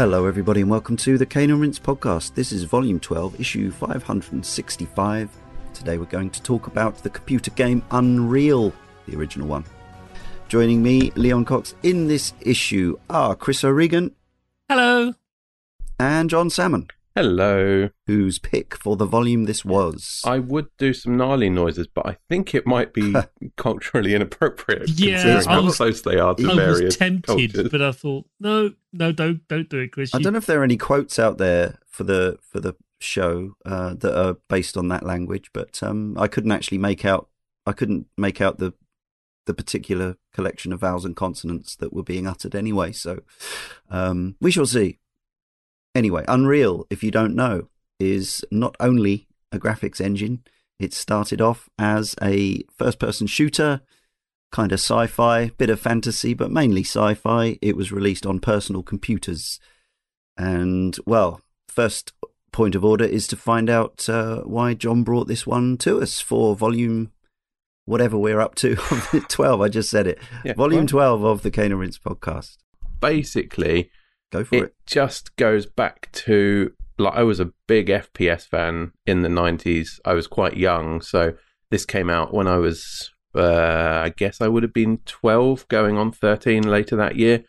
Hello, everybody, and welcome to the Cane and Rinse podcast. This is volume 12, issue 565. Today we're going to talk about the computer game Unreal, the original one. Joining me, Leon Cox, in this issue are Chris O'Regan Hello. and Jon Salmon, Hello. whose pick for the volume this was. I would do some Nali noises, but I think it might be culturally inappropriate Yeah, considering I how was- close they are to I various was tempted, cultures. but I thought, no, no, don't, don't do it, Chris. I You- don't know if there are any quotes out there for the for the show uh, that are based on that language, but um, I couldn't actually make out. I couldn't make out the the particular collection of vowels and consonants that were being uttered anyway. So um, we shall see. Anyway, Unreal, if you don't know, is not only a graphics engine. It started off as a first-person shooter, kind of sci-fi, bit of fantasy, but mainly sci-fi. It was released on personal computers. And well, first point of order is to find out uh, why Jon brought this one to us for volume whatever we're up to 12 i just said it Yeah, volume well, 12 of the Cane and Rinse podcast Basically, go for it it, just goes back to like I was a big FPS fan in the 90s. I was quite young, so this came out when I was uh, I guess I would have been 12 going on 13 later that year.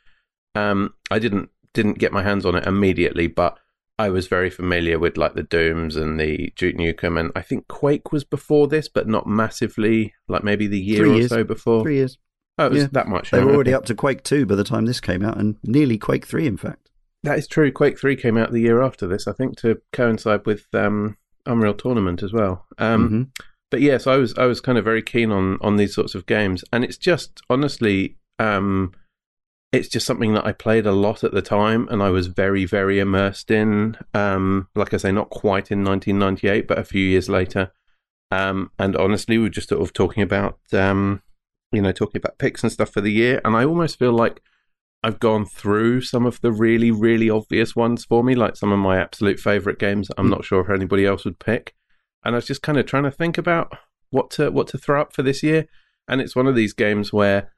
Um, I didn't didn't get my hands on it immediately, but I was very familiar with like the Dooms and the Duke Nukem, and I think Quake was before this, but not massively. Like maybe the year Three or years. so before. three years Oh, it was Yeah. that much. they were already up to quake 2 by the time this came out and nearly quake 3 in fact That is true. Quake Three came out the year after this, I think, to coincide with um, Unreal Tournament as well. Um, Mhm. But yes, I was I was kind of very keen on on these sorts of games, and it's just honestly, um, it's just something that I played a lot at the time, and I was very very immersed in. Um, like I say, not quite in 1998, but a few years later. Um, and honestly, we are just sort of talking about, um, you know, talking about picks and stuff for the year, and I almost feel like I've gone through some of the really, really obvious ones for me, like some of my absolute favorite games. I'm Mm. not sure if anybody else would pick, and I was just kind of trying to think about what to what to throw up for this year. And it's one of these games where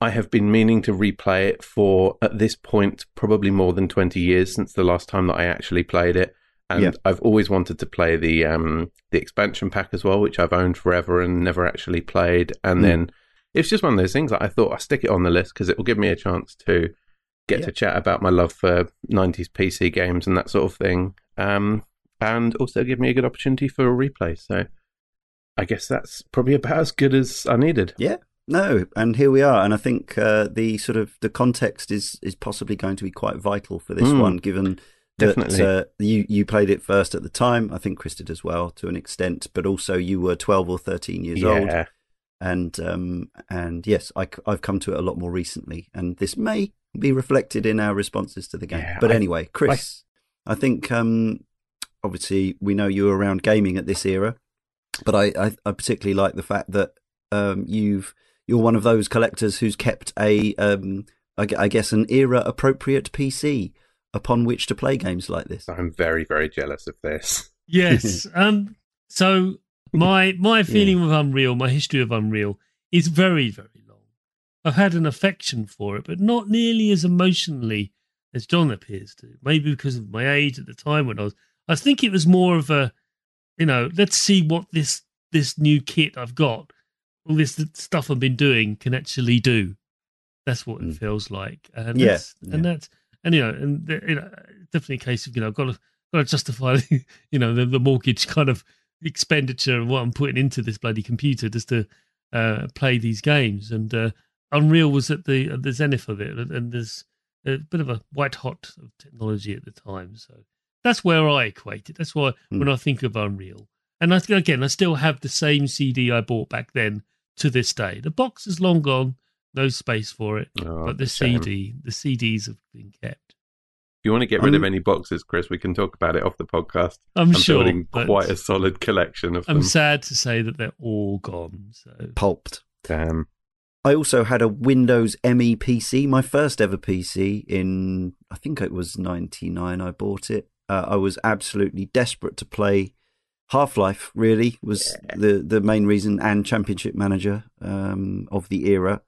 I have been meaning to replay it for at this point probably more than 20 years since the last time that I actually played it. And Yeah. I've always wanted to play the um, the expansion pack as well, which I've owned forever and never actually played. And Mm. then it's just one of those things that I thought I'll stick it on the list because it will give me a chance to get Yeah. to chat about my love for 90s PC games and that sort of thing. Um, and also give me a good opportunity for a replay. So I guess that's probably about as good as I needed. yeah no and here we are and i think uh, the sort of the context is is possibly going to be quite vital for this Mm. one given that Definitely. uh, you you played it first at the time i think chris did as well to an extent but also you were 12 or 13 years old yeah. And um, and yes, I, have come to it a lot more recently, and this may be reflected in our responses to the game. Yeah, but I- anyway, Chris, I, think um, obviously we know you were around gaming at this era, but I, I, I particularly like the fact that um, you've you're one of those collectors who's kept a um, I, I guess an era appropriate PC upon which to play games like this. I'm very, very jealous of this. yes. um. So my my feeling of Unreal, my history of Unreal, is very very long. I've had an affection for it, but not nearly as emotionally as Jon appears to. Maybe because of my age at the time when I was. I think it was more of a, you know, let's see what this this new kit I've got, all this stuff I've been doing can actually do. That's what it Mm. feels like. And Yeah, that's, and yeah. that's and you know, and you know, definitely a case of you know, I've got to got to justify you know the, the mortgage kind of expenditure of what I'm putting into this bloody computer just to uh, play these games. And uh, Unreal was at the at the zenith of it, and, and there's a bit of a white hot of technology at the time. So that's where I equate it. That's why Hmm. when I think of Unreal, and I again, I still have the same CD I bought back then to this day. The box is long gone, no space for it, Oh, but the shame. CD, the CDs have been kept. If you want to get rid of any boxes, Chris, we can talk about it off the podcast. I'm, I'm sure, building quite a solid collection of I'm them. sad to say that they're all gone. So Pulped. Damn. I also had a Windows ME PC, my first ever PC in, I think it was 99 I bought it. Uh, I was absolutely desperate to play Half Life, really, was the, the main reason, and Championship Manager um, of the era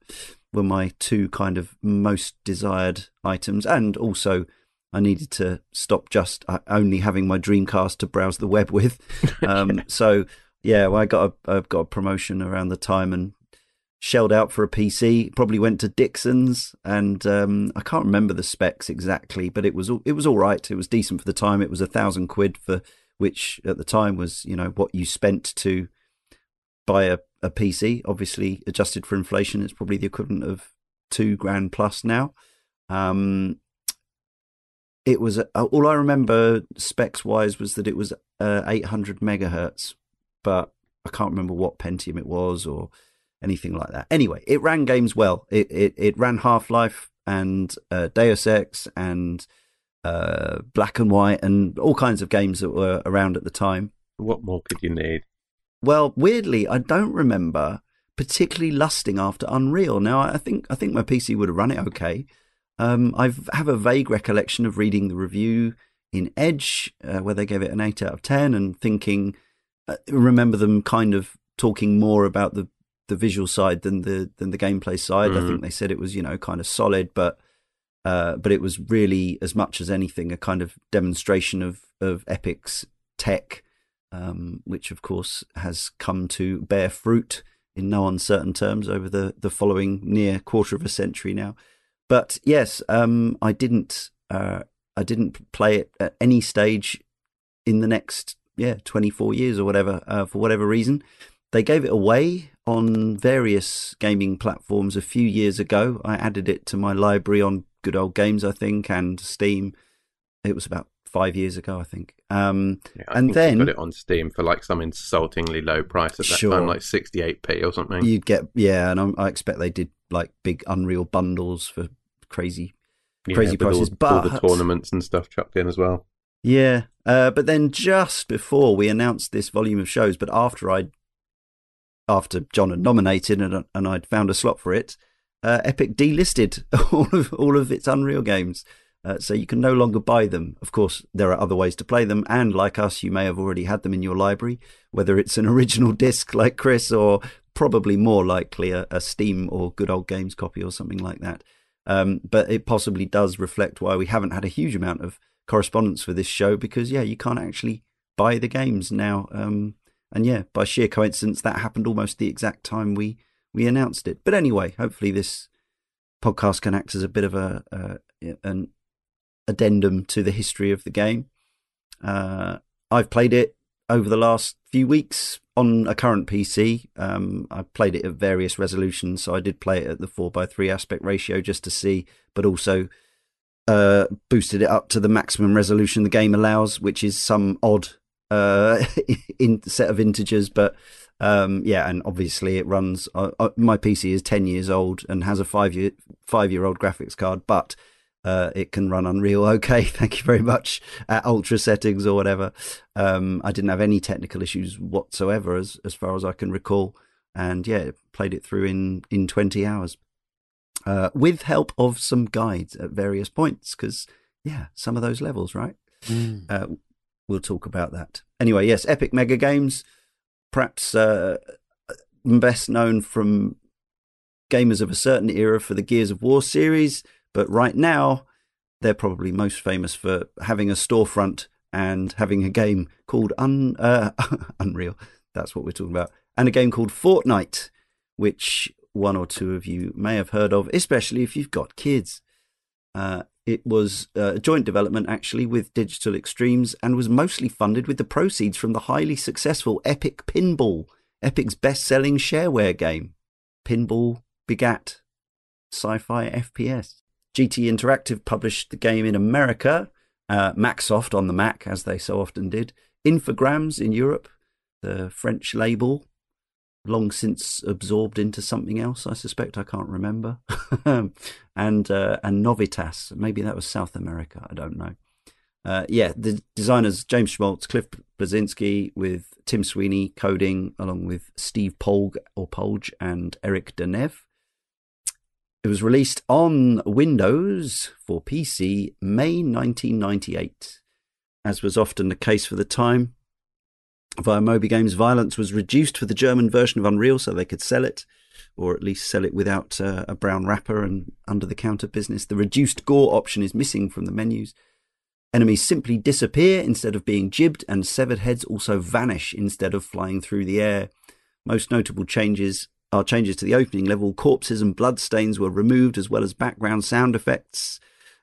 were my two kind of most desired items. And also, I needed to stop just uh, only having my Dreamcast to browse the web with. Um, so yeah, well, I got a I got a promotion around the time and shelled out for a PC. Probably went to Dixon's and um, I can't remember the specs exactly, but it was it was all right. It was decent for the time. It was a thousand quid for which at the time was you know what you spent to buy a, a PC. Obviously adjusted for inflation, it's probably the equivalent of two grand plus now. Um, it was uh, all I remember specs wise was that it was uh, 800 megahertz, but I can't remember what Pentium it was or anything like that. Anyway, it ran games well. It it, it ran Half Life and uh, Deus Ex and uh, Black and White and all kinds of games that were around at the time. What more could you need? Well, weirdly, I don't remember particularly lusting after Unreal. Now, I think I think my PC would have run it okay. Um, I have a vague recollection of reading the review in Edge uh, where they gave it an eight out of ten, and thinking, uh, remember them kind of talking more about the the visual side than the than the gameplay side. Mm-hmm. I think they said it was you know kind of solid, but uh, but it was really as much as anything a kind of demonstration of of Epic's tech, um, which of course has come to bear fruit in no uncertain terms over the the following near quarter of a century now. But yes, um, I didn't uh, I didn't play it at any stage in the next yeah 24 years or whatever uh, for whatever reason. They gave it away on various gaming platforms a few years ago. I added it to my library on Good Old Games, I think, and Steam. It was about five years ago, I think. Um, yeah, I and think then put it on Steam for like some insultingly low price at that sure, time, like 68p or something. You'd get yeah, and I'm, i expect they did like big Unreal bundles for crazy, yeah, crazy prices. All, but all the tournaments and stuff chucked in as well. Yeah, uh, but then just before we announced this volume of shows, but after I, after Jon had nominated and and I'd found a slot for it, uh, Epic delisted all of all of its Unreal games. Uh, so you can no longer buy them. Of course, there are other ways to play them, and like us, you may have already had them in your library, whether it's an original disc like Chris, or probably more likely a, a Steam or Good Old Games copy or something like that. Um, but it possibly does reflect why we haven't had a huge amount of correspondence for this show because yeah, you can't actually buy the games now. Um, and yeah, by sheer coincidence, that happened almost the exact time we we announced it. But anyway, hopefully this podcast can act as a bit of a uh, an addendum to the history of the game. Uh, I've played it over the last few weeks on a current PC. Um, I played it at various resolutions, so I did play it at the 4x3 aspect ratio just to see, but also uh, boosted it up to the maximum resolution the game allows, which is some odd uh, in set of integers. But um, yeah, and obviously it runs. Uh, uh my PC is 10 years old and has a five year five year old graphics card, but uh, it can run Unreal okay. Thank you very much at ultra settings or whatever. Um, I didn't have any technical issues whatsoever, as as far as I can recall, and yeah, played it through in in twenty hours, uh, with help of some guides at various points. Because yeah, some of those levels, right? Mm. Uh, we'll talk about that anyway. Yes, Epic Mega Games, perhaps uh, best known from gamers of a certain era for the Gears of War series but right now, they're probably most famous for having a storefront and having a game called Un- uh, Unreal. That's what we're talking about. And a game called Fortnite, which one or two of you may have heard of, especially if you've got kids. Uh, it was uh, a joint development actually with Digital Extremes and was mostly funded with the proceeds from the highly successful Epic Pinball, Epic's best selling shareware game. Pinball begat sci fi FPS. GT Interactive published the game in America, uh, Macsoft on the Mac, as they so often did, Infogrames in Europe, the French label, long since absorbed into something else. I suspect I can't remember, and uh, and Novitas, maybe that was South America. I don't know. Uh, yeah, the designers James Schmalz, Cliff Bleszinski, with Tim Sweeney coding, along with Steve Polg or Polge and Erik de Neve. It was released on Windows for PC May 1998. As was often the case for the time, via Moby Games, violence was reduced for the German version of Unreal so they could sell it, or at least sell it without uh, a brown wrapper and under the counter business. The reduced gore option is missing from the menus. Enemies simply disappear instead of being jibbed, and severed heads also vanish instead of flying through the air. Most notable changes are changes to the opening level. Corpses and bloodstains were removed, as well as background sound effects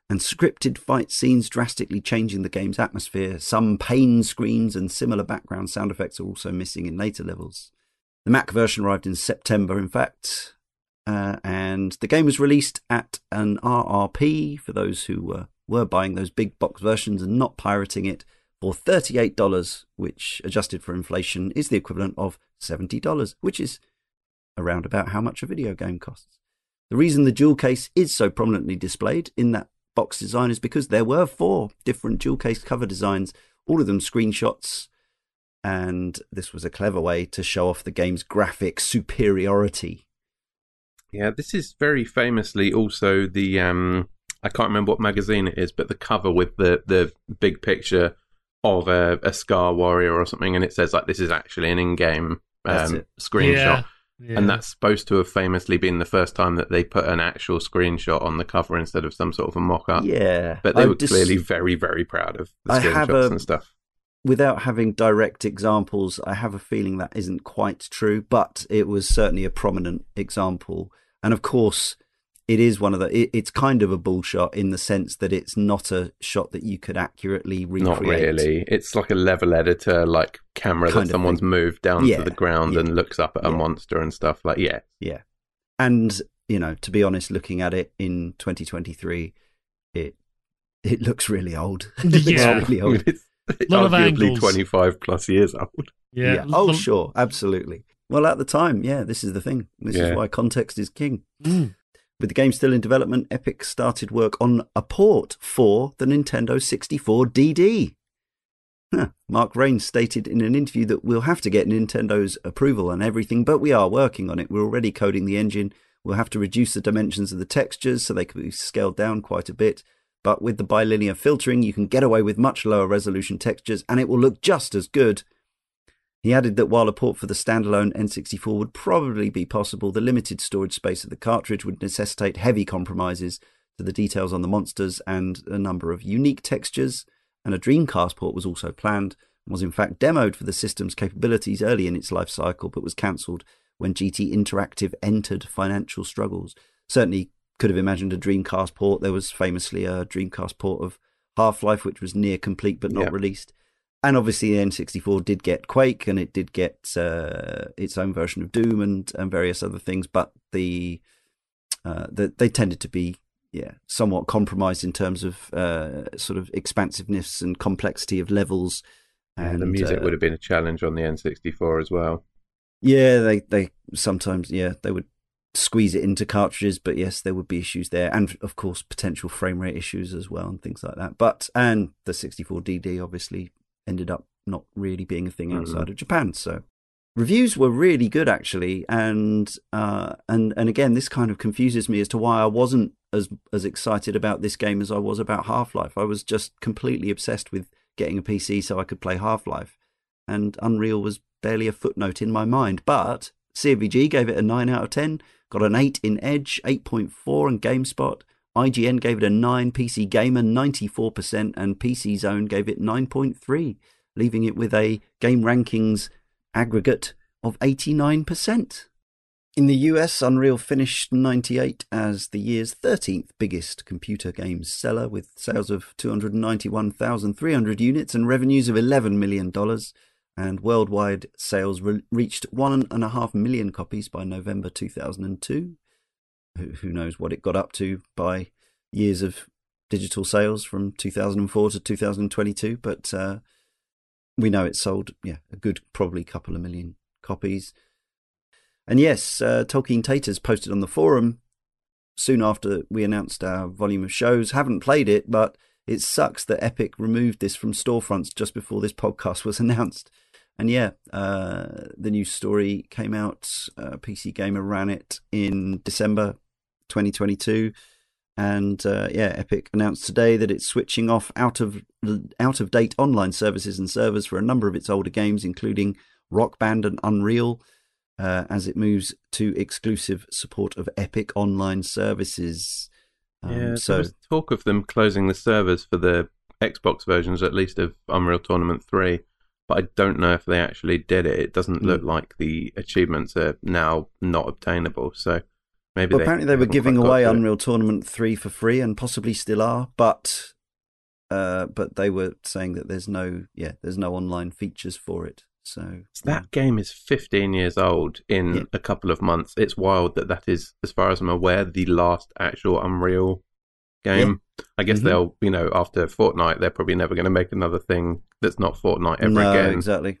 and scripted fight scenes, drastically changing the game's atmosphere. Some pain screens and similar background sound effects are also missing in later levels. The Mac version arrived in September, in fact, uh, and the game was released at an RRP for those who were buying those big box versions and not pirating it for $38, which adjusted for inflation is the equivalent of $70, which is around about how much a video game costs. The reason the jewel case is so prominently displayed in that box design is because there were four different jewel case cover designs, all of them screenshots, and this was a clever way to show off the game's graphic superiority. Yeah, this is very famously also the um I can't remember what magazine it is, but the cover with the the big picture of a, a Skaarj Warrior or something, and it says like this is actually an in-game um, screenshot. Yeah. Yeah. And that's supposed to have famously been the first time that they put an actual screenshot on the cover instead of some sort of a mock up. Yeah. But they I were dis- clearly very, very proud of the I have screenshots a- and stuff. Without having direct examples, I have a feeling that isn't quite true, but it was certainly a prominent example. And of course, it is one of the. It, it's kind of a bull shot in the sense that it's not a shot that you could accurately recreate. Not really. It's like a level editor, like camera Kind that someone's thing. moved down Yeah, to the ground yeah, and looks up at a monster and stuff. Like, yeah, Yeah. And, you know, to be honest, looking at it in 2023, it it looks really old. it looks Yeah. really old. it's Lot of arguably angles. 25 plus years old. yeah. Oh, sure. Absolutely. Well, at the time, yeah, this is the thing. This Yeah. is why context is king. Mm. With the game still in development, Epic started work on a port for the Nintendo 64 DD. Huh. Mark Rein stated in an interview that we'll have to get Nintendo's approval and everything, but we are working on it. We're already coding the engine. We'll have to reduce the dimensions of the textures so they can be scaled down quite a bit. But with the bilinear filtering, you can get away with much lower resolution textures and it will look just as good. He added that while a port for the standalone N64 would probably be possible, the limited storage space of the cartridge would necessitate heavy compromises to the details on the monsters and a number of unique textures. And a Dreamcast port was also planned and was in fact demoed for the system's capabilities early in its life cycle, but was cancelled when GT Interactive entered financial struggles. Certainly could have imagined a Dreamcast port. There was famously a Dreamcast port of Half Life, which was near complete but not Yeah. released. And obviously, the N64 did get Quake, and it did get uh, its own version of Doom and, and various other things. But the, uh, the they tended to be yeah somewhat compromised in terms of uh, sort of expansiveness and complexity of levels. And the music uh, would have been a challenge on the N64 as well. yeah, they they sometimes yeah they would squeeze it into cartridges, but yes, there would be issues there, and of course potential frame rate issues as well and things like that. But and the 64DD obviously ended up not really being a thing Mhm. outside of Japan, so reviews were really good actually, and uh and and again this kind of confuses me as to why I wasn't as as excited about this game as I was about Half Life. I was just completely obsessed with getting a PC so I could play Half Life and Unreal was barely a footnote in my mind. But CVG gave it a 9 out of 10, got an 8 in Edge, 8.4 in GameSpot. IGN gave it a 9, PC Gamer 94%, and PC Zone gave it 9.3, leaving it with a game rankings aggregate of 89%. In the US, Unreal finished 98 as the year's 13th biggest computer games seller with sales of 291,300 units and revenues of $11 million. And worldwide sales re- reached 1.5 million copies by November 2002. Who, knows what it got up to by years of digital sales from 2004 to 2022, but uh, we know it sold, yeah, a good probably couple of million copies. And yes, uh, Tolkien Taters posted on the forum soon after we announced our volume of shows. Haven't played it, but it sucks that Epic removed this from storefronts just before this podcast was announced. And yeah, uh, the news story came out. Uh, PC Gamer ran it in December 2022. And uh, yeah, Epic announced today that it's switching off out of out of date online services and servers for a number of its older games, including Rock Band and Unreal, uh, as it moves to exclusive support of Epic online services. Um, yeah, so talk of them closing the servers for the Xbox versions, at least of Unreal Tournament Three, but I don't know if they actually did it. It doesn't Mm. look like the achievements are now not obtainable. So maybe Well, apparently they were giving away. Unreal Tournament three for free, and possibly still are. But uh, but they were saying that there's no yeah there's no online features for it. So So that game is 15 years old in Yeah. a couple of months. It's wild that that is, as far as I'm aware, the last actual Unreal game. I guess Mhm. they'll, you know, after Fortnite, they're probably never going to make another thing that's not Fortnite ever no, again. exactly.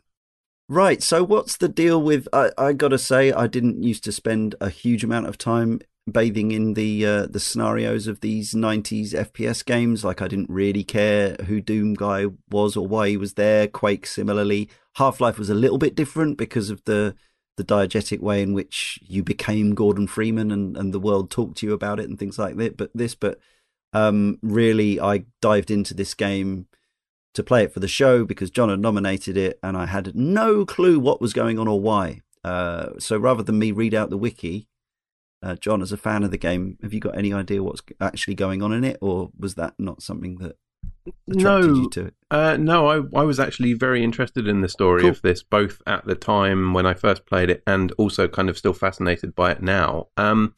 Right. So what's the deal with? I I got to say I didn't used to spend a huge amount of time bathing in the uh, the scenarios of these 90s FPS games. Like I didn't really care who Doom guy was or why he was there. Quake similarly. Half Life was a little bit different because of the the diegetic way in which you became Gordon Freeman and, and the world talked to you about it and things like that. But this, but um, really, I dived into this game to play it for the show because Jon had nominated it and I had no clue what was going on or why. Uh, so rather than me read out the wiki, uh, Jon, as a fan of the game, have you got any idea what's actually going on in it, or was that not something that attracted No, you to it? Uh, no, I, I was actually very interested in the story Cool. of this, both at the time when I first played it and also kind of still fascinated by it now. Um,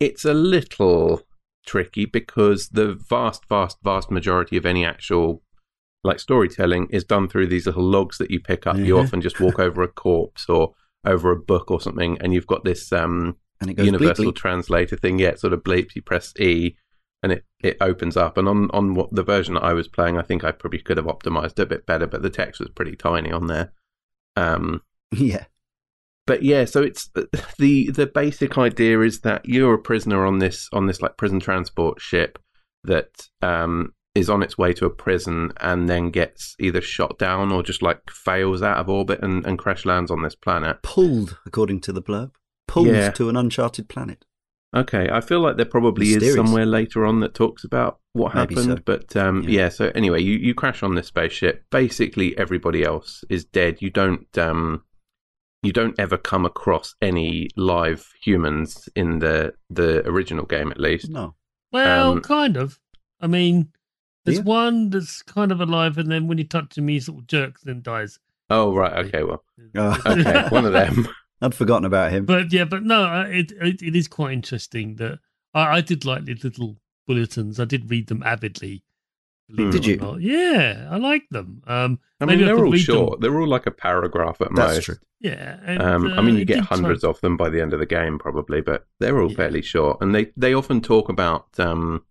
it's a little tricky because the vast, vast, vast majority of any actual like storytelling is done through these little logs that you pick up. You often just walk over a corpse or over a book or something, and you've got this um, goes bleep, universal bleep. translator thing. Yeah, it sort of bleeps. You press E, and it, it opens up. And on on what the version that I was playing, I think I probably could have optimized it a bit better, but the text was pretty tiny on there. Um, yeah, but yeah, so it's the the basic idea is that you're a prisoner on this on this like prison transport ship that um is on its way to a prison and then gets either shot down or just like fails out of orbit and, and crash lands on this planet. pulled according to the blurb, pulled Yeah. to an uncharted planet. Okay, I feel like there probably is somewhere later on that talks about what Maybe happened, so. but um, Yeah. yeah. So anyway, you, you crash on this spaceship. Basically, everybody else is dead. You don't um, you don't ever come across any live humans in the the original game, at least. No, Well, Um, kind of. I mean, there's Yeah. one that's kind of alive, and then when you touch him, he sort of jerks and dies. Oh right, okay, well, Oh. okay, one of them. I'd forgotten about him. But yeah, but no, it it, it is quite interesting that I, I did like the little bulletins. I did read them avidly. Hmm. Did you? not. Yeah, I like them. Um, I mean, Maybe they're could all short. them. They're all like a paragraph at That's most. true. yeah. And, Um, I uh, mean, you get did try- hundreds of them by the end of the game, probably, but they're all Yeah. fairly short. And they, they often talk about, um,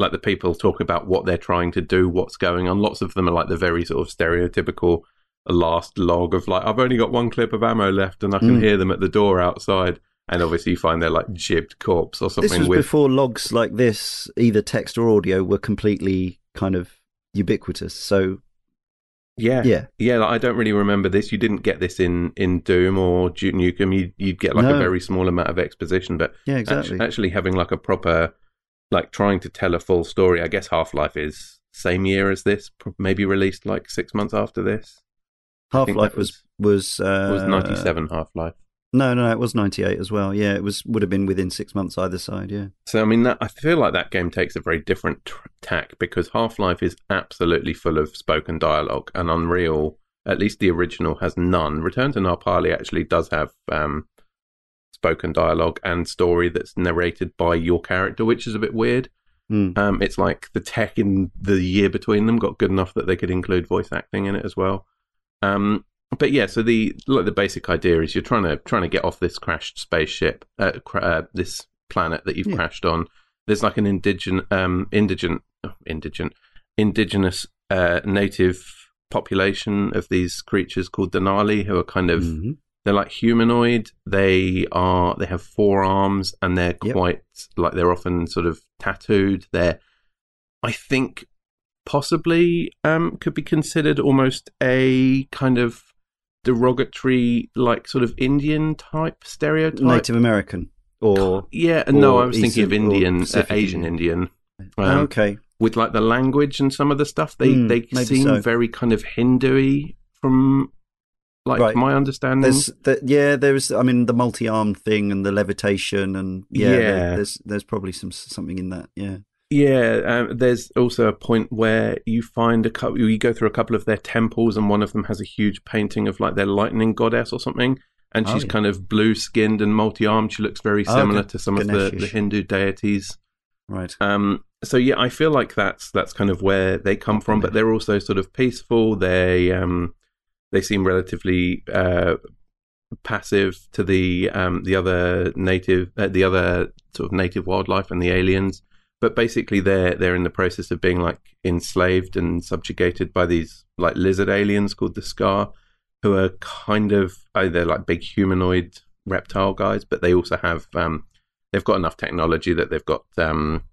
like the people talk about what they're trying to do, what's going on. Lots of them are like the very sort of stereotypical last log of like, I've only got one clip of ammo left and I can Mm. hear them at the door outside. And obviously, you find they're like jibbed corpse or something. This was with. before logs like this, either text or audio, were completely kind of ubiquitous. So yeah. yeah, Yeah, like, I don't really remember this. You didn't get this in, in Doom or Duke Nukem. You, you'd get like a very small amount of exposition, but yeah, exactly. Actually, having like a proper, like trying to tell a full story. I guess Half Life is same year as this, maybe released like six months after this. Half Life that was was uh, was ninety seven Half Life. No, no, it was ninety eight as well. Yeah, it was would have been within six months either side. Yeah, So I mean, that, I feel like that game takes a very different tr- tack because Half Life is absolutely full of spoken dialogue, and Unreal, at least the original, has none. Return to Na Pali actually does have um, spoken dialogue and story that's narrated by your character, which is a bit weird. Hmm. Um, it's like the tech in the year between them got good enough that they could include voice acting in it as well. Um, but yeah, so the like the basic idea is you're trying to trying to get off this crashed spaceship, uh, cra- uh, this planet that you've Yeah. crashed on. There's like an indigent, um, indigent, oh, indigent, indigenous uh, native population of these creatures called the Nali, who are kind of Mhm. They're like humanoid. They are they have four arms and they're Yep. quite like they're often sort of tattooed. They're I think possibly um could be considered almost a kind of derogatory like sort of Indian type stereotype. Native American or Yeah, no, I was thinking of Indian, uh, Asian Indian. Indian. Um, okay, with like the language and some of the stuff, they Hmm, they seem so. very kind of Hindu-y from like Right. my understanding. there's the, yeah, there's I mean the multi armed thing and the levitation and yeah, there- there's there's probably some something in that. Yeah, Yeah, um, there's also a point where you find a couple. You go through a couple of their temples, and one of them has a huge painting of like their lightning goddess or something, and Oh, she's yeah. kind of blue skinned and multi armed. She looks very Oh, similar Ga- to some of the, the Hindu deities. Right. Um, so yeah, I feel like that's that's kind of where they come from, but they're also sort of peaceful. They um, they seem relatively uh, passive to the um, the other native uh, the other sort of native wildlife and the aliens. But basically, they're they're in the process of being like enslaved and subjugated by these like lizard aliens called the Skaarj, who are kind of oh, they're like big humanoid reptile guys, but they also have um, they've got enough technology that they've got um,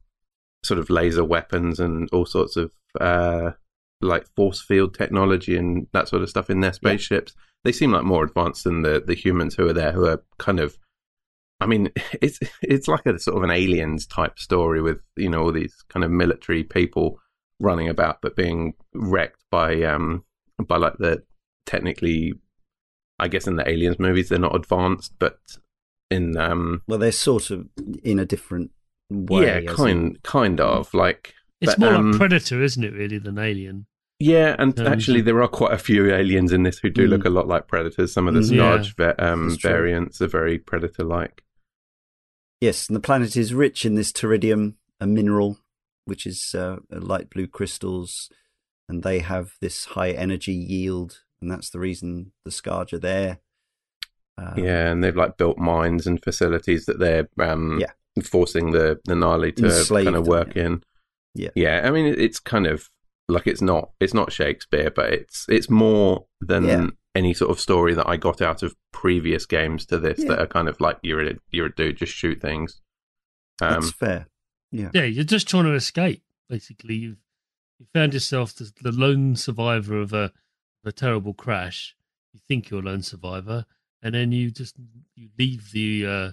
sort of laser weapons and all sorts of uh, like force field technology and that sort of stuff in their spaceships. They seem like more advanced than the the humans who are there, who are kind of. I mean, it's it's like a sort of an aliens type story with you know all these kind of military people running about, but being wrecked by um by like the technically, I guess in the aliens movies they're not advanced, but in um Well, they're sort of in a different way. yeah, as in- kind kind of like It's But, more um, like Predator, isn't it? Really, than Alien. yeah, and Um, actually there are quite a few aliens in this who do Mm. look a lot like predators. Some of the Mm. Yeah. Skaarj um, variants are very predator like. Yes, and the planet is rich in this Tarydium, a mineral which is uh, light blue crystals, and they have this high energy yield, and that's the reason the Skaarj are there. Uh, yeah, and they've like built mines and facilities that they're um, Yeah. forcing the the Nali to Enslaved kind of them, work yeah. in. Yeah. yeah. I mean, it's kind of like it's not it's not Shakespeare, but it's it's more than Yeah. any sort of story that I got out of previous games to this Yeah. that are kind of like you're a you're a dude, just shoot things. Um, that's fair. Yeah, Yeah, you're just trying to escape. Basically, you've you found yourself the, the lone survivor of a of a terrible crash. You think you're a lone survivor, and then you just you leave the uh,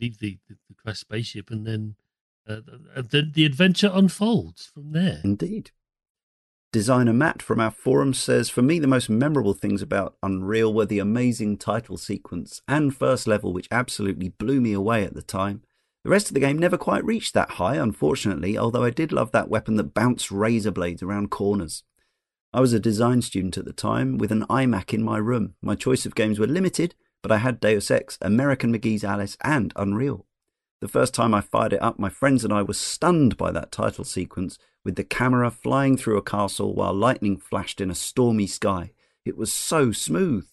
leave the, the, the crashed spaceship, and then uh, the the adventure unfolds from there. indeed. Designer Matt from our forum says, For me, the most memorable things about Unreal were the amazing title sequence and first level, which absolutely blew me away at the time. The rest of the game never quite reached that high, unfortunately, although I did love that weapon that bounced razor blades around corners. I was a design student at the time with an iMac in my room. My choice of games were limited, but I had Deus Ex, American McGee's Alice, and Unreal. The first time I fired it up, my friends and I were stunned by that title sequence with the camera flying through a castle while lightning flashed in a stormy sky. It was so smooth.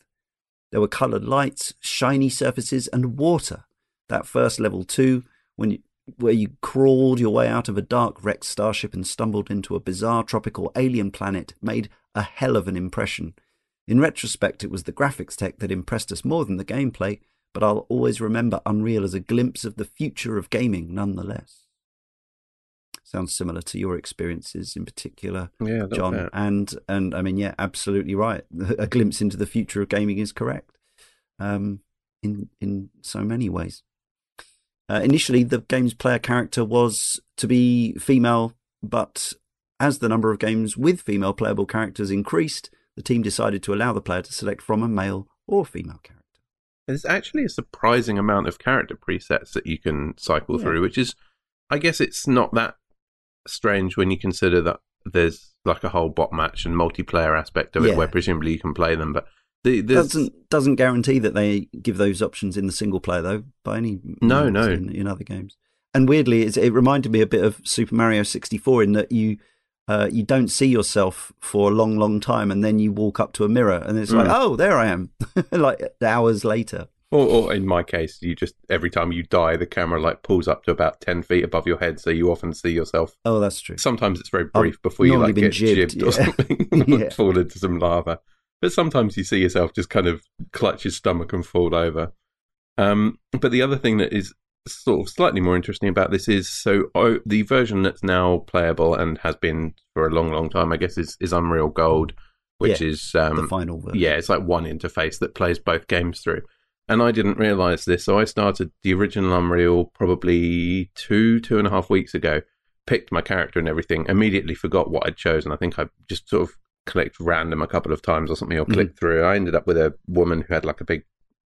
There were coloured lights, shiny surfaces, and water. That first level too, when you, where you crawled your way out of a dark wrecked starship and stumbled into a bizarre tropical alien planet, made a hell of an impression. In retrospect, it was the graphics tech that impressed us more than the gameplay, but I'll always remember Unreal as a glimpse of the future of gaming nonetheless. Sounds similar to your experiences in particular, yeah, Jon. bit. And and I mean, yeah, absolutely right. A glimpse into the future of gaming is correct. Um, in in so many ways. Uh, initially, the game's player character was to be female, but as the number of games with female playable characters increased, the team decided to allow the player to select from a male or female character. There's actually a surprising amount of character presets that you can cycle Yeah. through, which is, I guess, it's not that strange when you consider that there's like a whole bot match and multiplayer aspect of Yeah. it, where presumably you can play them. But the, there's, Doesn't doesn't guarantee that they give those options in the single player though. By any No, means no. in, in other games. And weirdly, it reminded me a bit of Super Mario 64 in that you uh, you don't see yourself for a long, long time, and then you walk up to a mirror, and it's like, Mm. oh, there I am, like hours later. or, or in my case, you just every time you die, the camera like pulls up to about ten feet above your head, so you often see yourself. Oh, that's true. Sometimes it's very I've brief before you like get jibbed, jibbed, or something, Yeah. fall into some lava. But sometimes you see yourself just kind of clutch your stomach and fall over. Um, but the other thing that is sort of slightly more interesting about this is so oh, the version that's now playable and has been for a long, long time, I guess, is, is Unreal Gold, which Yeah, is um, the final version. yeah, it's like one interface that plays both games through. And I didn't realize this, so I started the original Unreal probably two, two and a half weeks ago. Picked my character and everything. Immediately forgot what I'd chosen. I think I just sort of clicked random a couple of times or something, or Mhm. clicked through. I ended up with a woman who had like a big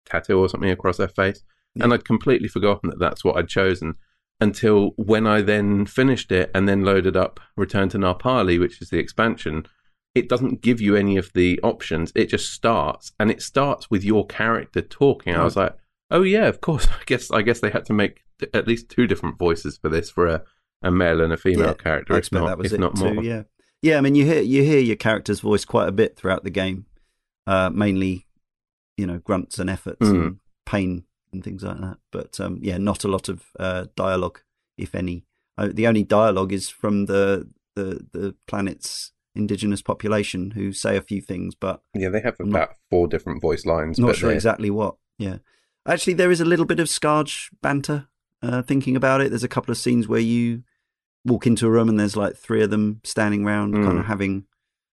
tattoo or something across her face, and I'd completely forgotten that that's what I'd chosen. until when I then finished it and then loaded up Return to Na Pali, which is the expansion. It doesn't give you any of the options. It just starts, and it starts with your character talking. I was like, "Oh yeah, of course. I guess I guess they had to make at least two different voices for this for a, a male and a female Yeah, character. I if expect not, that was it not too. more. Yeah, yeah. I mean, you hear you hear your character's voice quite a bit throughout the game, uh, mainly, you know, grunts and efforts Mm. and pain and things like that. But um, yeah, not a lot of uh, dialogue, if any. Uh, the only dialogue is from the the the planet's indigenous population who say a few things, but Yeah, they have I'm about four different voice lines. not but sure they're- exactly what. Yeah, actually, there is a little bit of Skaarj banter. Uh, thinking about it, there's a couple of scenes where you walk into a room and there's like three of them standing around, kind Mm. of having.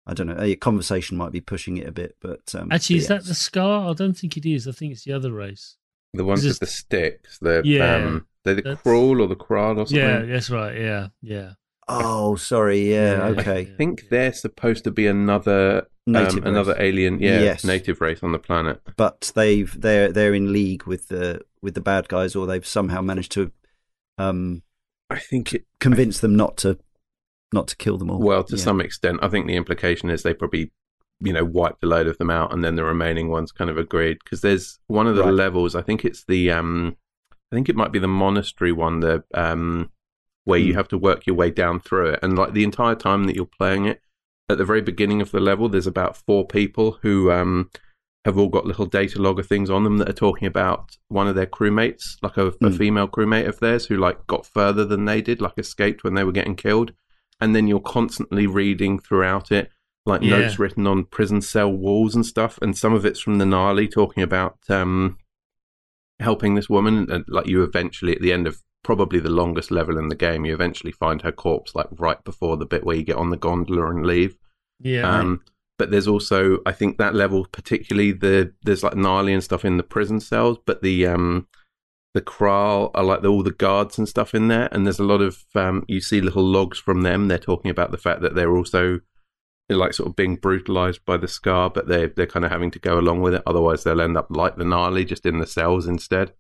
I don't know. A conversation might be pushing it a bit, but um, Actually, but is yeah, that the Skaarj? I don't think it is. I think it's the other race. The ones with the sticks, the Yeah, um, they're the that's- Krall or the Krall or something. Yeah, that's right. Yeah, yeah. Oh, sorry. Yeah. Yeah. Okay. I think they're supposed to be another Native um, another race. alien, yeah, Yes. native race on the planet. but they've they're they're in league with the with the bad guys, or they've somehow managed to um, I think it convince them not to not to kill them all. well to Yeah. some extent. I think the implication is they probably you know wiped a load of them out, and then the remaining ones kind of agreed because there's one of the Right. levels. I think it's the um, I think it might be the monastery one, the um, where you Hmm. have to work your way down through it, and like the entire time that you're playing it. At the very beginning of the level, there's about four people who um, have all got little data logger things on them that are talking about one of their crewmates, like a, a Mm. female crewmate of theirs who like got further than they did, like escaped when they were getting killed. And then you're constantly reading throughout it, like Yeah. notes written on prison cell walls and stuff. And some of it's from the Nali talking about um, helping this woman. And like you eventually, at the end of probably the longest level in the game, you eventually find her corpse, like right before the bit where you get on the gondola and leave. Yeah. Um, but there's also, I think that level particularly the there's like Nali and stuff in the prison cells, but the um the Krall are like the, all the guards and stuff in there, and there's a lot of um you see little logs from them. They're talking about the fact that they're also like sort of being brutalized by the Skaarj, but they they're kind of having to go along with it. Otherwise, they'll end up like the Nali, just in the cells instead.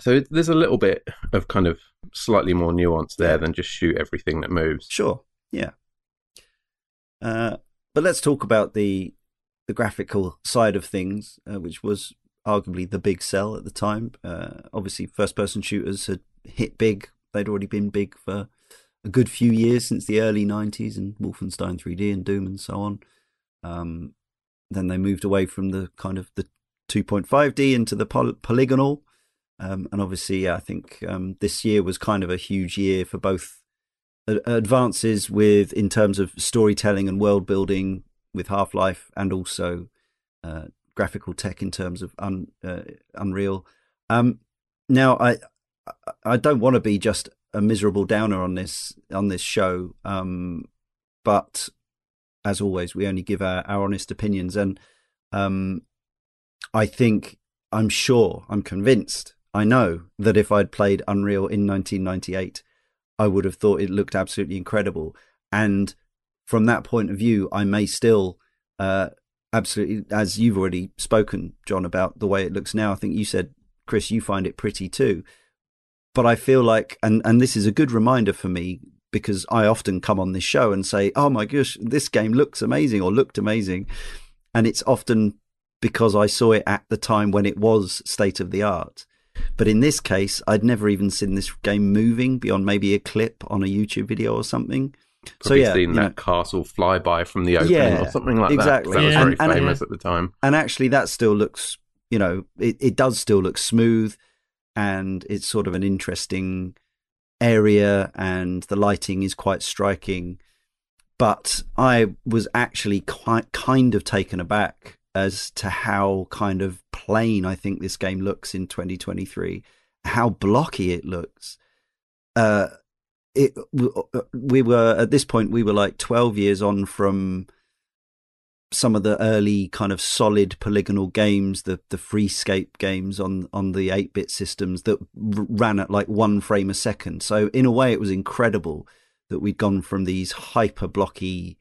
So there's a little bit of kind of slightly more nuance there than just shoot everything that moves. Sure. Yeah. Uh, but let's talk about the the graphical side of things, uh, which was arguably the big sell at the time. Uh, obviously, first person shooters had hit big. They'd already been big for a good few years since the early 90s and Wolfenstein 3D and Doom and so on. Um, then they moved away from the kind of the 2.5D into the poly- polygonal. Um, and obviously, I think um, this year was kind of a huge year for both advances with in terms of storytelling and world building with Half Life, and also uh, graphical tech in terms of un, uh, Unreal. Um, now, I I- I don't want to be just a miserable downer on this on this show, um, but as always, we only give our, our honest opinions, and um, I think I'm sure, I'm convinced, I know that if I'd played Unreal in 1998, I would have thought it looked absolutely incredible. And from that point of view, I may still uh, absolutely, as you've already spoken, Jon, about the way it looks now. I think you said, Chris, you find it pretty too. But I feel like, and and this is a good reminder for me because I often come on this show and say, "Oh my gosh, this game looks amazing" or looked amazing, and it's often because I saw it at the time when it was state of the art. But in this case, I'd never even seen this game moving beyond maybe a clip on a YouTube video or something. Probably so yeah, seen that know, castle fly-by from the opening Yeah, or something like exactly. that. That was very And- and- famous at the time. and actually that still looks, you know, it, it does still look smooth, and it's sort of an interesting area, and the lighting is quite striking. But I was actually quite kind of taken aback as to how kind of plain I think this game looks in 2023, how blocky it looks. Uh, it we were at this point we were like 12 years on from some of the early kind of solid polygonal games, the the Freescape games on on the 8-bit systems that ran at like one frame a second. So in a way, it was incredible that we'd gone from these hyper blocky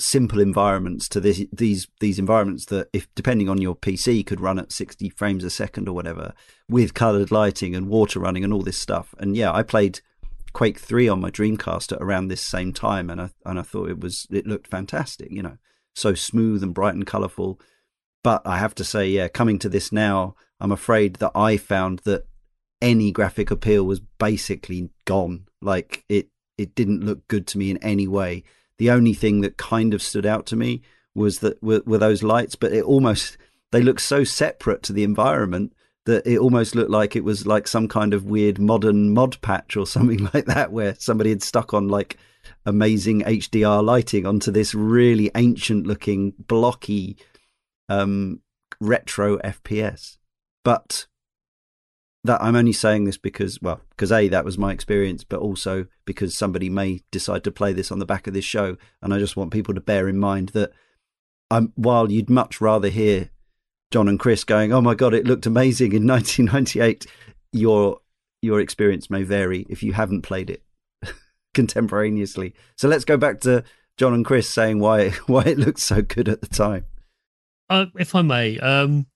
simple environments to this, these these environments that, if depending on your PC, could run at 60 frames a second or whatever, with coloured lighting and water running and all this stuff. And yeah, I played Quake Three on my Dreamcast at around this same time, and I and I thought it was it looked fantastic. You know, so smooth and bright and colourful. But I have to say, yeah, coming to this now, I'm afraid that I found that any graphic appeal was basically gone. Like it, it didn't look good to me in any way. The only thing that kind of stood out to me was that were, were those lights, but it almost they look so separate to the environment that it almost looked like it was like some kind of weird modern mod patch or something like that, where somebody had stuck on like amazing HDR lighting onto this really ancient looking blocky um, retro FPS. But that I'm only saying this because, well, because A, that was my experience, but also because somebody may decide to play this on the back of this show. And I just want people to bear in mind that I'm, while you'd much rather hear Jon and Chris going, oh my God, it looked amazing in 1998, your, your experience may vary if you haven't played it contemporaneously. So let's go back to Jon and Chris saying why, why it looked so good at the time. Uh, if I may, um,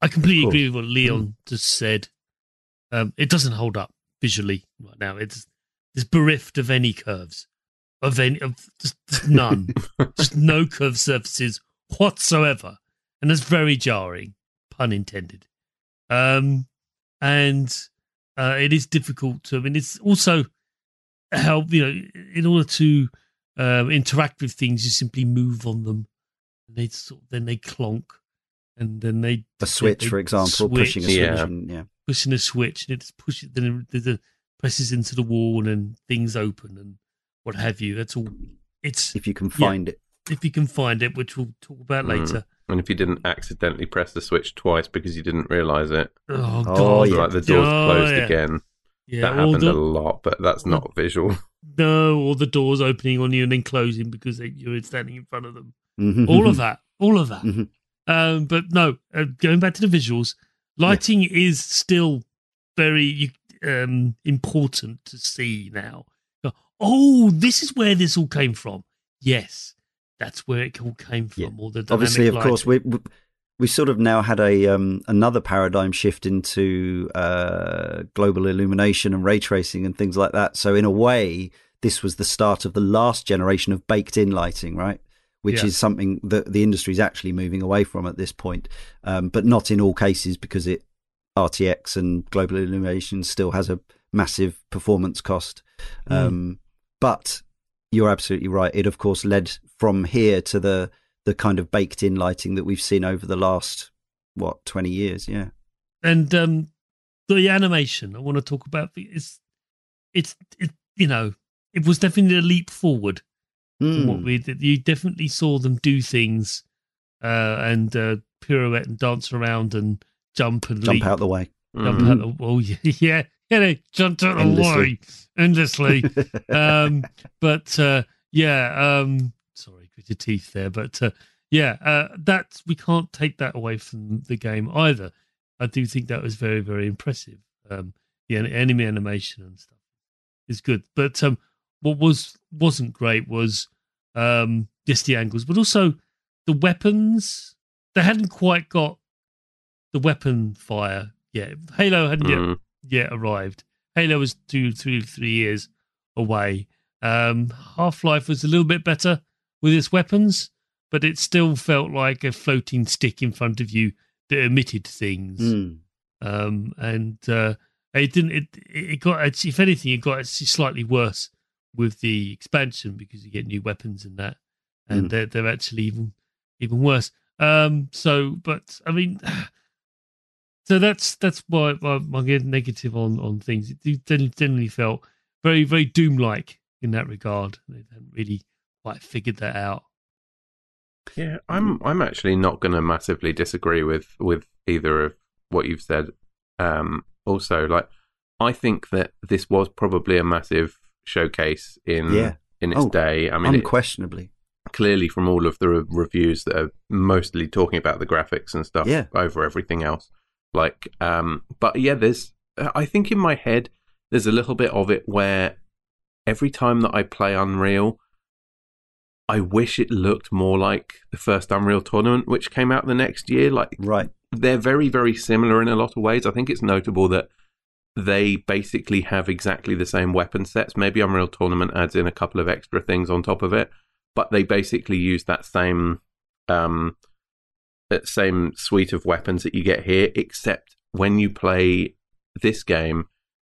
I completely agree with what Leon just said. Um, it doesn't hold up visually right now. It's it's bereft of any curves, of any, of just, just none, just no curved surfaces whatsoever, and that's very jarring, pun intended. Um, and uh, it is difficult to. I mean, it's also how you know in order to um, interact with things, you simply move on them, and they sort of, then they clonk, and then they a switch, they for example, switch. pushing a switch, Yeah. and, yeah. pushing a switch and it just pushes then it, it presses into the wall and then things open and what have you. That's all. It's If you can Yeah. find it, if you can find it, which we'll talk about Mm. later. And if you didn't accidentally press the switch twice because you didn't realise it, Oh, Oh, god! yeah. like the door's Oh, closed yeah. again. Yeah, that happened the, a lot, but that's not visual. no, or the doors opening on you and then closing because they, you're standing in front of them. Mhm. All of that, all of that. Mhm. Um, but no, uh, going back to the visuals, lighting is still very um, important to see now. Oh, this is where this all came from. Yes, that's where it all came from. Yeah. All the obviously, of course, we we- we sort of now had a um, another paradigm shift into uh, global illumination and ray tracing and things like that. So, in a way, this was the start of the last generation of baked-in lighting, right? Which Yeah. is something that the industry is actually moving away from at this point, um, but not in all cases because it RTX and global illumination still has a massive performance cost. Mm. Um, but you're absolutely right. It, of course, led from here to the the kind of baked in lighting that we've seen over the last what twenty years. Yeah, and um, the animation I want to talk about. It's it's it, you know it was definitely a leap forward from what Hmm. we did. You definitely saw them do things uh, and uh, pirouette and dance around and jump and jump leap, out the way. jump Mhm. out the oh yeah yeah yeah they jumped out the way endlessly. um, but uh, yeah, um, sorry, gritted teeth there, but uh, yeah, uh, that we can't take that away from the game either. I do think that was very, very impressive. Um, the enemy animation and stuff is good, but um, what was wasn't great was um, just the angles, but also the weapons. They hadn't quite got the weapon fire yet. Halo hadn't yet Mm. yet arrived. Halo was two, three, three years away. Um, Half Life was a little bit better with its weapons, but it still felt like a floating stick in front of you that emitted things. Hmm. Um, and uh, it didn't. It it got if anything, it got slightly worse with the expansion because you get new weapons and that, and Mm. they're they're actually even even worse. Um, so, but I mean, so that's that's why I get negative on on things. It generally felt very very doom like in that regard. They hadn't really quite figured that out. Yeah, I'm I'm actually not going to massively disagree with with either of what you've said. Um, also, like I think that this was probably a massive showcase in Yeah. in its Oh, day. I mean, it, Unquestionably, clearly from all of the re- reviews that are mostly talking about the graphics and stuff Yeah. over everything else. Like, um, but yeah, there's. I think in my head there's a little bit of it where every time that I play Unreal, I wish it looked more like the first Unreal Tournament, which came out the next year. Like Right. they're very, very similar in a lot of ways. I think it's notable that they basically have exactly the same weapon sets. Maybe Unreal Tournament adds in a couple of extra things on top of it, but they basically use that same um, that same suite of weapons that you get here. Except when you play this game,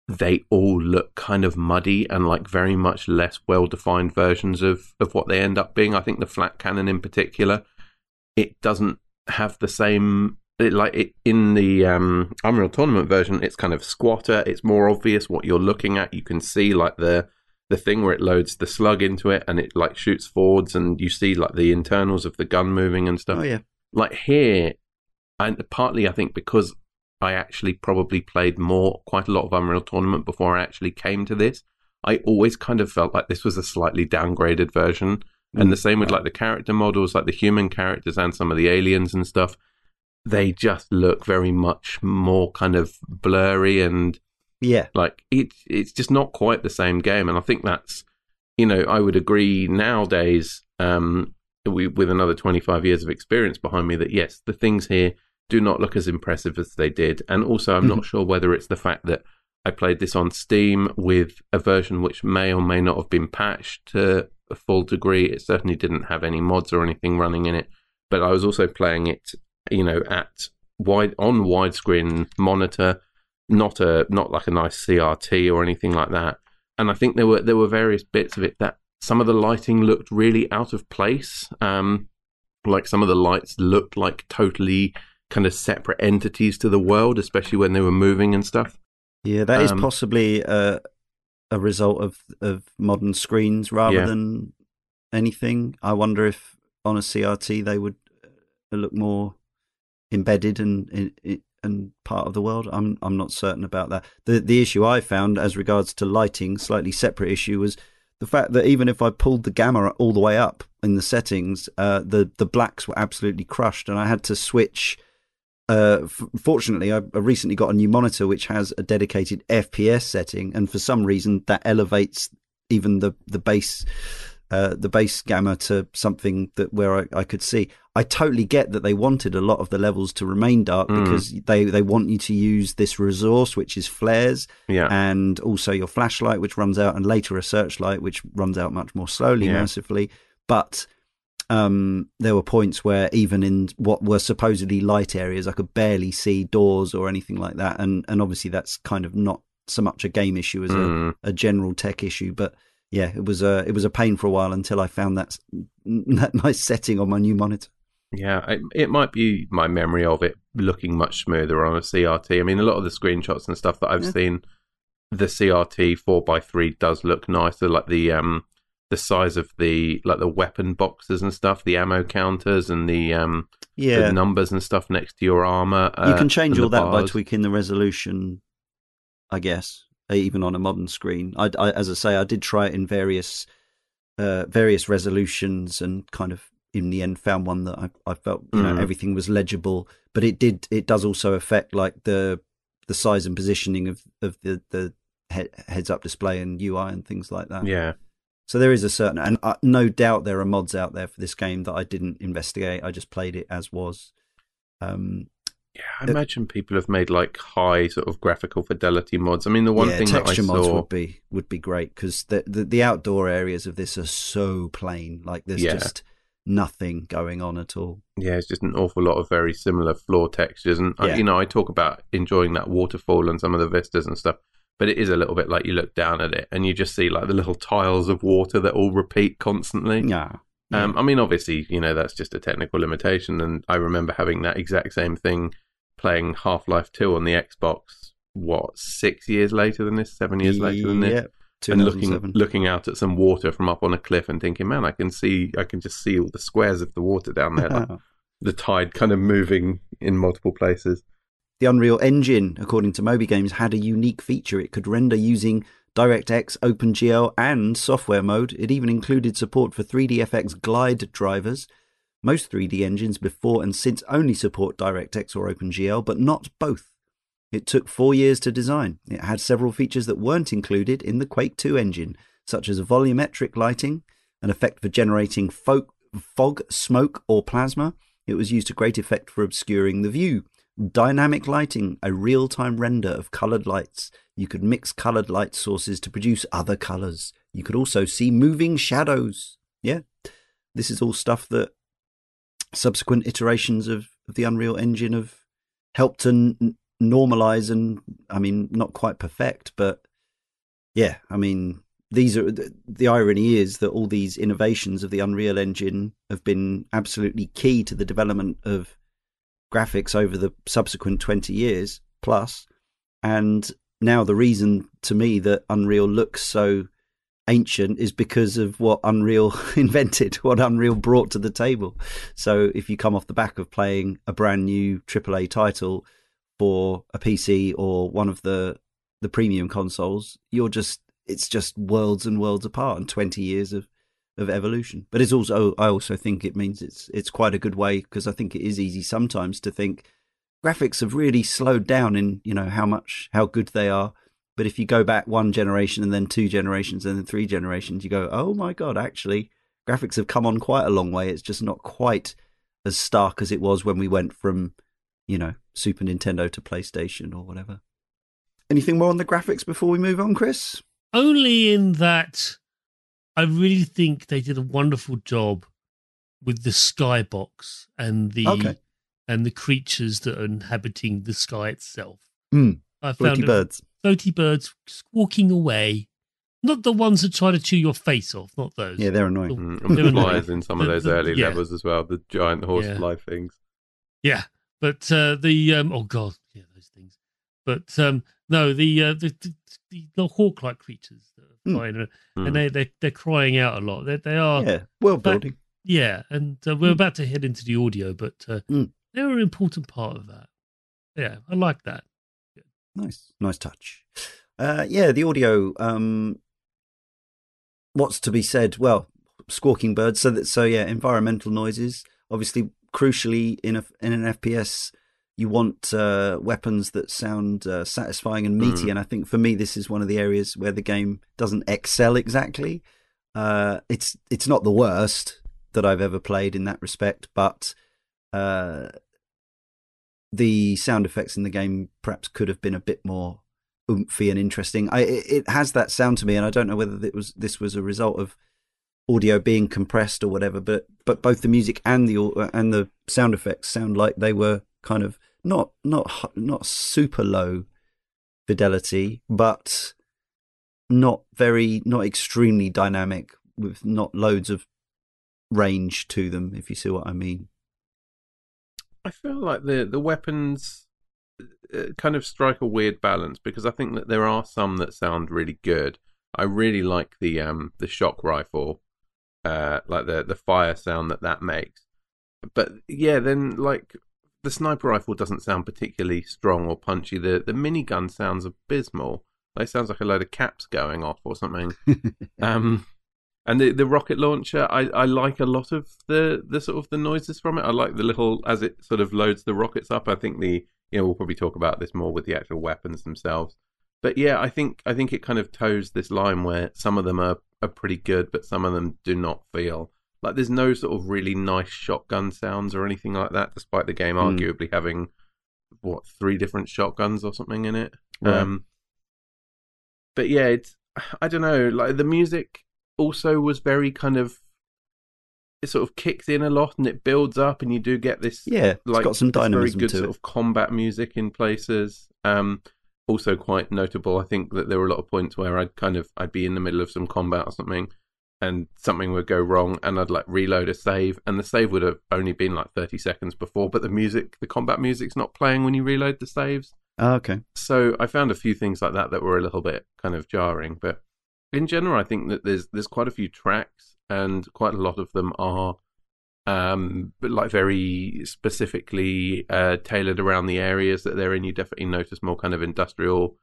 they all look kind of muddy and like very much less well defined versions of of what they end up being. I think the flak cannon in particular, it doesn't have the same it, like it, in the um, Unreal Tournament version, it's kind of squatter. It's more obvious what you're looking at. You can see like the the thing where it loads the slug into it and it like shoots forwards, and you see like the internals of the gun moving and stuff. Oh yeah. Like here, and partly I think because I actually probably played more, quite a lot of Unreal Tournament before I actually came to this. I always kind of felt like this was a slightly downgraded version. And the same with like the character models, like the human characters and some of the aliens and stuff they just look very much more kind of blurry and Yeah. like it it's just not quite the same game and i think that's you know i would agree nowadays um we, with another 25 years of experience behind me that yes the things here do not look as impressive as they did and also i'm not sure whether it's the fact that i played this on steam with a version which may or may not have been patched to a full degree it certainly didn't have any mods or anything running in it but i was also playing it you know at wide on widescreen monitor not a not like a nice CRT or anything like that. And I think there were there were various bits of it that some of the lighting looked really out of place. Um, like some of the lights looked like totally kind of separate entities to the world, especially when they were moving and stuff. Yeah, that is Um, possibly a a result of of modern screens rather Yeah. than anything. I wonder if on a CRT they would uh, look more embedded and and, and part of the world. I'm I'm not certain about that. The the issue I found as regards to lighting, slightly separate issue, was the fact that even if I pulled the gamma all the way up in the settings, uh, the the blacks were absolutely crushed, and I had to switch. Uh, f- fortunately, I, I recently got a new monitor which has a dedicated FPS setting, and for some reason that elevates even the the base uh, the base gamma to something that where I, I could see. I totally get that they wanted a lot of the levels to remain dark Mm. because they they want you to use this resource which is flares Yeah. and also your flashlight which runs out and later a searchlight which runs out much more slowly Yeah. mercifully but um, there were points where even in what were supposedly light areas, I could barely see doors or anything like that. And and obviously that's kind of not so much a game issue as Mm. a, a general tech issue. But yeah, it was a it was a pain for a while until I found that that nice setting on my new monitor. Yeah, it, it might be my memory of it looking much smoother on a CRT. I mean, a lot of the screenshots and stuff that I've Yeah. seen, the CRT four x three does look nicer. Like the um the size of the like the weapon boxes and stuff, the ammo counters and the um Yeah, the numbers and stuff next to your armor. you uh, can change all that by tweaking the resolution, I guess, uh, even on a modern screen. I, I, as I say, I did try it in various uh, various resolutions and kind of in the end found one that I, I felt you know Mm. everything was legible. But it did it does also affect like the the size and positioning of of the the he- heads up display and UI and things like that. Yeah, So there is a certain, and uh, no doubt there are mods out there for this game that I didn't investigate. I just played it as was. Um, yeah. I imagine people have made like high sort of graphical fidelity mods. I mean, the one yeah, thing that I texture mods saw, would be would be great because the, the the outdoor areas of this are so plain. Like there's Yeah. just nothing going on at all. yeah, it's just an awful lot of very similar floor textures. And I, you know, I talk about enjoying that waterfall and some of the vistas and stuff, but it is a little bit like you look down at it and you just see like the little tiles of water that all repeat constantly. Yeah. Um, I mean, obviously, you know, that's just a technical limitation. And I remember having that exact same thing playing Half Life 2 on the Xbox, what, six years later than this, seven years later than this? Yeah. and looking looking out at some water from up on a cliff and thinking, man, I can see, I can just see all the squares of the water down there, like the tide kind of moving in multiple places. The Unreal Engine, according to Moby Games, had a unique feature. It could render using DirectX, OpenGL, and software mode. It even included support for 3DFX glide drivers. Most 3D engines before and since only support DirectX or OpenGL, but not both. It took four years to design. It had several features that weren't included in the Quake 2 engine, such as volumetric lighting, an effect for generating fog, fog, smoke, or plasma. It was used to great effect for obscuring the view. Dynamic lighting, a real time render of coloured lights. You could mix coloured light sources to produce other colours. You could also see moving shadows. Yeah, this is all stuff that subsequent iterations of, of the Unreal Engine have helped to n- normalize and, I mean, not quite perfect, but yeah, I mean, these are the, the irony is that all these innovations of the Unreal Engine have been absolutely key to the development of graphics over the subsequent 20 years plus. And now the reason to me that unreal looks so ancient is because of what unreal invented what unreal brought to the table. So if you come off the back of playing a brand new aaa title for a pc or one of the the premium consoles you're just it's just worlds and worlds apart and 20 years of of evolution. But it's also I also think it means it's it's quite a good way because I think it is easy sometimes to think graphics have really slowed down in you know how much how good they are. But if you go back one generation and then two generations and then three generations, you go, oh my god, actually graphics have come on quite a long way. It's just not quite as stark as it was when we went from you know Super Nintendo to PlayStation or whatever. Anything more on the graphics before we move on, Chris? Only in that I really think they did a wonderful job with the skybox and the Okay. and the creatures that are inhabiting the sky itself. Mm, I Floaty found it- birds. floaty birds squawking away. Not the ones that try to chew your face off, not those. Yeah, they're annoying. Mm, They and were the flies annoying. in some of The- those the- early yeah. levels as well. The giant horse Yeah. fly things. Yeah, but uh, the um, oh god, yeah, those things. But um, no, the uh, the, the, the, the hawk-like creatures that are flying, Mm. and they they they're crying out a lot. They they are yeah, yeah, world but- building. Yeah, and uh, we're about to head into the audio, but uh, Hmm. they're an important part of that. Yeah, I like that. Nice, nice touch. Uh, yeah, the audio. Um, what's to be said? Well, squawking birds. So that so yeah, environmental noises. Obviously, crucially in a in an FPS, you want uh, weapons that sound uh, satisfying and meaty. Mm. And I think for me, this is one of the areas where the game doesn't excel exactly. Uh, it's it's not the worst that I've ever played in that respect, but uh, the sound effects in the game perhaps could have been a bit more oomphy and interesting. I it, it has that sound to me, and I don't know whether it was this was a result of audio being compressed or whatever. But but both the music and the and the sound effects sound like they were kind of not not not super low fidelity, but not very not extremely dynamic with not loads of range to them. If you see what I mean. I feel like the the weapons uh, kind of strike a weird balance because I think that there are some that sound really good. I really like the um the shock rifle, uh, like the the fire sound that that makes. But yeah, then like the sniper rifle doesn't sound particularly strong or punchy. The the minigun sounds abysmal. It sounds like a load of caps going off or something. Um, and the the rocket launcher, I, I like a lot of the the sort of the noises from it. I like the little as it sort of loads the rockets up. I think the you know we'll probably talk about this more with the actual weapons themselves. But yeah, I think I think it kind of toes this line where some of them are are pretty good, but some of them do not feel like there's no sort of really nice shotgun sounds or anything like that. Despite the game Mm. arguably having what three different shotguns or something in it. Right. Um, but yeah, it's I don't know. Like the music also was very kind of it sort of kicks in a lot and it builds up and you do get this Yeah, it's like got some this very good to sort it. of combat music in places. Um, also quite notable. I think that there were a lot of points where I'd kind of I'd be in the middle of some combat or something, and something would go wrong, and I'd like reload a save, and the save would have only been like thirty seconds before, but the music, the combat music's not playing when you reload the saves. Ah, okay. So I found a few things like that that were a little bit kind of jarring, but in general, I think that there's there's quite a few tracks, and quite a lot of them are um but like very specifically uh tailored around the areas that they're in you definitely notice more kind of industrial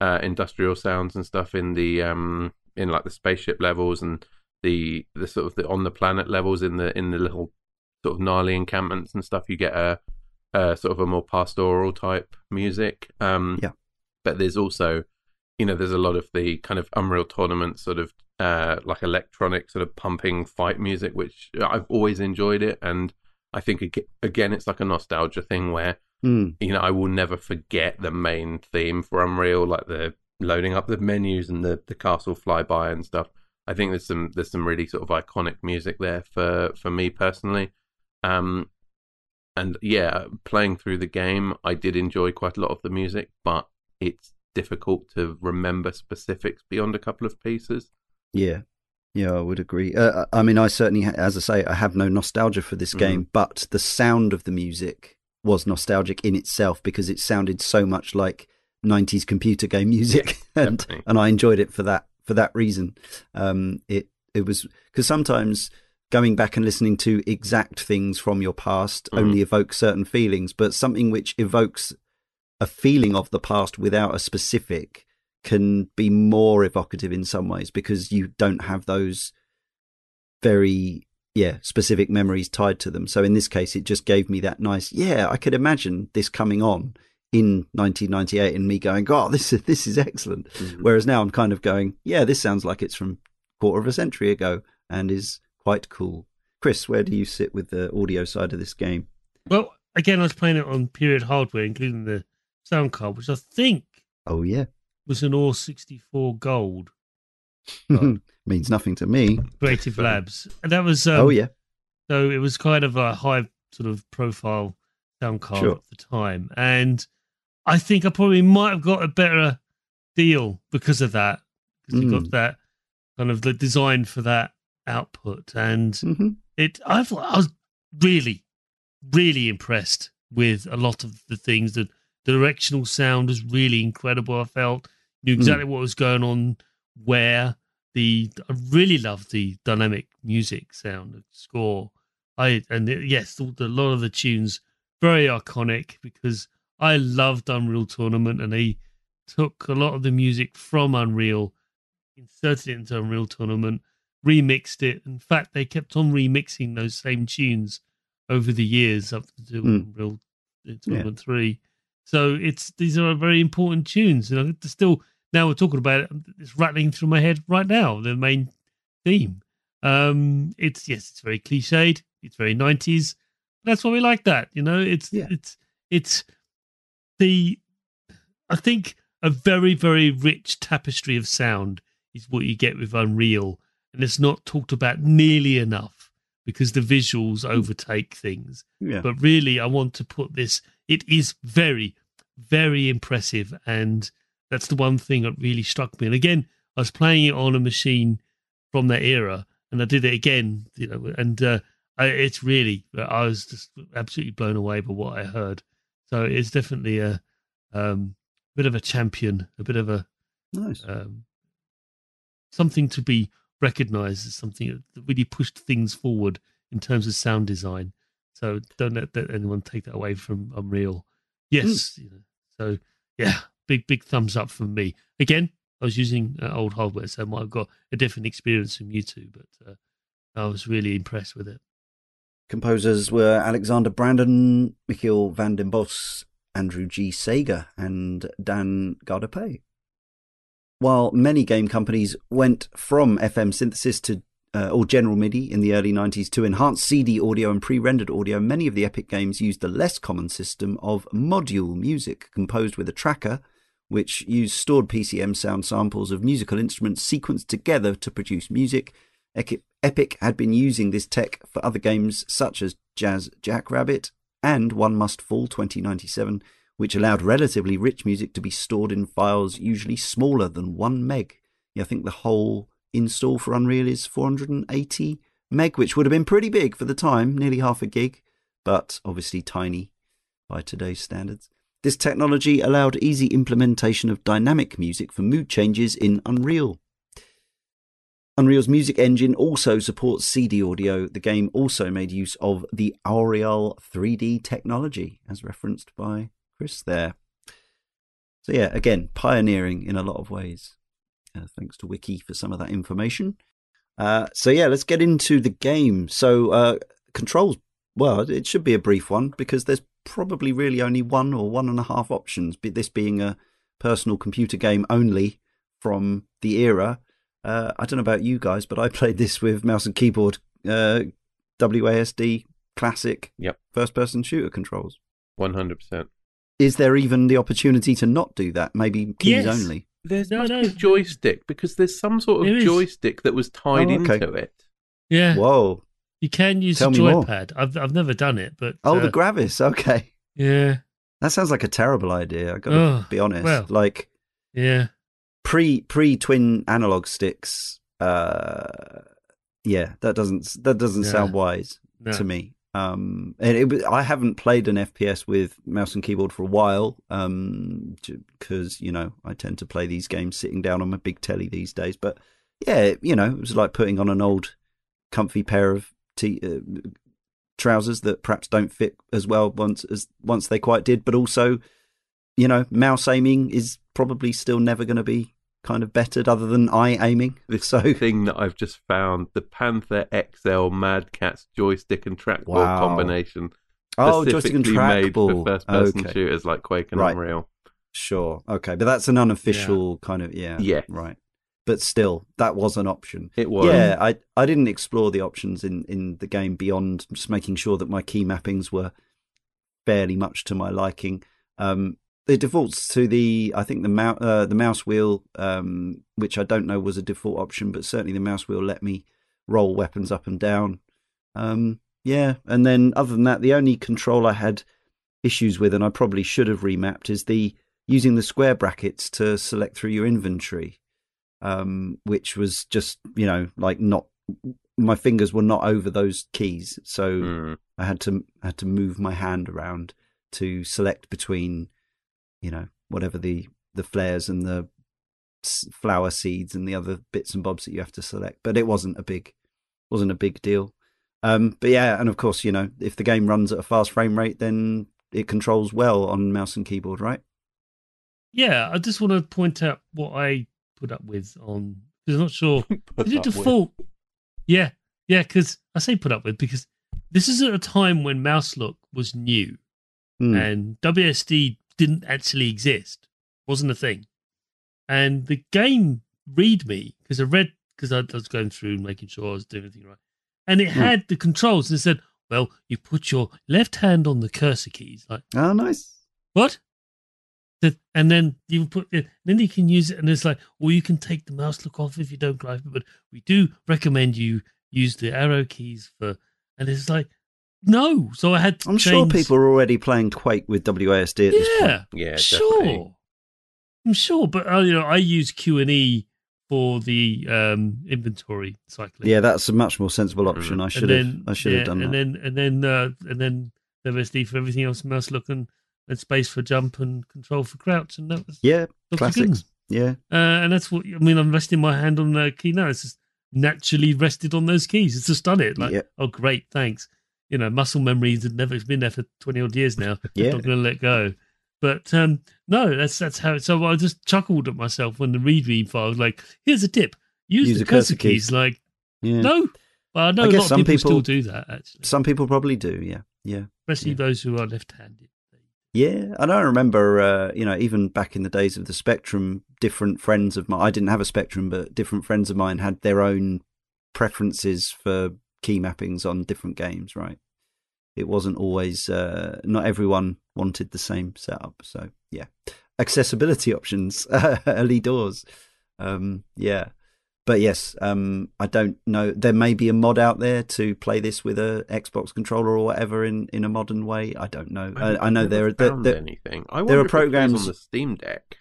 uh industrial sounds and stuff in the um in like the spaceship levels and the the sort of the on the planet levels in the in the little sort of Nali encampments and stuff you get a, a sort of a more pastoral type music um Yeah. but there's also you know there's a lot of the kind of unreal tournament sort of uh, like electronic sort of pumping fight music, which I've always enjoyed it. And I think again, it's like a nostalgia thing where Mm. you know I will never forget the main theme for Unreal, like the loading up the menus and the the castle flyby and stuff. I think there's some there's some really sort of iconic music there for for me personally. Um, and yeah, playing through the game, I did enjoy quite a lot of the music, but it's difficult to remember specifics beyond a couple of pieces. Yeah. Yeah, I would agree. Uh, I mean, I certainly, as I say, I have no nostalgia for this Mhm. game, but the sound of the music was nostalgic in itself because it sounded so much like 90s computer game music, and definitely. and I enjoyed it for that for that reason. Um, it it was because sometimes going back and listening to exact things from your past Mhm. only evokes certain feelings, but something which evokes a feeling of the past without a specific can be more evocative in some ways because you don't have those very yeah specific memories tied to them so in this case it just gave me that nice yeah i could imagine this coming on in 1998 and me going oh this is this is excellent Mhm. whereas now i'm kind of going yeah this sounds like it's from quarter of a century ago and is quite cool chris where do you sit with the audio side of this game Well, again, I was playing it on period hardware, including the sound card, which I think oh yeah was an AWE64 Gold Right. means nothing to me Creative Labs. And that was. Um, oh yeah So it was kind of a high sort of profile sound card Sure. at the time. And I think I probably might have got a better deal because of that. Because you Mm. got that kind of the design for that output. And hmm it I thought I was really, really impressed with a lot of the things. The, the directional sound was really incredible. I felt knew exactly what was going on where. The I really loved the dynamic music sound, the score. I and it- yes, the, the- a lot of the tunes very iconic because I loved Unreal Tournament and they took a lot of the music from Unreal, inserted it into Unreal Tournament, remixed it. In fact, they kept on remixing those same tunes over the years up to Mm. Unreal Tournament Three. So it's these are very important tunes, and think they're still now we're talking about it. It's rattling through my head right now. The main theme. Um, it's yes, it's very cliched. It's very nineties. That's why we like that. You know, it's Yeah. it's it's the I think a very very rich tapestry of sound is what you get with Unreal, and it's not talked about nearly enough because the visuals overtake things. yeah But really, I want to put this. It is very, very impressive, and that's the one thing that really struck me. And again, I was playing it on a machine from that era, and I did it again, you know, and uh, I, it's really. I was just absolutely blown away by what I heard. So it's definitely a um, bit of a champion, a bit of a nice um, something to be recognised as something that really pushed things forward in terms of sound design. So don't let, let anyone take that away from Unreal. Yes, you know, so yeah, big big thumbs up from me. Again, I was using uh, old hardware, so I might have got a different experience from you two, but uh, I was really impressed with it. Composers were Alexander Brandon, Michiel van den Bos, Andrew G. Sega, and Dan Gardopée. While many game companies went from FM synthesis to uh, or general MIDI in the early 90s to enhanced CD audio and pre-rendered audio, many of the Epic games used the less common system of module music composed with a tracker, which used stored PCM sound samples of musical instruments sequenced together to produce music. Epic had been using this tech for other games such as Jazz Jackrabbit and One Must Fall 2097, which allowed relatively rich music to be stored in files usually smaller than 1 meg. Yeah, I think the whole install for Unreal is 480 meg, which would have been pretty big for the time, nearly half a gig, but obviously tiny by today's standards. This technology allowed easy implementation of dynamic music for mood changes in Unreal. Unreal's music engine also supports CD audio. The game also made use of the Aureal 3D technology, as referenced by Chris there. So, yeah, again, pioneering in a lot of ways. Uh, thanks to Wiki for some of that information. Uh, so, yeah, let's get into the game. So, uh, controls, well, it should be a brief one because there's probably really only one or one and a half options, this being a personal computer game only from the era. Uh, I don't know about you guys, but I played this with mouse and keyboard, uh, WASD classic Yep. first person shooter controls. One hundred percent. Is there even the opportunity to not do that? Maybe keys Yes. only. There's No, no. joystick because there's some sort of is. joystick that was tied Oh, okay. into it. Yeah, Whoa. you can use Tell a me more. joypad. I've I've never done it, but Oh, uh, the Gravis. Okay. yeah, That sounds like a terrible idea. I got to Oh, be honest. well. like yeah. Pre pre twin analog sticks. Uh, yeah, that doesn't that doesn't Yeah. sound wise No. to me. Um, and it, I haven't played an FPS with mouse and keyboard for a while. Um, because you know I tend to play these games sitting down on my big telly these days. But yeah, you know, it was like putting on an old, comfy pair of t- uh, trousers that perhaps don't fit as well once as once they quite did. But also, you know, mouse aiming is probably still never going to be kind of bettered other than eye aiming. So Thing that I've just found: the Panther XL Mad Catz joystick and trackball Wow. combination. oh, joystick and specifically made for trackball. first-person Okay. shooters like Quake and Right. Unreal. Sure. Okay, but that's an unofficial kind of yeah. Yeah. Right. But still, that was an option. It was. Yeah, I I didn't explore the options in in the game beyond just making sure that my key mappings were fairly much to my liking. Um, it defaults to the I think the mouse uh, the mouse wheel, um, which I don't know was a default option, but certainly the mouse wheel let me roll weapons up and down. Um, yeah, and then other than that, the only control I had issues with, and I probably should have remapped, is the using the square brackets to select through your inventory, um, which was just you know like not my fingers were not over those keys, so Mm. I had to had to move my hand around to select between, you know, whatever the the flares and the flower seeds and the other bits and bobs that you have to select. But it wasn't a big wasn't a big deal. Um, but yeah, and of course, you know, if the game runs at a fast frame rate, then it controls well on mouse and keyboard, right? Yeah, I just want to point out what I put up with on because I'm not sure. Is it up with. default? Yeah, yeah. Because I say put up with because this is at a time when mouse look was new Hmm. and WSD didn't actually exist, wasn't a thing. And the game read me because I read because I was going through making sure I was doing everything right, and it Hmm. had the controls and it said, "Well, you put your left hand on the cursor keys." Like Oh, nice. what? And then you put it, then you can use it, and it's like, or you can take the mouse look off if you don't like it. But we do recommend you use the arrow keys for, and it's like, no. So I had. To I'm sure people are already playing Quake with WASD at this point. Yeah, Yeah, sure. definitely. I'm sure, but uh, you know, I use Q and E for the um, inventory cycling. Yeah, that's a much more sensible Mhm. option. I And should have. I should yeah, have done and that. then and then uh, and then WSD for everything else, mouse look and, and space for jump and control for crouch, and that was yeah, Dr. classics. Yeah, Uh, and that's what I mean. I'm resting my hand on the key now. It's just naturally rested on those keys. It's just done it. Like, Yeah. oh, great, thanks. You know, muscle memories had never it's been there for twenty odd years now. Yeah. not going to let go. But um, no, that's that's how. So I just chuckled at myself when the README file was like, "Here's a tip: use, Use the the cursor cursor keys. keys." Like, yeah. no, well, I know I a guess lot of some people, still do that actually, Some people probably do. Yeah, yeah. especially yeah. those who are left-handed. Yeah, and I remember, uh, you know, even back in the days of the Spectrum, different friends of mine. I didn't have a Spectrum, but different friends of mine had their own preferences for key mappings on different games. Right? It wasn't always. Uh, not everyone wanted the same setup. So yeah, accessibility options, early doors. Um, yeah, but yes, um, I don't know. There may be a mod out there to play this with a Xbox controller or whatever in, in a modern way. I don't know. I've I, I know there are there, there, anything. I there are if it plays programs- on the Steam Deck.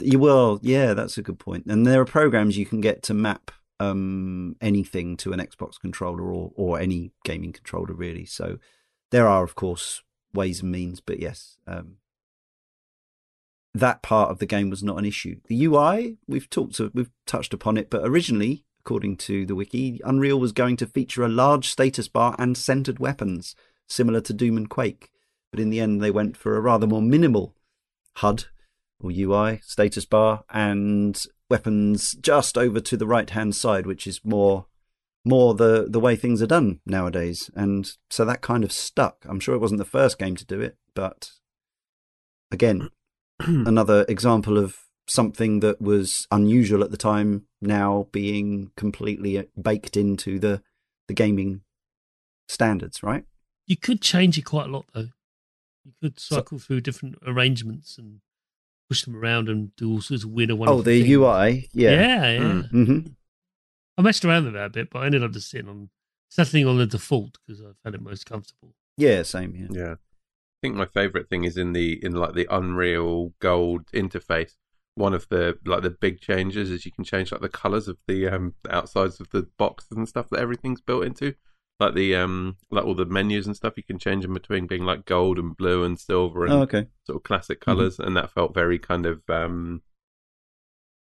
you will. Yeah, that's a good point. And there are programs you can get to map um, anything to an Xbox controller or or any gaming controller really. So there are of course ways and means, but yes, um, that part of the game was not an issue. The UI we've talked to, we've touched upon it, but originally, according to the wiki, Unreal was going to feature a large status bar and centered weapons similar to Doom and Quake, but in the end they went for a rather more minimal HUD or UI status bar and weapons just over to the right hand side, which is more more the the way things are done nowadays. And so that kind of stuck. I'm sure it wasn't the first game to do it, but again, another example of something that was unusual at the time now being completely uh, baked into the the gaming standards, right? You could change it quite a lot, though. You could cycle so, through different arrangements and push them around and do all sorts of weird one. Oh, the things. UI, yeah, yeah, yeah. Mm. Mm-hmm. I messed around with that a bit, but I ended up just sitting on settling on the default because I found it most comfortable. Yeah, same here. Yeah, I think my favorite thing is in the in like the Unreal Gold interface. One of the like the big changes is you can change like the colors of the um the outsides of the boxes and stuff that everything's built into like the um like all the menus and stuff you can change them between being like gold and blue and silver and oh, okay. sort of classic colors mm-hmm. and that felt very kind of um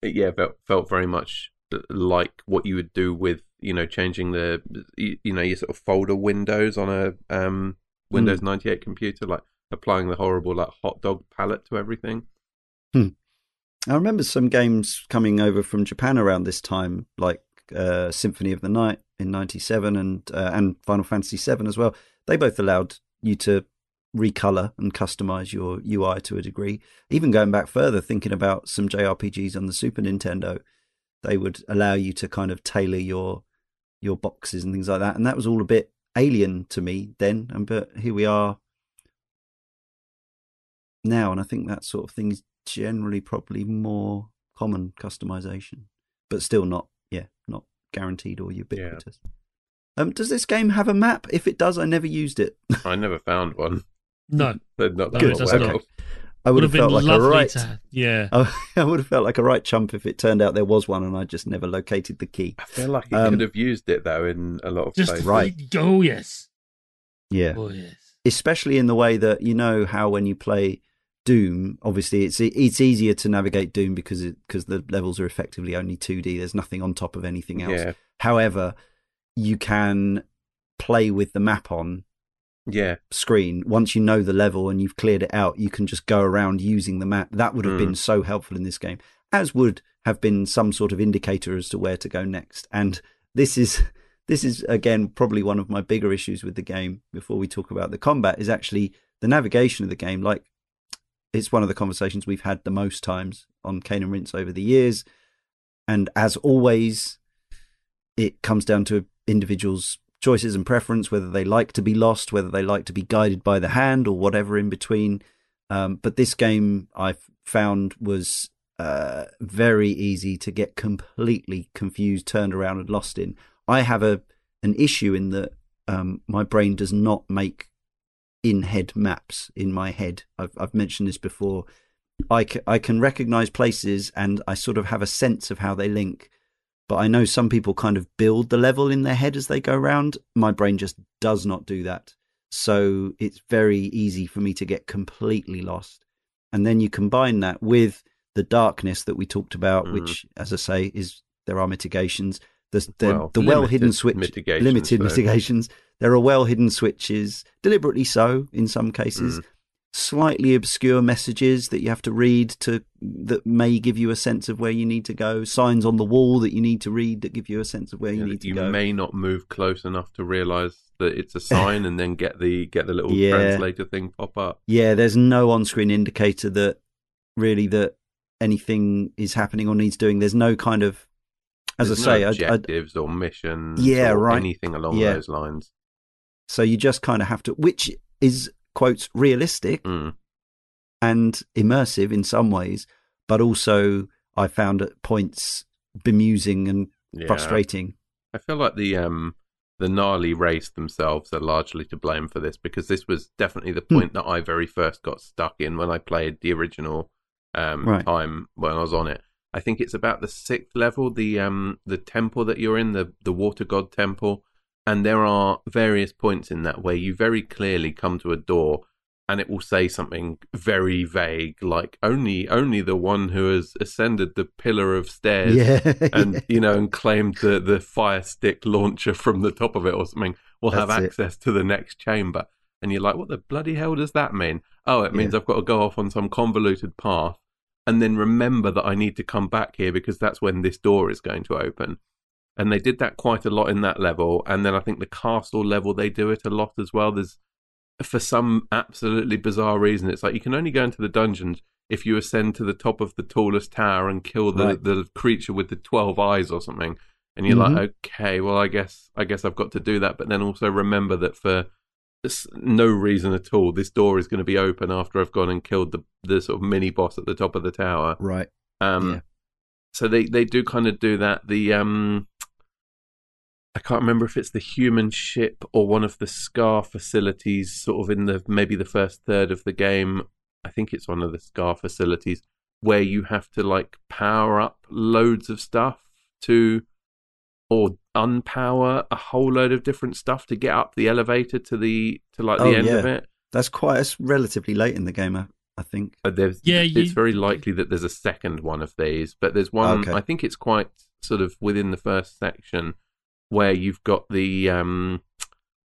yeah felt felt very much like what you would do with you know changing the you, you know your sort of folder windows on a um windows mm. 98 computer like applying the horrible like hot dog palette to everything hmm. i remember some games coming over from japan around this time like uh, symphony of the night in '97 and uh, and Final Fantasy VII as well. They both allowed you to recolor and customize your UI to a degree. Even going back further, thinking about some JRPGs on the Super Nintendo, they would allow you to kind of tailor your your boxes and things like that. And that was all a bit alien to me then. And but here we are now, and I think that sort of thing is generally probably more common customization, but still not yeah not guaranteed or ubiquitous. Yeah. Um, does this game have a map? If it does, I never used it. I never found one. No, not that Good. Okay. I would, would have, felt like a right. To, yeah, I would have felt like a right chump if it turned out there was one and I just never located the key. I feel like you um, could have used it though in a lot of just places. Right. Oh yes. Yeah. Oh yes. Especially in the way that you know how when you play Doom, obviously it's it's easier to navigate Doom because it, because the levels are effectively only 2D. There's nothing on top of anything else. Yeah. However, you can play with the map on yeah screen once you know the level and you've cleared it out you can just go around using the map that would have mm. been so helpful in this game as would have been some sort of indicator as to where to go next and this is this is again probably one of my bigger issues with the game before we talk about the combat is actually the navigation of the game like it's one of the conversations we've had the most times on Cane and Rinse over the years. And as always, it comes down to individuals' choices and preference, whether they like to be lost, whether they like to be guided by the hand, or whatever in between. Um, but this game I found was uh, very easy to get completely confused, turned around, and lost in. I have a an issue in that um, my brain does not make in head maps in my head. I've, I've mentioned this before. I, c- I can recognize places and I sort of have a sense of how they link. But I know some people kind of build the level in their head as they go around. My brain just does not do that. So it's very easy for me to get completely lost. And then you combine that with the darkness that we talked about, mm. which, as I say, is there are mitigations. The, the well, the well hidden switch limited so. mitigations. There are well hidden switches, deliberately so in some cases. Mm. Slightly obscure messages that you have to read to that may give you a sense of where you need to go. Signs on the wall that you need to read that give you a sense of where yeah, you need to you go. You may not move close enough to realise that it's a sign, and then get the get the little yeah. translator thing pop up. Yeah, there's no on-screen indicator that really that anything is happening or needs doing. There's no kind of as There's I no say, objectives I, I, or missions, yeah, or right, anything along yeah. those lines. So you just kind of have to, which is quotes realistic mm. and immersive in some ways, but also I found at points bemusing and yeah. frustrating. I feel like the um the Nali race themselves are largely to blame for this because this was definitely the hmm. point mm. that I very first got stuck in when I played the original um, right. time when I was on it. I think it's about the sixth level, the um the temple that you're in, the the water god temple, and there are various points in that where you very clearly come to a door and it will say something very vague like only only the one who has ascended the pillar of stairs yeah, and yeah. you know and claimed the the fire stick launcher from the top of it or something will have access it. to the next chamber and you're like what the bloody hell does that mean oh it means yeah. i've got to go off on some convoluted path and then remember that I need to come back here because that's when this door is going to open. And they did that quite a lot in that level. And then I think the castle level, they do it a lot as well. There's, for some absolutely bizarre reason, it's like you can only go into the dungeons if you ascend to the top of the tallest tower and kill the, Right. the creature with the twelve eyes or something. And you're Mhm. like, okay, well, I guess I guess I've got to do that. But then also remember that for no reason at all, this door is going to be open after I've gone and killed the the sort of mini boss at the top of the tower. Right. Um, Yeah. So they, they do kind of do that. The um, I can't remember if it's the human ship or one of the Skaarj facilities, sort of in the maybe the first third of the game. I think it's one of the Skaarj facilities where you have to like power up loads of stuff to, or unpower a whole load of different stuff to get up the elevator to the to like the Oh, end of it. That's quite. It's relatively late in the game, I, I think. Uh, there's, Yeah, it's very likely that there's a second one of these, but there's one. Okay. I think it's quite sort of within the first section where you've got the um,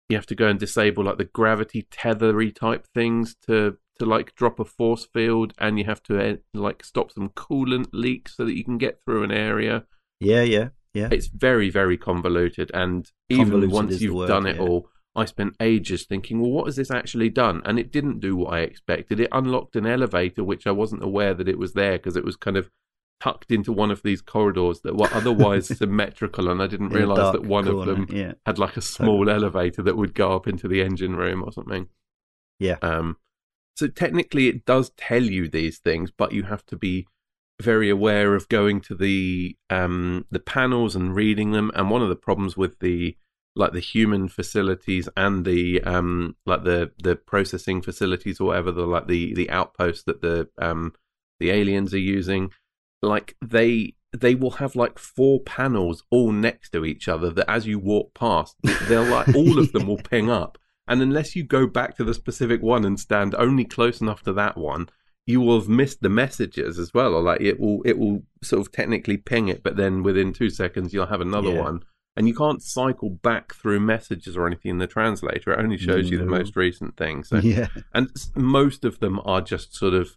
you have to go and disable like the gravity tethery type things to to like drop a force field, and you have to uh, like stop some coolant leaks so that you can get through an area. Yeah, yeah, yeah. It's very very convoluted, and even Convoluted once you've word, done it yeah. all. I spent ages thinking, well, what has this actually done? And it didn't do what I expected. It unlocked an elevator, which I wasn't aware that it was there because it was kind of tucked into one of these corridors that were otherwise symmetrical, and I didn't realize that one of them Yeah. had like a small elevator that would go up into the engine room or something. Yeah. Um, so technically, it does tell you these things, but you have to be very aware of going to the um the panels and reading them. And one of the problems with the like the human facilities and the um like the the processing facilities or whatever the like the the outposts that the um the aliens are using like they they will have like four panels all next to each other that as you walk past they'll like all of them will ping up. And unless you go back to the specific one and stand only close enough to that one you will have missed the messages as well. Or like it will it will sort of technically ping it but then within 2 seconds you'll have another Yeah. one. And you can't cycle back through messages or anything in the translator. It only shows you the most recent thing. So yeah. and most of them are just sort of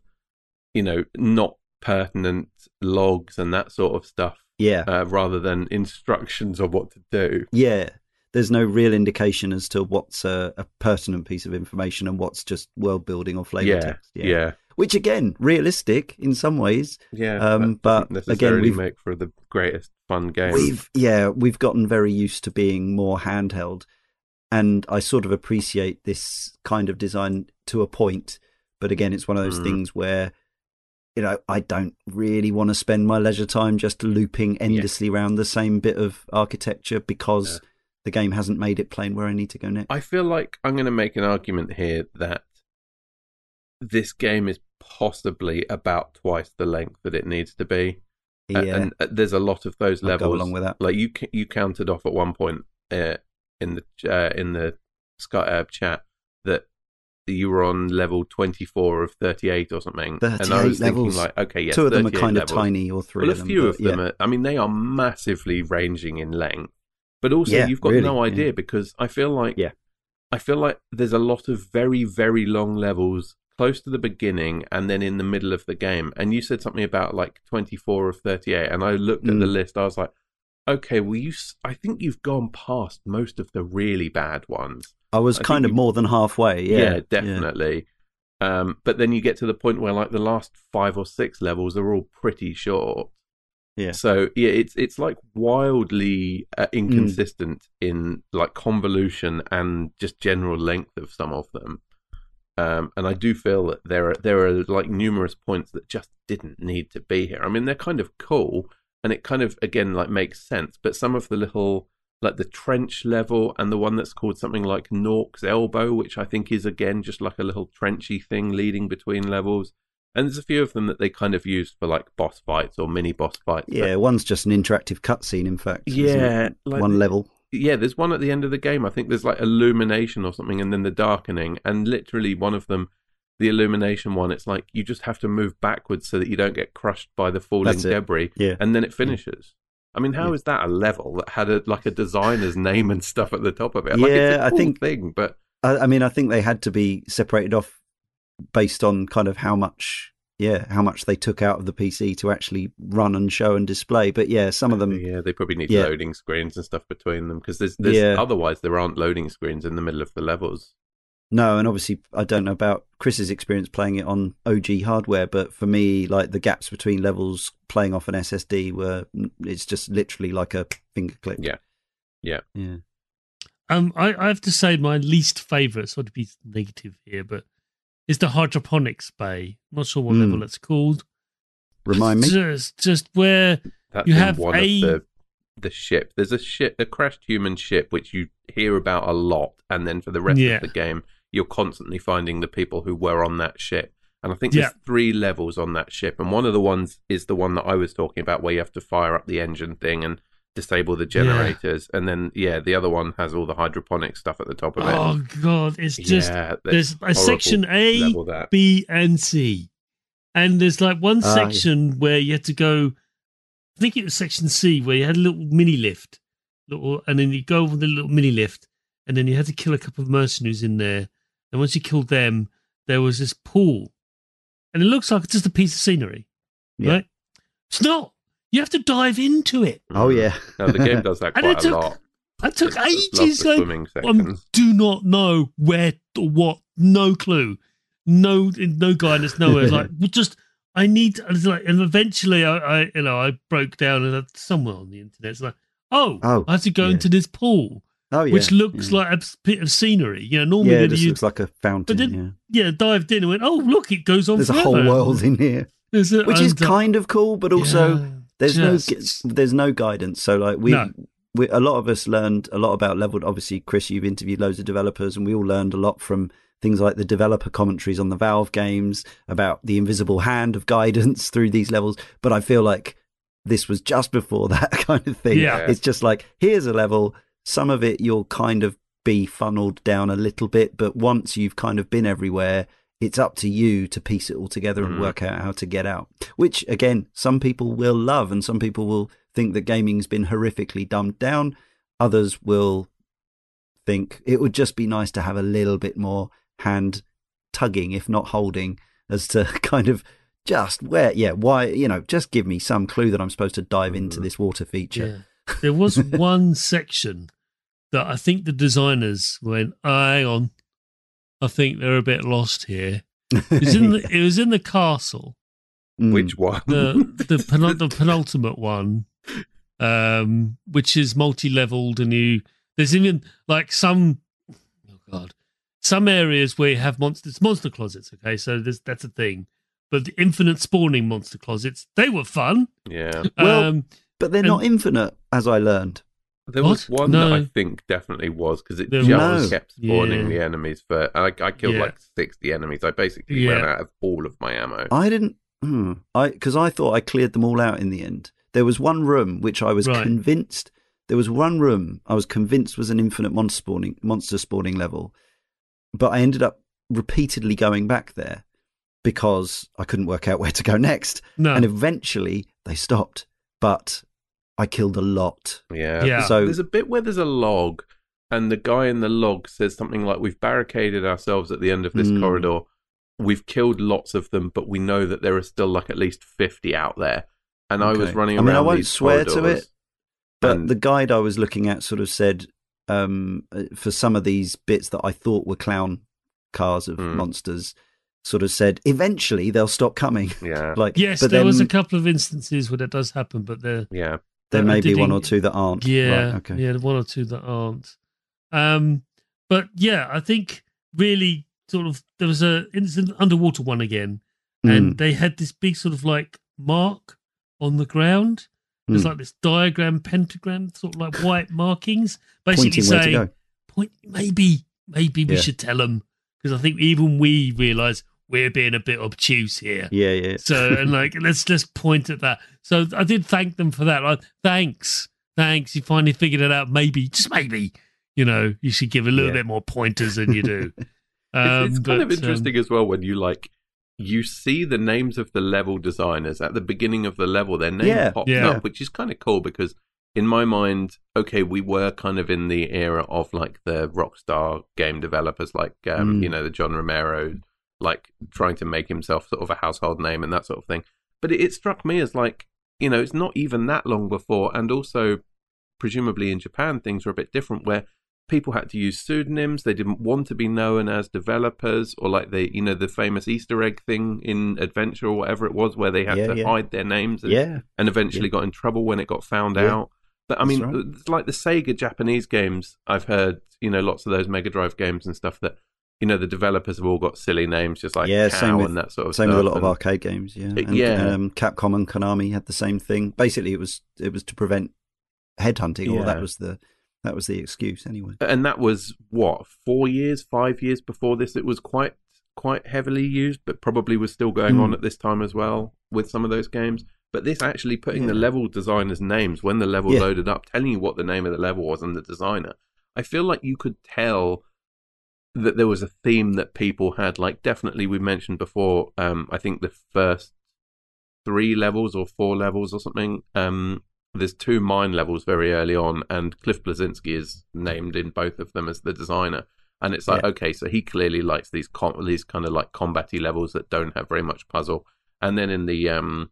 you know not pertinent logs and that sort of stuff Yeah. uh, rather than instructions of what to do Yeah. There's no real indication as to what's a, a pertinent piece of information and what's just world building or flavor yeah, text. yeah Which again, realistic in some ways. yeah Um, but again, we've- make for the greatest fun game We've yeah, we've gotten very used to being more handheld, and I sort of appreciate this kind of design to a point. But again, it's one of those Mm. things where you know I don't really want to spend my leisure time just looping endlessly around the same bit of architecture because Yeah. the game hasn't made it plain where I need to go next. I feel like I'm going to make an argument here that this game is possibly about twice the length that it needs to be yeah, and uh, there's a lot of those I'll levels go along with that. like you you counted off at one point uh, in the uh, in the Sky uh, chat that you were on level 24 of 38 or something and I 38 was thinking levels. like okay yes Two of them are kind levels. of tiny, or three well a of them. few but of them yeah. are I mean they are massively ranging in length but also Yeah, you've got really, no yeah. idea because I feel like Yeah. I feel like there's a lot of very very long levels close to the beginning and then in the middle of the game and you said something about like 24 of 38 and I looked at the Mm. list I was like okay well you I think you've gone past most of the really bad ones I was I kind of you- more than halfway. Yeah, definitely um but then you get to the point where like the last 5 or 6 levels are all pretty short Yeah. so yeah, it's it's like wildly Mm. uh, inconsistent in like convolution and just general length of some of them. Um, and I do feel that there are there are like numerous points that just didn't need to be here. I mean, they're kind of cool, and it kind of again like makes sense. But some of the little like the trench level and the one that's called something like Noork's Elbow, which I think is again just like a little trenchy thing leading between levels. And there's a few of them that they kind of used for like boss fights or mini boss fights. but- Yeah, one's just an interactive cutscene. In fact, yeah, like, one level. yeah, there's one at the end of the game. I think there's like illumination or something, and then the darkening. And literally, one of them, the illumination one, it's like you just have to move backwards so that you don't get crushed by the falling debris, Yeah, and then it finishes. I mean, how is Yeah. that a level that had a like a designer's name and stuff at the top of it? Like, it's Yeah, a I cool think- thing, but I, I mean, I think they had to be separated off based on kind of how much, yeah, how much they took out of the PC to actually run and show and display. But yeah, some of them, yeah, they probably need yeah. loading screens and stuff between them because there's, there's Yeah. otherwise there aren't loading screens in the middle of the levels. No, and obviously I don't know about Chris's experience playing it on OG hardware, but for me, like the gaps between levels playing off an SSD were it's just literally like a finger click. Yeah. Yeah. Yeah. Um, I, I have to say my least favourite, sort of be negative here, but is the hydroponics bay. I'm not sure what Hmm. level it's called. Remind me. Just, just where That's You have one a- of the the ship. There's a ship, a crashed human ship, which you hear about a lot, and then for the rest Yeah. of the game, you're constantly finding the people who were on that ship. And I think there's Yeah. three levels on that ship, and one of the ones is the one that I was talking about, where you have to fire up the engine thing and disable the generators, and then yeah, the other one has all the hydroponic stuff at the top of it. oh god, it's just yeah, there's a section A, level that. B, and C, and there's like one yeah. section where you had to go. I think it was section C where you had a little mini lift, little, and then you go over the little mini lift, and then you had to kill a couple of mercenaries in there. And once you killed them, there was this pool, and it looks like it's just a piece of scenery, Yeah. right? It's not. You have to dive into it. Oh yeah. No, the game does that And quite it a took lot. I took It ages. the Like, I do not know where or what. No clue. No, no guidance. Nowhere. like just. I need. I like, and eventually, I, I, you know, I broke down and I- somewhere on the internet. It's like, oh, Oh, I have to go yeah. into this pool, Oh yeah. which looks yeah. like a bit of scenery. You know, normally yeah, it when just you looks like a fountain. But yeah. yeah dived in and went, oh look, it goes on. There's a whole world in here, There's a- which is uh, kind of cool, but also yeah, there's just- no there's no guidance. So like we, No. we a lot of us learned a lot about leveled. Obviously, Chris, you've interviewed loads of developers, and we all learned a lot from things like the developer commentaries on the Valve games about the invisible hand of guidance through these levels. But I feel like this was just before that kind of thing. Yeah. It's just like here's a level. Some of it you'll kind of be funneled down a little bit, but once you've kind of been everywhere, it's up to you to piece it all together and Mhm. work out how to get out. Which again, some people will love, and some people will think that gaming's been horrifically dumbed down. Others will think it would just be nice to have a little bit more hand tugging, if not holding, as to kind of just where, yeah, why, you know, just give me some clue that I'm supposed to dive into Mhm. this water feature. Yeah. There was one section that I think the designers went, oh, hang on, I think they're a bit lost here. It was in the, it was in the castle, Mm. Which one? the the, penul- the penultimate one, um, which is multi-leveled, and you there's even like some, oh god, some areas where you have monsters, monster closets. Okay, so there's that's a thing, but the infinite spawning monster closets, they were fun. yeah. Well, um, but they're and- not infinite, as I learned. There was What? one that I think definitely was because it There just was. kept spawning Yeah. the enemies for. I, I killed Yeah. like sixty enemies. I basically ran out of all of my ammo. I didn't, hmm, I because I thought I cleared them all out in the end. There was one room which I was Right. convinced. There was one room I was convinced was an infinite monster spawning monster spawning level, but I ended up repeatedly going back there because I couldn't work out where to go next, no, and eventually they stopped. But I killed a lot. Yeah. Yeah. So There's a bit where there's a log, and the guy in the log says something like, "We've barricaded ourselves at the end of this Mm. corridor. We've killed lots of them, but we know that there are still like at least fifty out there." And I was Okay. running I around. mean, I won't swear to it, But and- the guide I was looking at sort of said um, uh, for some of these bits that I thought were clown cars of Mm. monsters, sort of said eventually they'll stop coming. yeah, like yes, but there then was a couple of instances where that does happen, but they're yeah. There may be one or two that aren't. Yeah, Right, okay. yeah, one or two that aren't. Um, but yeah, I think really sort of there was a it's an underwater one again, and Mm, they had this big sort of like mark on the ground. It's Mm. like this diagram, pentagram, sort of like white markings, basically pointing where to saying, "Point, maybe, maybe we Yeah. should tell them," because I think even we realise we're being a bit obtuse here. Yeah, yeah. So and like let's let's point at that. So I did thank them for that. Like thanks, thanks. You finally figured it out. Maybe just maybe, you know, you should give a little Yeah. bit more pointers than you do. It's, Um, it's kind of but, um, interesting as well when you like you see the names of the level designers at the beginning of the level. Their name Yeah. pops Yeah. up, which is kind of cool because in my mind, okay, we were kind of in the era of like the Rockstar game developers, like um, Mm. you know the John Romero, like trying to make himself sort of a household name and that sort of thing. But it, it struck me as like you know it's not even that long before, and also presumably in Japan things were a bit different where people had to use pseudonyms. They didn't want to be known as developers, or like they, you know, the famous Easter egg thing in Adventure or whatever it was, where they had Yeah, to yeah. hide their names and, Yeah, and eventually got in trouble when it got found out. But I mean, right. it's like the Sega Japanese games. I've heard, you know, lots of those Mega Drive games and stuff that, you know, the developers have all got silly names, just like Yeah, Cow same with- and that sort of same stuff. with a lot of arcade games. Yeah, and, yeah. Um, Capcom and Konami had the same thing. Basically, it was it was to prevent headhunting, or that was the that was the excuse anyway. and that was what four years, five years before this. It was quite quite heavily used, but probably was still going on Mm. at this time as well with some of those games. But this actually putting the level designers' names when the level Yeah. loaded up, telling you what the name of the level was and the designer. I feel like you could tell that there was a theme that people had. Like definitely, we mentioned before. Um, I think the first three levels or four levels or something. Um, there's two mine levels very early on, and Cliff Bleszinski is named in both of them as the designer. And it's like, Yeah. okay, so he clearly likes these com- these kind of like combaty levels that don't have very much puzzle. And then in the um,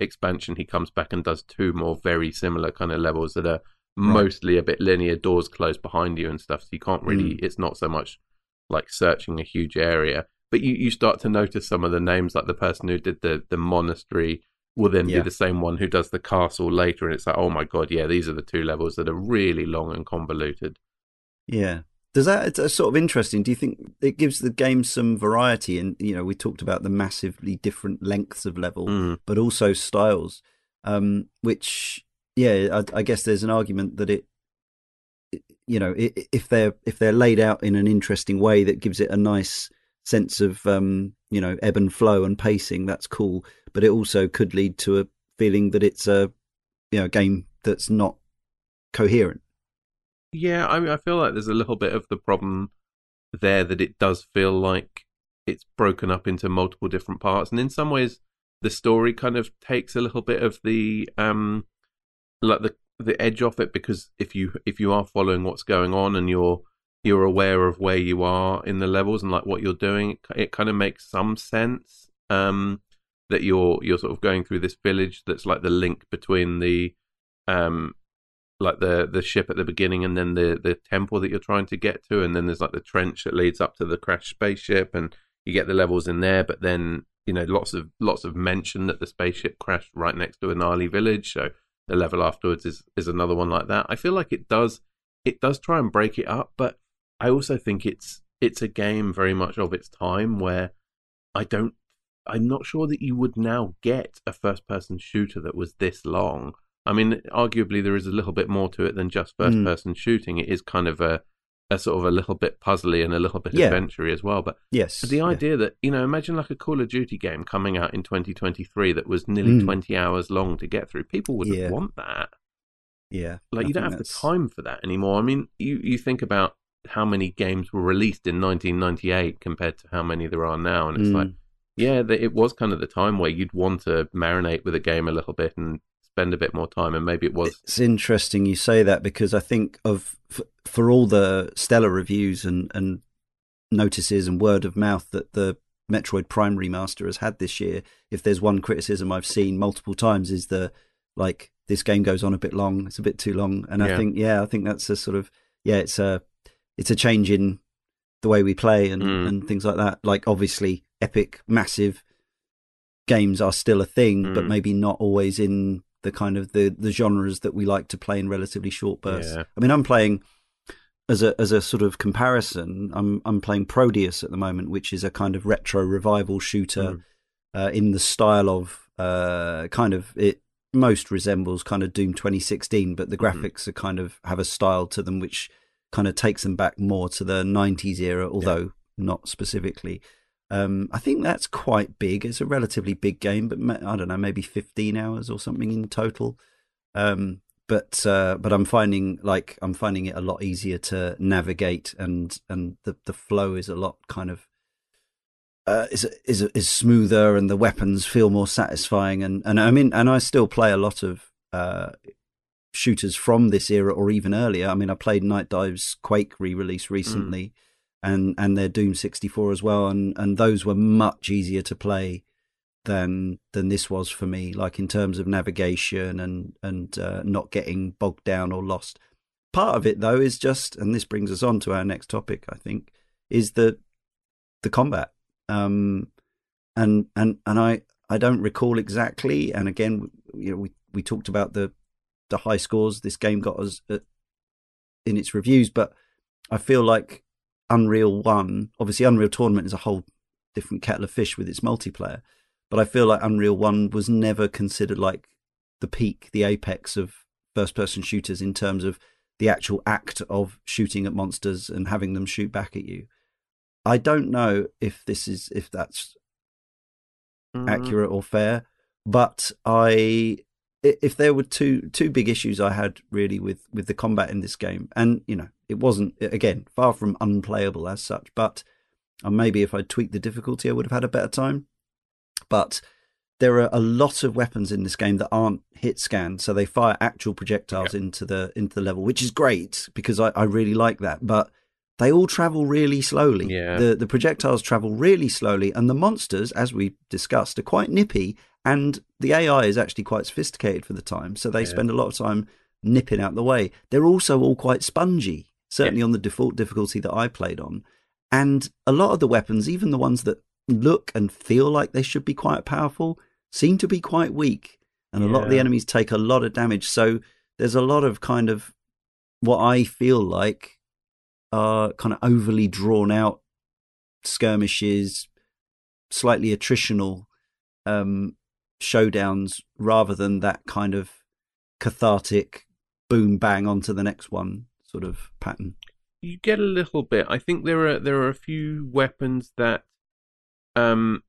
expansion, he comes back and does two more very similar kind of levels that are mostly a bit linear, doors closed behind you and stuff. So you can't really. Mm. It's not so much like searching a huge area, but you you start to notice some of the names, like the person who did the the monastery will then Yeah. be the same one who does the castle later, and it's like, oh my god, yeah, these are the two levels that are really long and convoluted. Yeah. Does that it's sort of interesting? Do you think it gives the game some variety? And you know, we talked about the massively different lengths of level, Mm. but also styles. Um, which, yeah, I, I guess there's an argument that it, it- you know, if they're if they're laid out in an interesting way that gives it a nice sense of, um, you know, ebb and flow and pacing, that's cool. But it also could lead to a feeling that it's a, you know, game that's not coherent. Yeah, I mean, I feel like there's a little bit of the problem there that it does feel like it's broken up into multiple different parts, and in some ways, the story kind of takes a little bit of the um, like the the edge off it because if you if you are following what's going on and you're you're aware of where you are in the levels and like what you're doing, it, kind of makes some sense. Um, that you're you're sort of going through this village that's like the link between the um like the the ship at the beginning and then the the temple that you're trying to get to and then there's like the trench that leads up to the crash spaceship and you get the levels in there but then you know lots of lots of mention that the spaceship crashed right next to a Nali village so the level afterwards is is another one like that i feel like it does it does try and break it up but i also think it's it's a game very much of its time where i don't i'm not sure that you would now get a first person shooter that was this long I mean, arguably there is a little bit more to it than just first Mm. person shooting. It is kind of a, a sort of a little bit puzzly and a little bit Yeah. as well. But Yes. the yeah. idea that, you know, imagine like a Call of Duty game coming out in 2023 that was nearly Mm. 20 hours long to get through. People wouldn't Yeah. want that. Yeah. Like, I you don't have the time for that anymore. I mean, you, you think about how many games were released in 1998 compared to how many there are now. And it's Mm. like, yeah, it was kind of the time where you'd want to marinate with a game a little bit and spend a bit more time. And maybe it was. It's interesting you say that because I think of for all the stellar reviews and and notices and word of mouth that the Metroid Prime remaster has had this year. If there's one criticism I've seen multiple times is the like this game goes on a bit long. It's a bit too long, and I think yeah, I think that's a sort of yeah, it's a it's a change in the way we play and Mm. and things like that. Like obviously, epic, massive games are still a thing, but Mm. maybe not always in the kind of the the genres that we like to play in relatively short bursts. Yeah. I mean, I'm playing as a as a sort of comparison. I'm I'm playing Prodeus at the moment, which is a kind of retro revival shooter Mm. uh, in the style of uh, kind of it most resembles kind of Doom 2016, but the Mhm. graphics are kind of have a style to them which kind of takes them back more to the 90s era, although not specifically. Um, I think that's quite big. It's a relatively big game, but I don't know, maybe 15 hours or something in total. Um, but uh, but I'm finding like I'm finding it a lot easier to navigate, and and the the flow is a lot kind of uh, is is is smoother, and the weapons feel more satisfying. And and I mean, and I still play a lot of uh, shooters from this era or even earlier. I mean, I played Nightdive's Quake re-release recently, and and their Doom 64 as well, and and those were much easier to play than than this was for me. Like in terms of navigation and and uh, not getting bogged down or lost. part of it though is just, and this brings us on to our next topic. I think is the the combat. Um, and and and I I don't recall exactly. And again, you know, we we talked about the the high scores this game got us at, in its reviews, but I feel like Unreal One, obviously Unreal Tournament is a whole different kettle of fish with its multiplayer, but I feel like Unreal One was never considered like the peak, the apex of first person shooters in terms of the actual act of shooting at monsters and having them shoot back at you. I don't know if this is if that's mm. accurate or fair, but I if there were two two big issues I had really with with the combat in this game, and you know it wasn't again far from unplayable as such, but and maybe if I tweaked the difficulty, I would have had a better time. But there are a lot of weapons in this game that aren't hit scanned, so they fire actual projectiles yeah. into the into the level, which is great because I, I really like that. But they all travel really slowly. Yeah. The the projectiles travel really slowly, and the monsters, as we discussed, are quite nippy. And the AI is actually quite sophisticated for the time, so they yeah. spend a lot of time nipping out the way. They're also all quite spongy, certainly yeah. on the default difficulty that I played on. And a lot of the weapons, even the ones that look and feel like they should be quite powerful, seem to be quite weak. And yeah. a lot of the enemies take a lot of damage. So there's a lot of kind of what I feel like are kind of overly drawn out skirmishes, slightly attritional um, showdowns rather than that kind of cathartic boom bang onto the next one sort of pattern. You get a little bit. I think there are there are a few weapons that um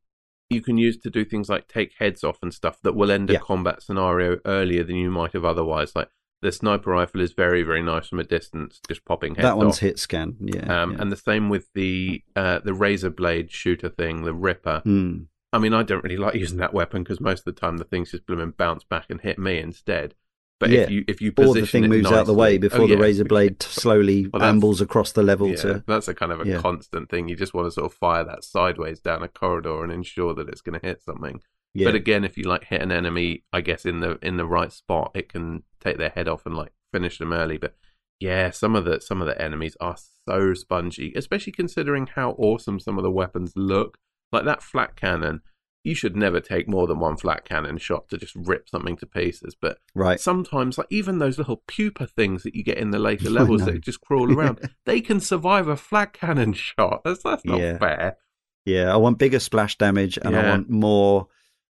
you can use to do things like take heads off and stuff that will end a yeah. combat scenario earlier than you might have otherwise. Like the sniper rifle is very very nice from a distance, just popping heads. That one's off. hit scan, yeah, um, yeah, And the same with the uh, the razor blade shooter thing, the Ripper. Mm. I mean, I don't really like using that weapon because most of the time the things just bloom and bounce back and hit me instead. But yeah. if you if you position or the thing moves nicely, out the way before oh, the razor blade slowly well, ambles across the level yeah, to. That's a kind of a yeah. constant thing. You just want to sort of fire that sideways down a corridor and ensure that it's going to hit something. Yeah. But again, if you like hit an enemy, I guess in the in the right spot, it can take their head off and like finish them early. But yeah, some of the some of the enemies are so spongy, especially considering how awesome some of the weapons look. Like that flak cannon, you should never take more than one flak cannon shot to just rip something to pieces. But right. sometimes, like even those little pupa things that you get in the later levels that just crawl around, they can survive a flak cannon shot. That's that's not Yeah. fair. Yeah, I want bigger splash damage and I want more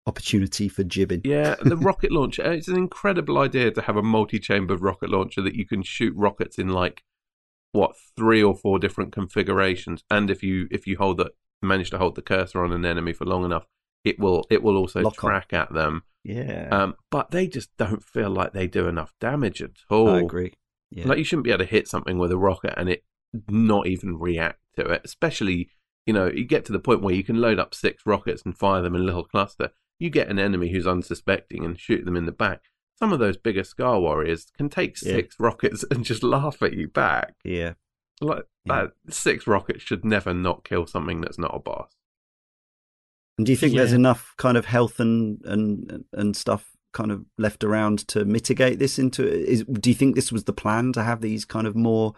opportunity for gibbing. Yeah, the rocket launcher. Uh, it's an incredible idea to have a multi-chambered rocket launcher that you can shoot rockets in like what three or four different configurations. And if you if you hold the manage to hold the cursor on an enemy for long enough, it will it will also Lock on. at them. Yeah, Um, but they just don't feel like they do enough damage at all. I agree. Yeah. Like you shouldn't be able to hit something with a rocket and it not even react to it. Especially, you know, you get to the point where you can load up six rockets and fire them in a little cluster. You get an enemy who's unsuspecting and shoot them in the back. Some of those bigger Skaarj Warriors can take Yeah. six rockets and just laugh at you back. yeah, Like Yeah. that, six rockets should never not kill something that's not a boss. And do you think there's enough kind of health and and and stuff kind of left around to mitigate this into? Is do you think this was the plan to have these kind of more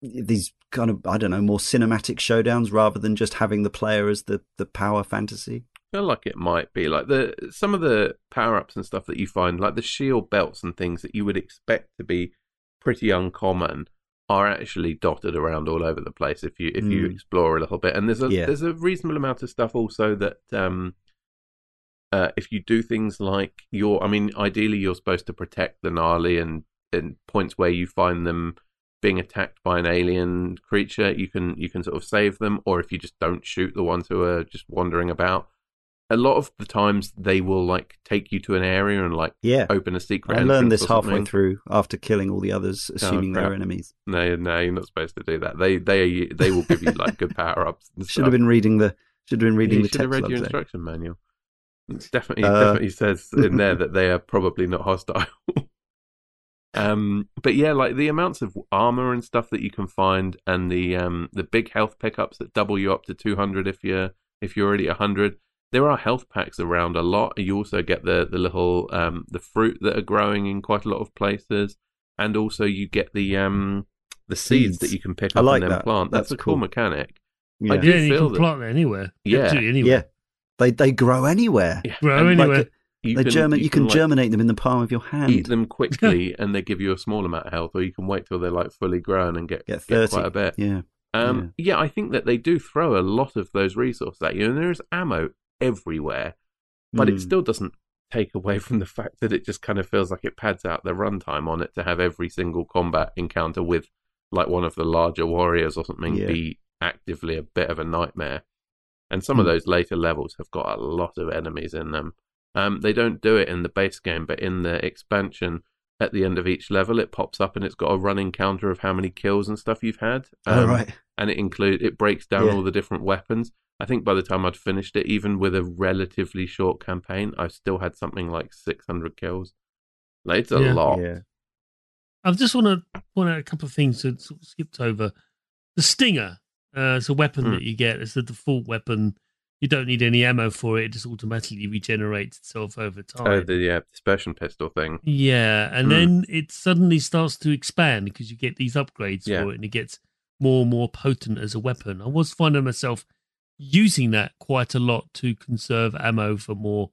these kind of I don't know more cinematic showdowns rather than just having the player as the the power fantasy? I feel like it might be like the some of the power ups and stuff that you find, like the shield belts and things that you would expect to be pretty uncommon, are actually dotted around all over the place if you if you Mm. explore a little bit. And there's a Yeah. there's a reasonable amount of stuff also that um, uh, if you do things like you're, I mean, ideally you're supposed to protect the Nali and and points where you find them being attacked by an alien creature, you can you can sort of save them, or if you just don't shoot the ones who are just wandering about. A lot of the times they will like take you to an area and like Yeah, open a secret. I learned this halfway through after killing all the others, assuming they're enemies. No, no, you're not supposed to do that. They they they will give you like good power ups. Should have been reading the should have been reading you the should have read your there. instruction manual. It's definitely Uh, definitely says in there that they are probably not hostile. um, but yeah, like the amounts of armor and stuff that you can find, and the um the big health pickups that double you up to two hundred if you're if you're already hundred. There are health packs around a lot. You also get the the little um the fruit that are growing in quite a lot of places. and also you get the um the seeds, Seeds. that you can pick I up like and then that. plant. That's, That's a cool cool. mechanic. Yeah. I do yeah, you can that- plant it anywhere. Yeah. anywhere. Yeah. They they grow anywhere. Yeah. Grow And, like, anywhere. you they can, germin- you can, like, germinate them in the palm of your hand. eat them quickly, and they give you a small amount of health, or you can wait till they're like fully grown and get Get get quite a bit. Yeah. Um, yeah. I think that they do throw a lot of those resources at you, and there is ammo everywhere, but it Mm. still doesn't take away from the fact that it just kind of feels like it pads out the runtime on it to have every single combat encounter with like one of the larger warriors or something Yeah. be actively a bit of a nightmare. And some of Hmm. those later levels have got a lot of enemies in them. Um, they don't do it in the base game, but in the expansion, at the end of each level, it pops up and it's got a running counter of how many kills and stuff you've had. oh Um, right. and it include it breaks down Yeah. all the different weapons. I think by the time I'd finished it, even with a relatively short campaign, I still had something like 600 kills. Like, it's a Yeah. lot. Yeah. I just want to point out a couple of things that sort of skipped over. The Stinger uh, is a weapon Hmm. that you get. It's the default weapon. You don't need any ammo for it. It just automatically regenerates itself over time. Oh, the yeah, dispersion pistol thing. Yeah, and Hmm. then it suddenly starts to expand because you get these upgrades Yeah. for it, and it gets more and more potent as a weapon. I was finding myself using that quite a lot to conserve ammo for more,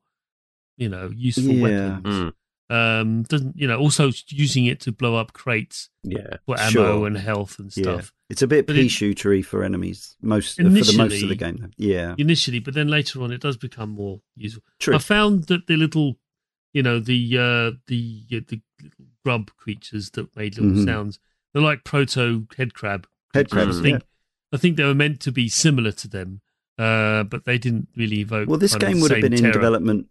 you know, useful Yeah. weapons. Mm, Um, doesn't you know? Also using it to blow up crates yeah. for ammo Sure. and health and Yeah. stuff It's a bit But pea it- shootery for enemies most for the most of the game. though. Yeah. initially, but then later on it does become more useful. True. I found that the little, you know, the uh, the uh, the little grub creatures that made little Mhm. sounds. They're like proto head crab. Head creatures. crabs. I think yeah. I think they were meant to be similar to them, uh, but they didn't really evoke. Well, this game would have same been in development.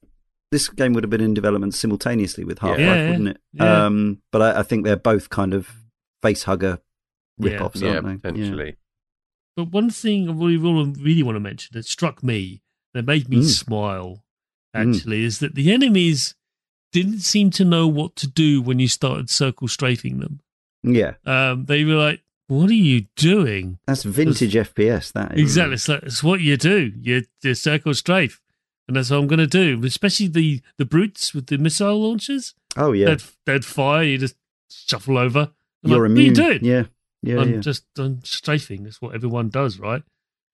This game would have been in development simultaneously with Half Life, Yeah, yeah, wouldn't it? yeah. Um, but I, I think they're both kind of face hugger rip-offs, Yeah, aren't they? potentially. But one thing I really, really, really want to mention that struck me, that made me Mm. smile, Mm. actually, is that the enemies didn't seem to know what to do when you started circle strafing them. Yeah, yeah. Um, they were like, "What are you doing?" That's vintage FPS. That is. Exactly. It's, like, it's what you do. You, you circle strafe. And that's what I'm going to do. Especially the, the brutes with the missile launchers. Oh yeah. They'd, they'd fire, you just shuffle over. I'm You're like, immune. What are you doing? Yeah, yeah, I'm yeah. just I'm strafing. That's what everyone does, right?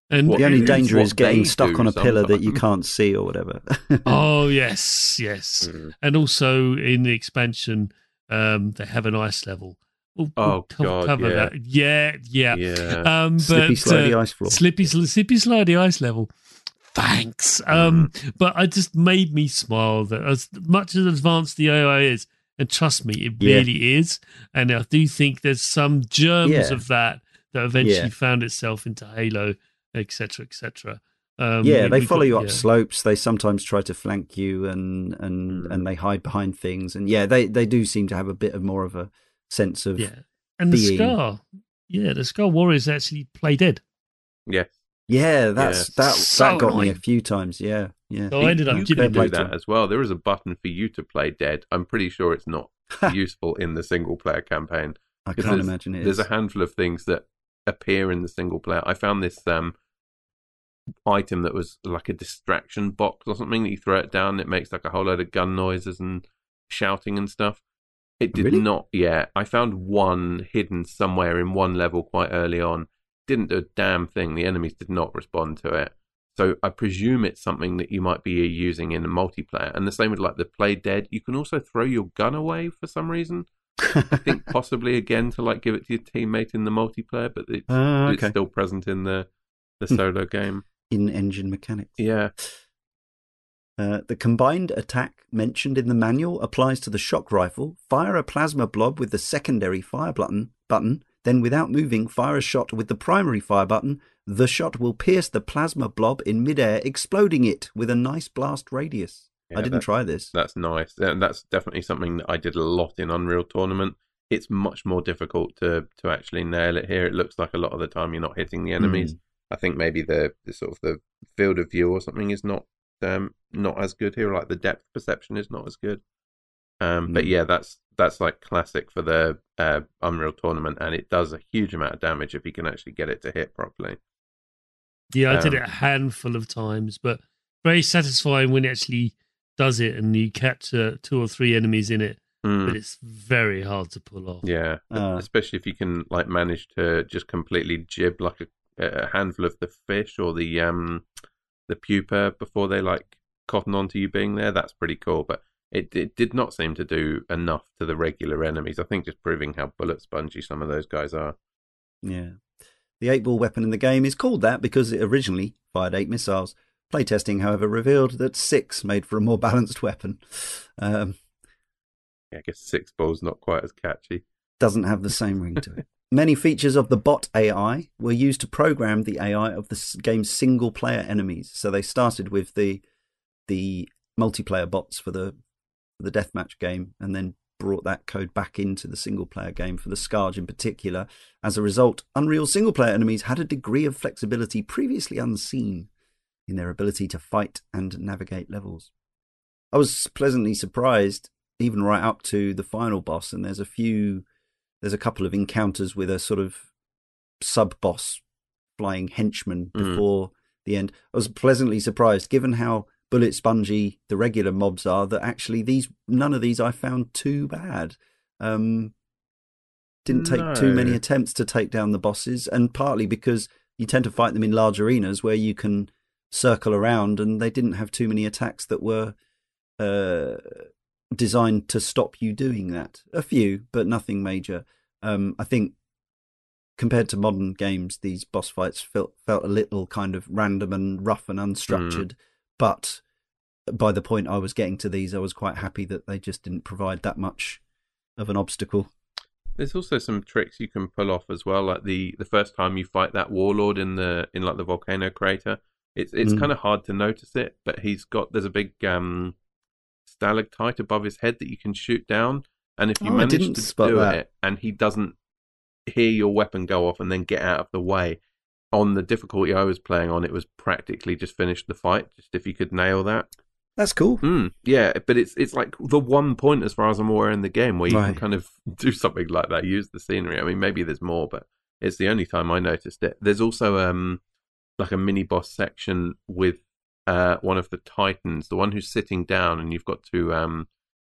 And What the only it's danger is getting stuck on a pillar that you can't see or whatever. oh yes, yes. Mm. And also in the expansion, um, they have an ice level. We'll, Oh, cover, God, cover yeah. that. Yeah, yeah. Yeah. Um, but Slippy, slidey uh, ice floor. Slippy, sl- slippy, slidey ice level. Thanks. Um, Mm. but it just made me smile that as much as advanced the AI is, and trust me, it Yeah. really is. And I do think there's some germs of that that eventually found itself into Halo, etc., etc. Um, yeah, they follow got- you up yeah. slopes. They sometimes try to flank you, and and Mm. and they hide behind things. And yeah, they they do seem to have a bit of more of a sense of Yeah, and the Skaarj, yeah, the Skaarj Warriors actually play dead. yeah. Yeah, that's Yeah. that. So that got me a few times. Yeah, yeah. So I ended up you giving can do play that as well. There is a button for you to play dead. I'm pretty sure it's not useful in the single player campaign. I can't imagine it. There's is. a handful of things that appear in the single player. I found this um, item that was like a distraction box or something that you throw it down, it makes like a whole load of gun noises and shouting and stuff. It did Really? not. Yeah, I found one hidden somewhere in one level quite early on. Didn't do a damn thing. The enemies did not respond to it. So I presume it's something that you might be using in a multiplayer. And the same with like the play dead. You can also throw your gun away for some reason. I think possibly again to like give it to your teammate in the multiplayer, but it's, Ah, it's still present in the the Hmm. solo game. In-engine mechanics. Yeah, Uh, the combined attack mentioned in the manual applies to the shock rifle. Fire a plasma blob with the secondary fire button, button, then without moving, fire a shot with the primary fire button. The shot will pierce the plasma blob in midair, exploding it with a nice blast radius. Yeah, I didn't try this. that's nice, and that's definitely something that I did a lot in Unreal Tournament. It's much more difficult to to actually nail it here. It looks like a lot of the time you're not hitting the enemies. Hmm. I think maybe the, the sort of the field of view or something is not um not as good here. Like the depth perception is not as good. Um, but Mm. yeah, that's that's like classic for the uh, Unreal Tournament, and it does a huge amount of damage if you can actually get it to hit properly. Yeah, I did Um, it a handful of times, but very satisfying when it actually does it and you catch uh, two or three enemies in it Mm. but it's very hard to pull off. Yeah, Uh. especially if you can like manage to just completely gib like a, a handful of the fish or the um the pupa before they like cotton onto you being there. That's pretty cool, but it it did not seem to do enough to the regular enemies. I think just proving how bullet spongy some of those guys are. Yeah. The eight ball weapon in the game is called that because it originally fired eight missiles. Playtesting, however, revealed that six made for a more balanced weapon. Um, Yeah, I guess six balls not quite as catchy. doesn't have the same ring to it. Many features of the bot AI were used to program the AI of the game's single player enemies. So they started with the the multiplayer bots for the for the deathmatch game and then brought that code back into the single player game for the Skaarj in particular. As a result, Unreal single player enemies had a degree of flexibility previously unseen in their ability to fight and navigate levels. I was pleasantly surprised, even right up to the final boss, and there's a few there's a couple of encounters with a sort of sub boss flying henchman Mm. before the end. I was pleasantly surprised, given how bullet spongy the regular mobs are, that actually these none of these I found too bad. Um, didn't take too many attempts to take down the bosses, and partly because you tend to fight them in large arenas where you can circle around, and they didn't have too many attacks that were uh, designed to stop you doing that. A few, but nothing major. Um, I think compared to modern games, these boss fights felt felt a little kind of random and rough and unstructured. But by the point I was getting to these, I was quite happy that they just didn't provide that much of an obstacle. There's also some tricks you can pull off as well, like the the first time you fight that warlord in the in like the volcano crater. It's it's Mm. kind of hard to notice it, but he's got there's a big um stalactite above his head that you can shoot down, and if you Oh, manage to spot do that. it and he doesn't hear your weapon go off and then get out of the way, on the difficulty I was playing on, it was practically just finished the fight. Just if you could nail that. That's cool. Mm, yeah, but it's it's like the one point as far as I'm aware in the game where you Right. can kind of do something like that, use the scenery. I mean, maybe there's more, but it's the only time I noticed it. There's also um like a mini boss section with uh one of the titans, the one who's sitting down, and you've got to um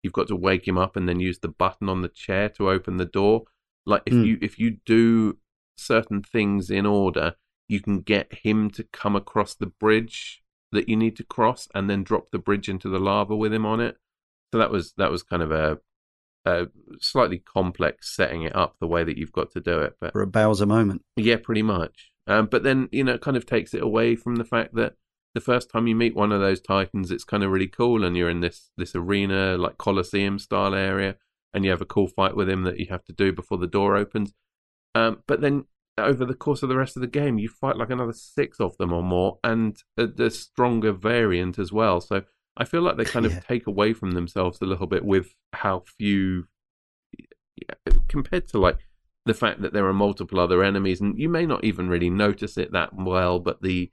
you've got to wake him up and then use the button on the chair to open the door. Like if Mm. you if you do certain things in order, you can get him to come across the bridge that you need to cross and then drop the bridge into the lava with him on it. So that was that was kind of a, a slightly complex setting it up the way that you've got to do it. But For a Bowser moment. yeah, pretty much. Um, but then you know, it kind of takes it away from the fact that the first time you meet one of those titans, it's kind of really cool, and you're in this this arena like Colosseum style area, and you have a cool fight with him that you have to do before the door opens. Um, but then over the course of the rest of the game, you fight like another six of them or more, and a, the stronger variant as well. So I feel like they kind Yeah. of take away from themselves a little bit with how few compared to like the fact that there are multiple other enemies, and you may not even really notice it that well, but the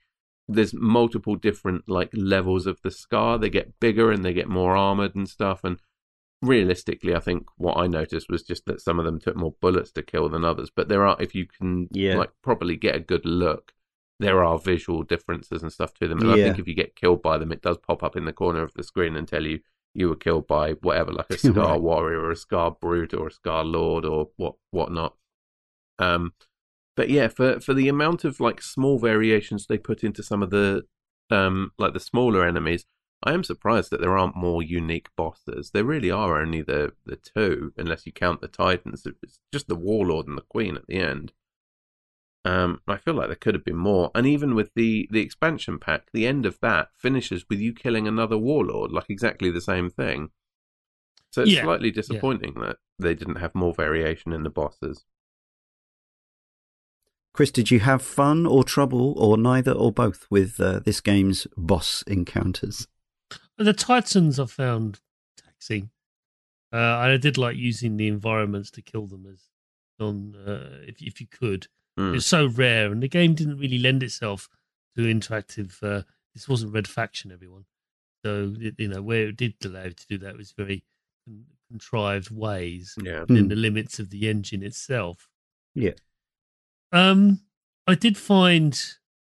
there's multiple different like levels of the Skaarj. They get bigger and they get more armored and stuff. And realistically, I think what I noticed was just that some of them took more bullets to kill than others. But there are, if you can Yeah. like properly get a good look, there are visual differences and stuff to them. And I think if you get killed by them, it does pop up in the corner of the screen and tell you you were killed by whatever, like a Skaarj. Warrior or a Skaarj Brute or a Skaarj Lord or what whatnot. Um, but yeah, for for the amount of like small variations they put into some of the um like the smaller enemies, I am surprised that there aren't more unique bosses. There really are only the the two, unless you count the Titans. It's just the Warlord and the Queen at the end. Um, I feel like there could have been more, and even with the the expansion pack, the end of that finishes with you killing another Warlord, like exactly the same thing. So it's Yeah, slightly yeah. disappointing that they didn't have more variation in the bosses. Chris, did you have fun or trouble or neither or both with uh, this game's boss encounters? The Titans I found taxing. Uh, I did like using the environments to kill them as on uh, if if you could. Mm. It's so rare, and the game didn't really lend itself to interactive. Uh, this wasn't Red Faction, everyone. So it- you know where it did allow you to do that was very contrived ways Yeah. Hmm. within the limits of the engine itself. Yeah. Um, I did find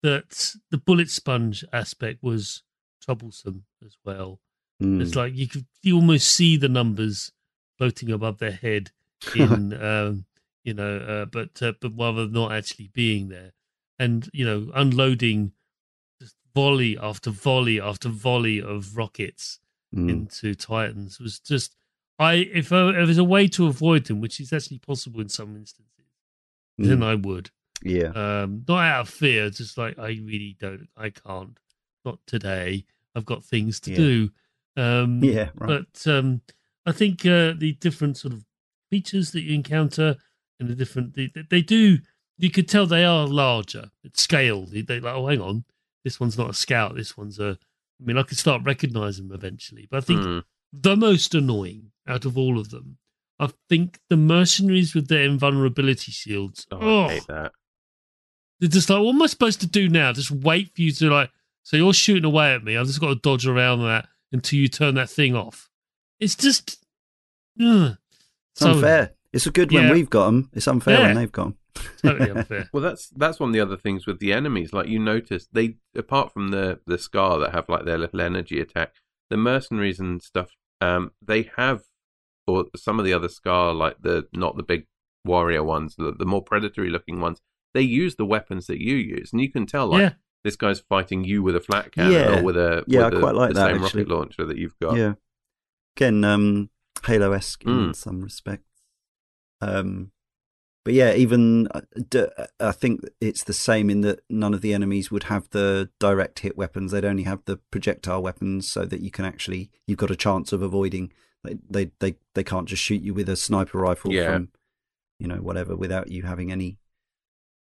that the bullet sponge aspect was troublesome as well. Mm. It's like you could you almost see the numbers floating above their head in um, you know, uh, but uh, but rather not actually being there, and you know, unloading just volley after volley after volley of rockets Mm. into Titans was just I if, uh, if there's a way to avoid them, which is actually possible in some instances, then Mm. I would. Yeah. Um, not out of fear, just like I really don't, I can't, not today. I've got things to Yeah. do. Um, Yeah. Right. but um, I think uh, the different sort of features that you encounter and the different they, they do you could tell they are larger at scale. They, they like oh hang on, this one's not a scout. This one's a. I mean, I could start recognizing them eventually, but I think Mm. the most annoying out of all of them, I think the mercenaries with their invulnerability shields. Oh, Oh, I hate that. they're just like, what am I supposed to do now? Just wait for you to like. So you're shooting away at me. I've just got to dodge around that until you turn that thing off. It's just, ugh. It's unfair. It's a good when we've got them. It's unfair Yeah. when they've got them. totally unfair. Well, that's that's one of the other things with the enemies. Like you notice, they apart from the the Skaarj that have like their little energy attack, the mercenaries and stuff, um, they have, or some of the other Skaarj, like the not the big warrior ones, the, the more predatory looking ones, they use the weapons that you use, and you can tell like yeah, this guy's fighting you with a flak cannon Yeah. or with a Yeah, with I a- quite like the that, same actually. rocket launcher that you've got. Yeah. Again, um, Halo esque in Mm. some respects. Um, but yeah, even I think it's the same in that none of the enemies would have the direct hit weapons. They'd only have the projectile weapons, so that you can actually you've got a chance of avoiding. They they they, they can't just shoot you with a sniper rifle Yeah. from you know whatever without you having any.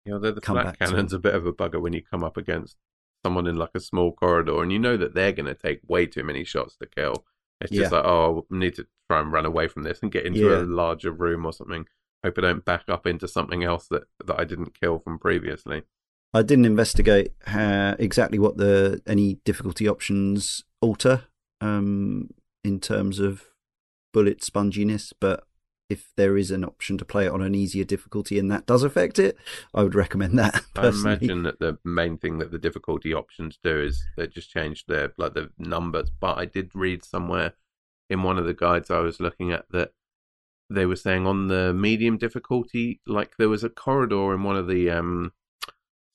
You know, the, the flak cannon's a bit of a bugger when you come up against someone in like a small corridor and you know that they're going to take way too many shots to kill. It's just like, oh, I need to try and run away from this and get into Yeah. a larger room or something. Hope I don't back up into something else that, that I didn't kill from previously. I didn't investigate how, exactly what the any difficulty options alter um, in terms of bullet sponginess, but if there is an option to play it on an easier difficulty and that does affect it, I would recommend that. I Personally. imagine that the main thing that the difficulty options do is they just change their like the numbers. But I did read somewhere in one of the guides I was looking at that they were saying on the medium difficulty, like there was a corridor in one of the um,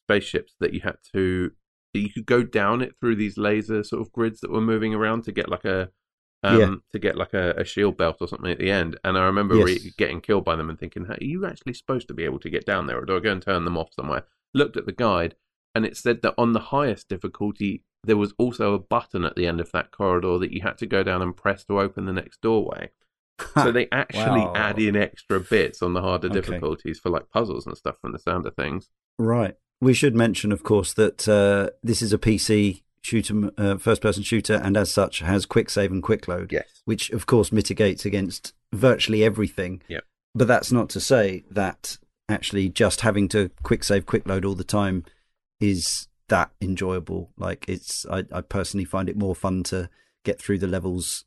spaceships that you had to you could go down it through these laser sort of grids that were moving around to get like a um, Yeah. to get like a, a shield belt or something at the end. And I remember Yes. re- getting killed by them and thinking, are you actually supposed to be able to get down there, or do I go and turn them off somewhere? Looked at the guide, and it said that on the highest difficulty, there was also a button at the end of that corridor that you had to go down and press to open the next doorway. So they actually Wow. add in extra bits on the harder Okay. difficulties for like puzzles and stuff from the sound of things. Right. We should mention, of course, that uh, this is a PC shooter, uh, first-person shooter, and as such has quick save and quick load. Yes. which of course mitigates against virtually everything. Yep. But that's not to say that actually just having to quick save, quick load all the time is that enjoyable. Like it's, I, I personally find it more fun to get through the levels,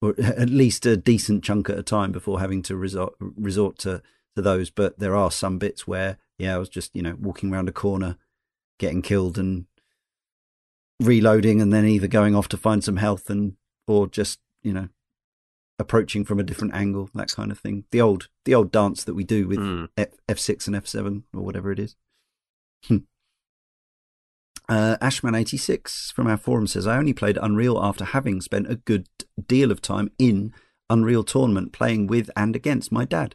or at least a decent chunk at a time before having to resort resort to to those. But there are some bits where, yeah, I was just you know walking around a corner, getting killed and reloading, and then either going off to find some health and or just you know approaching from a different angle, that kind of thing. The old the old dance that we do with Mm. F six and F seven or whatever it is. Hmm. uh, Ashman eighty six from our forum says I only played Unreal after having spent a good deal of time in Unreal Tournament playing with and against my dad.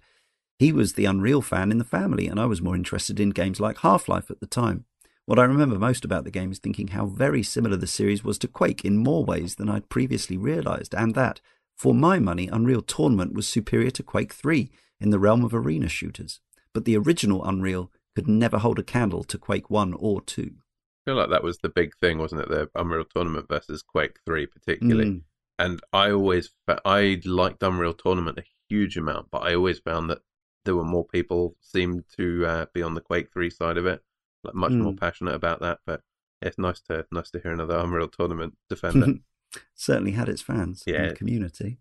He was the Unreal fan in the family, and I was more interested in games like Half Life at the time. What I remember most about the game is thinking how very similar the series was to Quake in more ways than I'd previously realised, and that, for my money, Unreal Tournament was superior to Quake 3 in the realm of arena shooters. But the original Unreal could never hold a candle to Quake 1 or 2. I feel like that was the big thing, wasn't it? The Unreal Tournament versus Quake 3, particularly. Mm. and I always I liked Unreal Tournament a huge amount, but I always found that there were more people seemed to uh, be on the Quake Three side of it, like much more Mm. passionate about that. But it's nice to nice to hear another Unreal Tournament defender. Certainly had its fans Yeah. and community.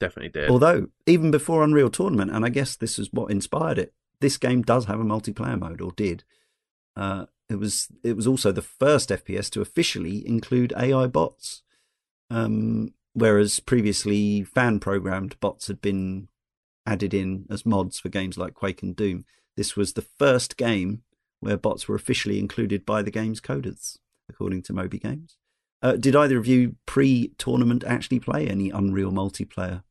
Definitely did. Although, even before Unreal Tournament, and I guess this is what inspired it, this game does have a multiplayer mode, or did. Uh, it was it was also the first FPS to officially include AI bots, um, whereas previously fan programmed bots had been added in as mods for games like Quake and Doom. This was the first game where bots were officially included by the game's coders, according to Moby Games. Uh, did either of you pre-tournament actually play any Unreal multiplayer?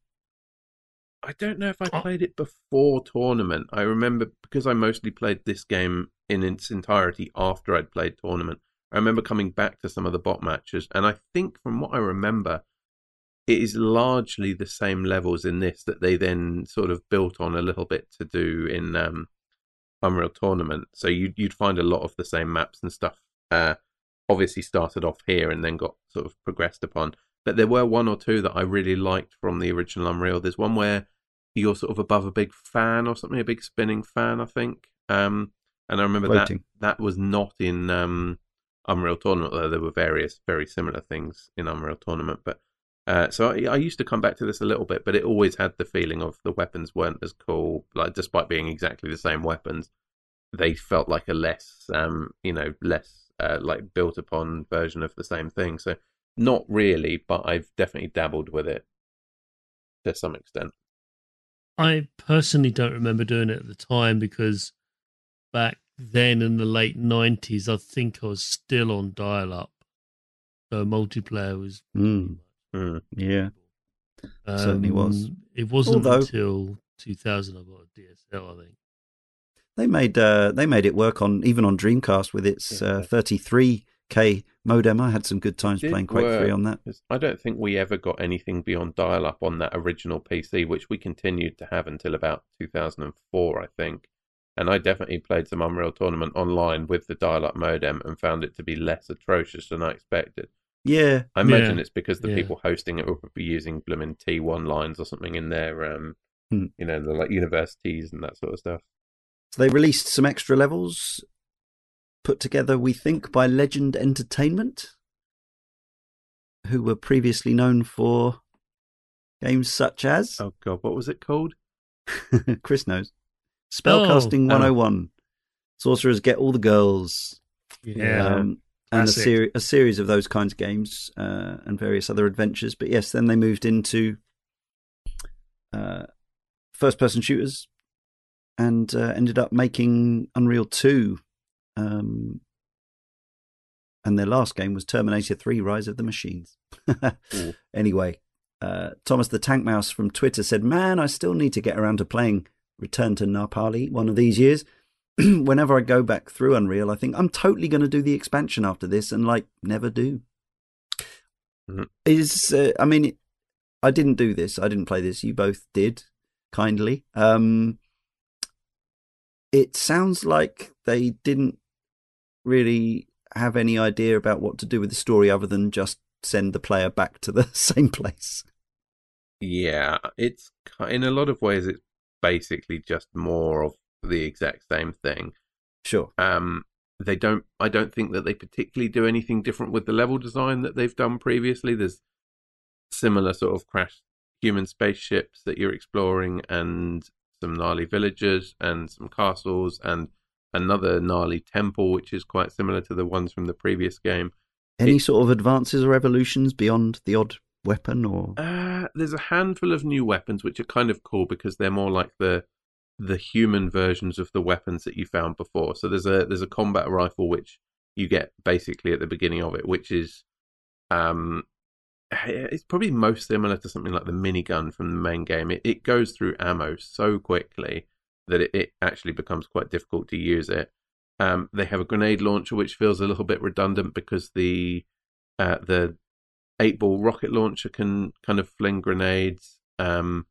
I don't know if I Oh. played it before tournament. I remember because I mostly played this game in its entirety after I'd played tournament. I remember coming back to some of the bot matches, and I think from what I remember, it is largely the same levels in this that they then sort of built on a little bit to do in um, Unreal Tournament. So you'd you'd find a lot of the same maps and stuff. Uh, obviously started off here and then got sort of progressed upon. But there were one or two that I really liked from the original Unreal. There's one where you're sort of above a big fan or something, a big spinning fan, I think. Um, and I remember Floating. that that was not in um, Unreal Tournament, though there were various very similar things in Unreal Tournament. But uh, so I, I used to come back to this a little bit, but it always had the feeling of the weapons weren't as cool. Like despite being exactly the same weapons, they felt like a less, um, you know, less uh, like built upon version of the same thing. So not really, but I've definitely dabbled with it to some extent. I personally don't remember doing it at the time because back then in the late 90s, I think I was still on dial up. So multiplayer was. Mm, Mm. yeah. Certainly was. Um, It wasn't Although- until 2000 I got a DSL, I think. They made uh, they made it work on even on Dreamcast with its Yeah. uh, 33k modem. I had some good times playing Quake 3 on that. I don't think we ever got anything beyond dial up on that original PC, which we continued to have until about 2004, I think. And I definitely played some Unreal Tournament online with the dial up modem and found it to be less atrocious than I expected. Yeah, I imagine Yeah. it's because the Yeah. people hosting it will be using blooming T1 lines or something in their, um, Hmm. you know, the like universities and that sort of stuff. so they released some extra levels put together, we think, by Legend Entertainment, who were previously known for games such as Oh god, what was it called? Chris knows Spellcasting Oh. 101, Sorcerers Get All the Girls, Yeah. um, and a, seri- a series of those kinds of games uh, and various other adventures. But yes, then they moved into uh, first person shooters and uh, ended up making Unreal 2. Um, and their last game was Terminator 3 Rise of the Machines. Anyway, uh, Thomas the Tank Mouse from Twitter said, Man, I still need to get around to playing Return to Na Pali one of these years. Whenever I go back through Unreal, I think I'm totally going to do the expansion after this and like never do. Mhm. Is uh, I mean, I didn't do this. I didn't play this. You both did, kindly. Um, it sounds like they didn't really have any idea about what to do with the story other than just send the player back to the same place. Yeah, it's in a lot of ways it's basically just more of the exact same thing. Sure. Um, they don't. I don't think that they particularly do anything different with the level design that they've done previously. There's similar sort of crashed human spaceships that you're exploring, and some Nali villages, and some castles, and another Nali temple, which is quite similar to the ones from the previous game. Any It- sort of advances or evolutions beyond the odd weapon or Uh, there's a handful of new weapons which are kind of cool because they're more like the the human versions of the weapons that you found before. So there's a there's a combat rifle which you get basically at the beginning of it, which is um it's probably most similar to something like the minigun from the main game. It it goes through ammo so quickly that it, it actually becomes quite difficult to use it. Um, they have a grenade launcher which feels a little bit redundant because the uh, the eight ball rocket launcher can kind of fling grenades. Um,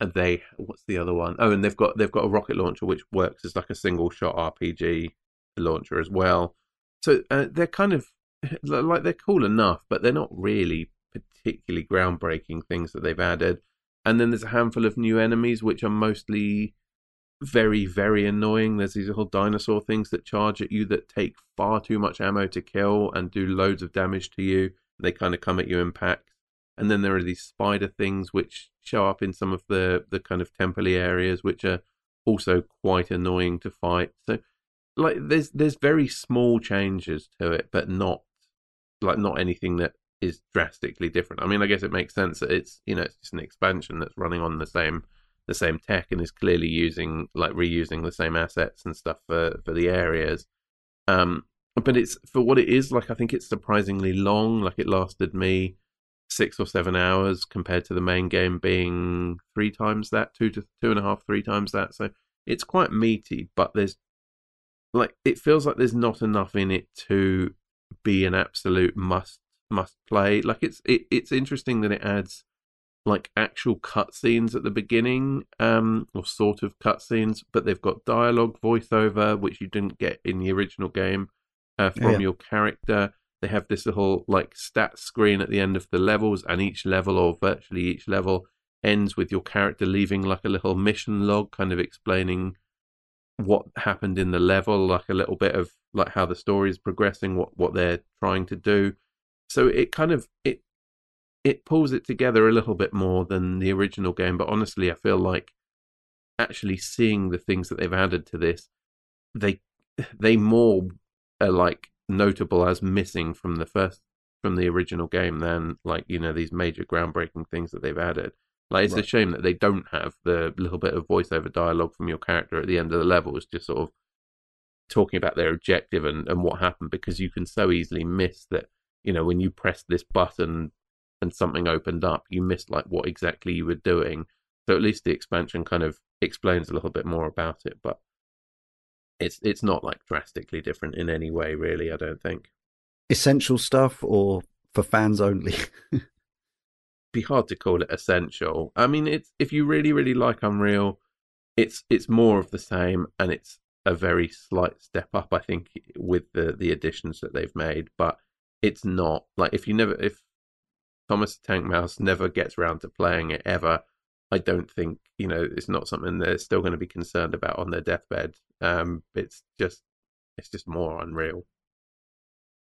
and they what's the other one? Oh, and they've got they've got a rocket launcher which works as like a single shot RPG launcher as well. So uh, they're kind of like they're cool enough, but they're not really particularly groundbreaking things that they've added. And then there's a handful of new enemies which are mostly very very annoying. There's these little dinosaur things that charge at you that take far too much ammo to kill and do loads of damage to you. They kind of come at you in packs. And then there are these spider things which show up in some of the the kind of temple areas, which are also quite annoying to fight. So like there's there's very small changes to it, but not like not anything that is drastically different. I mean, I guess it makes sense that it's you know it's just an expansion that's running on the same the same tech and is clearly using like reusing the same assets and stuff for for the areas. Um, but it's for what it is. Like I think it's surprisingly long. Like it lasted me six or seven hours compared to the main game being three times that, two to two and a half, three times that. So it's quite meaty, but there's like it feels like there's not enough in it to be an absolute must must play. Like it's it, it's interesting that it adds like actual cutscenes at the beginning, um, or sort of cutscenes, but they've got dialogue, voiceover, which you didn't get in the original game uh, from yeah. your character. They have this little like stat screen at the end of the levels, and each level, or virtually each level, ends with your character leaving like a little mission log, kind of explaining what happened in the level, like a little bit of like how the story is progressing, what what they're trying to do. So it kind of it it pulls it together a little bit more than the original game. But honestly, I feel like actually seeing the things that they've added to this, they they more are like notable as missing from the first from the original game than like you know these major groundbreaking things that they've added. Like it's right. a shame that they don't have the little bit of voiceover dialogue from your character at the end of the levels, just sort of talking about their objective and, and what happened, because you can so easily miss that. You know, when you press this button and something opened up, you missed like what exactly you were doing. So at least the expansion kind of explains a little bit more about it, but it's it's not like drastically different in any way, really. I don't think. Essential stuff, or for fans only. be hard to call it essential. I mean, it's if you really really like Unreal, it's it's more of the same, and it's a very slight step up, I think, with the the additions that they've made. But it's not like if you never if Thomas Tank Mouse never gets around to playing it ever, I don't think you know it's not something they're still going to be concerned about on their deathbed. Um, it's just it's just more unreal.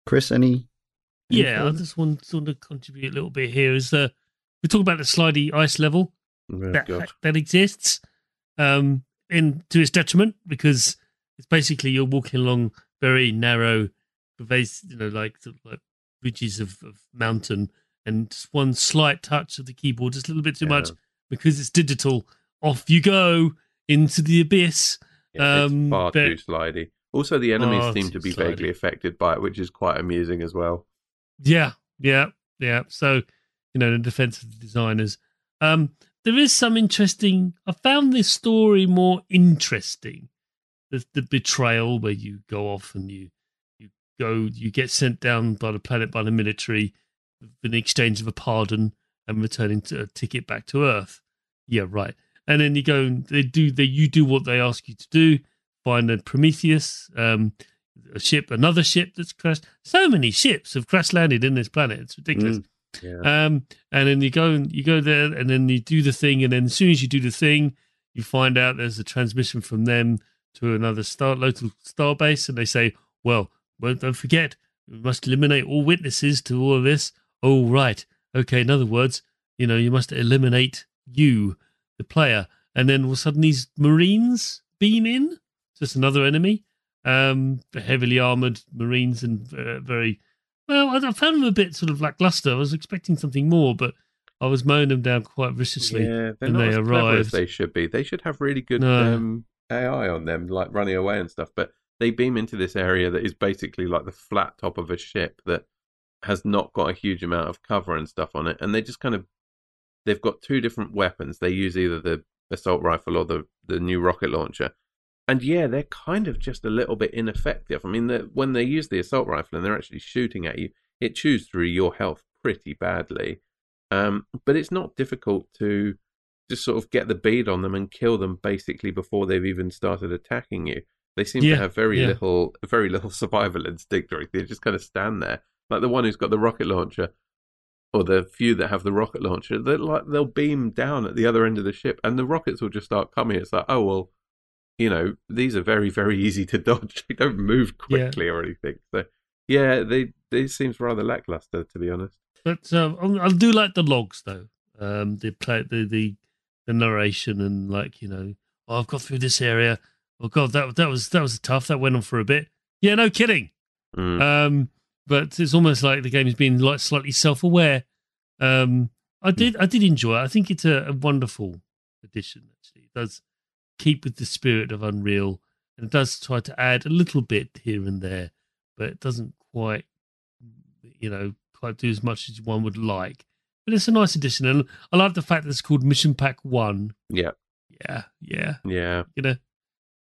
Chris, any? Yeah, I just want, want to contribute a little bit here. Is uh, we talk about the slidey ice level oh, that that exists, um, in to its detriment because it's basically you're walking along very narrow, you know, like like ridges of, of mountain, and just one slight touch of the keyboard, just a little bit too yeah. much because it's digital. Off you go into the abyss. Yeah, um, far but, too slidey. Also, the enemies oh, seem to be slidey. vaguely affected by it, which is quite amusing as well. Yeah, yeah, yeah. So you know, the defense of the designers. Um, there is some interesting. I found this story more interesting. The, the betrayal where you go off and you you go you get sent down by the planet by the military in exchange of a pardon and returning to a ticket back to Earth. Yeah, right. And then you go and they do they you do what they ask you to do. Find a Prometheus, um, a ship, another ship that's crashed. So many ships have crash landed in this planet. It's ridiculous. Mm. Yeah. Um, and then you go and you go there, and then you do the thing, and then as soon as you do the thing, you find out there's a transmission from them to another star local star base, and they say, "Well, well, don't forget, we must eliminate all witnesses to all of this." Oh, right, okay. In other words, you know, you must eliminate you, the player, and then all of a sudden these Marines beam in, just another enemy, um, heavily armored Marines and uh, very well, I found them a bit sort of lackluster. I was expecting something more, but I was mowing them down quite viciously. Yeah, not they as arrived. as they should be. They should have really good no. um, AI on them, like running away and stuff. But they beam into this area that is basically like the flat top of a ship that has not got a huge amount of cover and stuff on it, and they just kind of they've got two different weapons. They use either the assault rifle or the the new rocket launcher, and yeah, they're kind of just a little bit ineffective. I mean, when they use the assault rifle and they're actually shooting at you, it chews through your health pretty badly. Um, but it's not difficult to just sort of get the bead on them and kill them basically before they've even started attacking you. They seem yeah, to have very yeah. little, very little survival instinct, or they just kind of stand there. Like the one who's got the rocket launcher, or the few that have the rocket launcher, they like they'll beam down at the other end of the ship, and the rockets will just start coming. It's like, oh well, you know, these are very, very easy to dodge. They don't move quickly yeah. or anything. So, yeah, they they seems rather lackluster to be honest. But um, I do like the logs though. Um, the play, the the the narration and like you know, oh, I've got through this area. Oh god, that that was that was tough. That went on for a bit. Yeah, no kidding. Mm. Um, but it's almost like the game's been like slightly self-aware. Um, I did I did enjoy it. I think it's a, a wonderful addition. Actually, it does keep with the spirit of Unreal, and it does try to add a little bit here and there, but it doesn't quite, you know, quite do as much as one would like. But it's a nice addition, and I like the fact that it's called Mission Pack One. Yeah, Yeah, yeah. yeah. You know,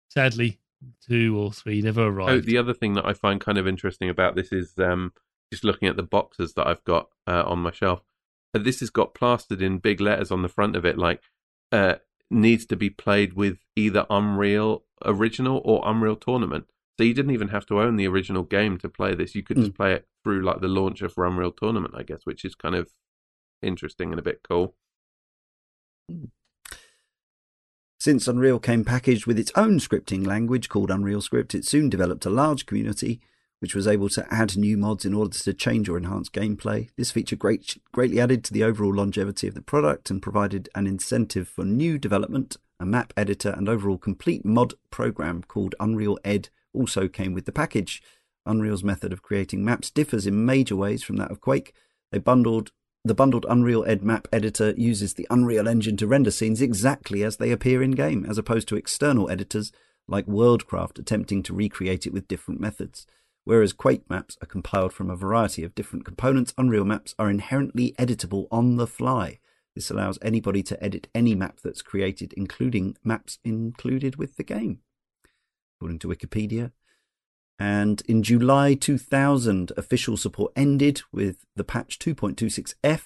sadly, two or three never Oh, arrived. the other thing that I find kind of interesting about this is um, just looking at the boxes that I've got uh, on my shelf. Uh, this has got plastered in big letters on the front of it, like uh, needs to be played with either Unreal Original or Unreal Tournament. So you didn't even have to own the original game to play this. You could just play it through like the launcher for Unreal Tournament, I guess, which is kind of interesting and a bit cool. Since Unreal came packaged with its own scripting language called Unreal Script, it soon developed a large community which was able to add new mods in order to change or enhance gameplay. This feature great, greatly added to the overall longevity of the product and provided an incentive for new development. A map editor and overall complete mod program called Unreal Ed also came with the package. Unreal's method of creating maps differs in major ways from that of Quake. They bundled the bundled Unreal Ed map editor uses the Unreal Engine to render scenes exactly as they appear in game, as opposed to external editors like Worldcraft attempting to recreate it with different methods. Whereas Quake maps are compiled from a variety of different components, Unreal maps are inherently editable on the fly. This allows anybody to edit any map that's created, including maps included with the game, according to Wikipedia. And in July 2000, official support ended with the patch 2.26f.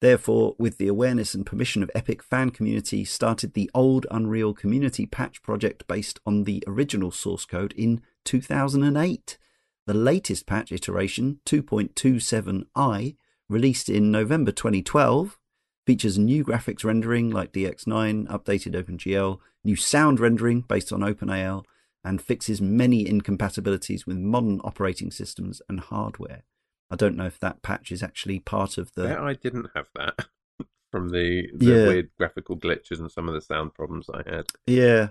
Therefore, with the awareness and permission of Epic fan community, started the old Unreal Community Patch project based on the original source code in 2008. The latest patch iteration, 2.27i, released in November 2012, features new graphics rendering like DX9, updated OpenGL, new sound rendering based on OpenAL, and fixes many incompatibilities with modern operating systems and hardware. I don't know if that patch is actually part of the. Yeah, I didn't have that from the, the Yeah. weird graphical glitches and some of the sound problems I had. Yeah.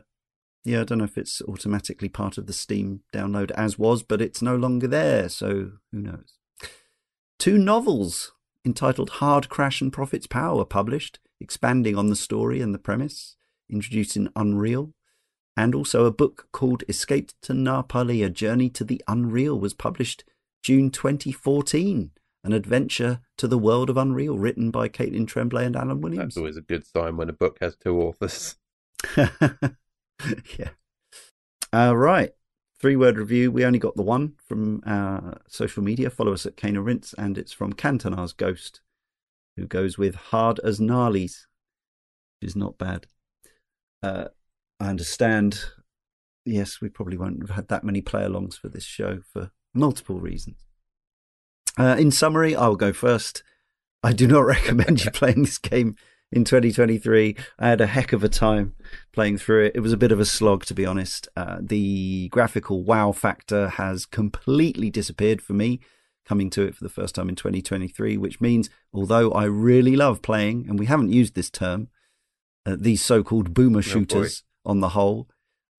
Yeah, I don't know if it's automatically part of the Steam download as was, but it's no longer there, so who knows. Two novels entitled Hard Crash and Profit's Power were published, expanding on the story and the premise, introducing Unreal, and also a book called Escape to Na Pali, A Journey to the Unreal was published June 2014, an adventure to the world of Unreal written by Kaitlin Tremblay and Alan Williams. That's always a good sign when a book has two authors. yeah. Uh, right. Three word review. We only got the one from our social media. Follow us at Cane and Rinse, and it's from Cantonar's Ghost, who goes with Hard as Nalis, which is not bad. Uh, I understand. Yes, we probably won't have had that many play alongs for this show for multiple reasons. Uh, in summary, I will go first. I do not recommend you playing this game in 2023. I had a heck of a time playing through it. It was a bit of a slog, to be honest. Uh, the graphical wow factor has completely disappeared for me coming to it for the first time in 2023, which means although I really love playing, and we haven't used this term, uh, these so called boomer shooters on the whole,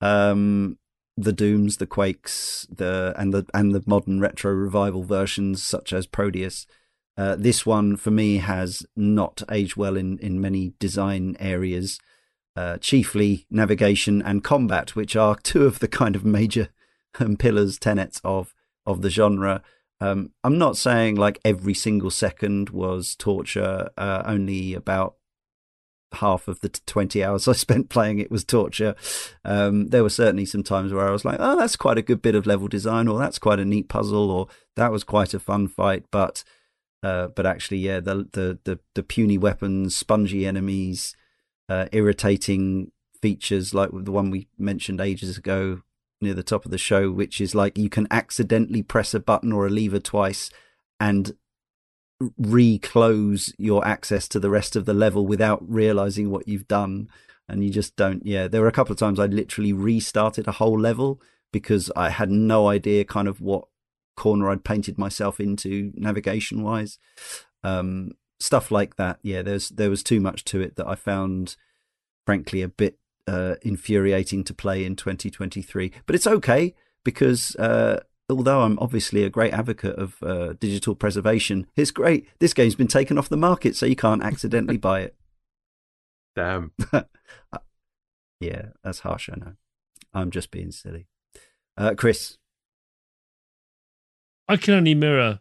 um, the Dooms, the Quakes, the and the and the modern retro revival versions such as Proteus. Uh, this one for me has not aged well in, in many design areas, uh, chiefly navigation and combat, which are two of the kind of major um, pillars, tenets of of the genre. Um, I'm not saying like every single second was torture. Uh, only about half of the 20 hours I spent playing it was torture. Um, there were certainly some times where I was like, oh, that's quite a good bit of level design, or that's quite a neat puzzle, or that was quite a fun fight. But uh, but actually, yeah, the, the the the puny weapons, spongy enemies, uh, irritating features like the one we mentioned ages ago near the top of the show, which is like you can accidentally press a button or a lever twice and reclose your access to the rest of the level without realizing what you've done. And you just don't yeah. There were a couple of times i literally restarted a whole level because i had no idea kind of what corner i'd painted myself into navigation wise um stuff like that. Yeah there's there was too much to it that i found frankly a bit uh infuriating to play in 2023 but it's okay because uh although I'm obviously a great advocate of uh, digital preservation, it's great. This game's been taken off the market, so you can't accidentally buy it. Damn. yeah, that's harsh. I know. I'm just being silly. Uh, Chris, I can only mirror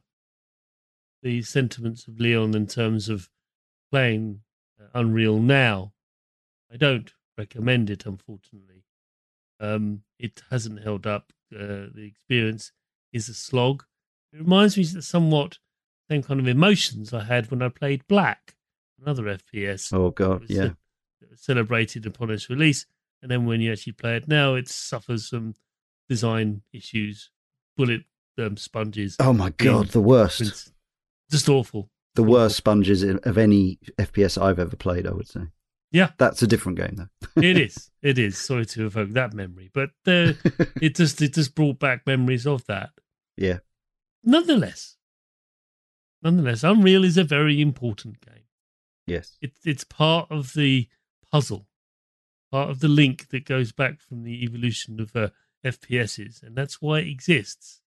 the sentiments of Leon in terms of playing uh, Unreal now. I don't recommend it, unfortunately. Um, it hasn't held up. Uh, the experience is a slog. It reminds me of somewhat same kind of emotions I had when I played Black, another FPS. Oh God, yeah. celebrated upon its release, and then when you actually play it now, it suffers some design issues, bullet um, sponges. Oh my God, the worst. It's just awful. The worst sponges of any FPS I've ever played, I would say. Yeah, that's a different game, though. it is. It is. Sorry to evoke that memory, but uh, it just it just brought back memories of that. Yeah. Nonetheless, nonetheless, Unreal is a very important game. Yes. It's it's part of the puzzle, part of the link that goes back from the evolution of uh, FPSs, and that's why it exists.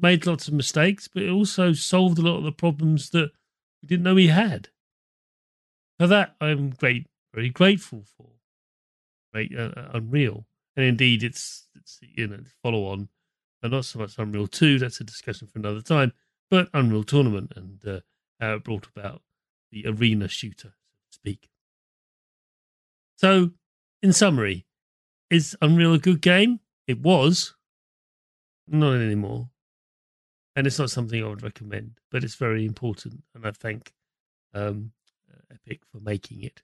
Made lots of mistakes, but it also solved a lot of the problems that we didn't know we had. For that, I'm great, very grateful for. Right, uh, uh, Unreal, and indeed, it's it's you know follow on, and not so much Unreal Two. That's a discussion for another time. But Unreal Tournament and uh, how it brought about the arena shooter, so to speak. So, in summary, is Unreal a good game? It was, not anymore, and it's not something I would recommend. But it's very important, and I thank um, Epic for making it.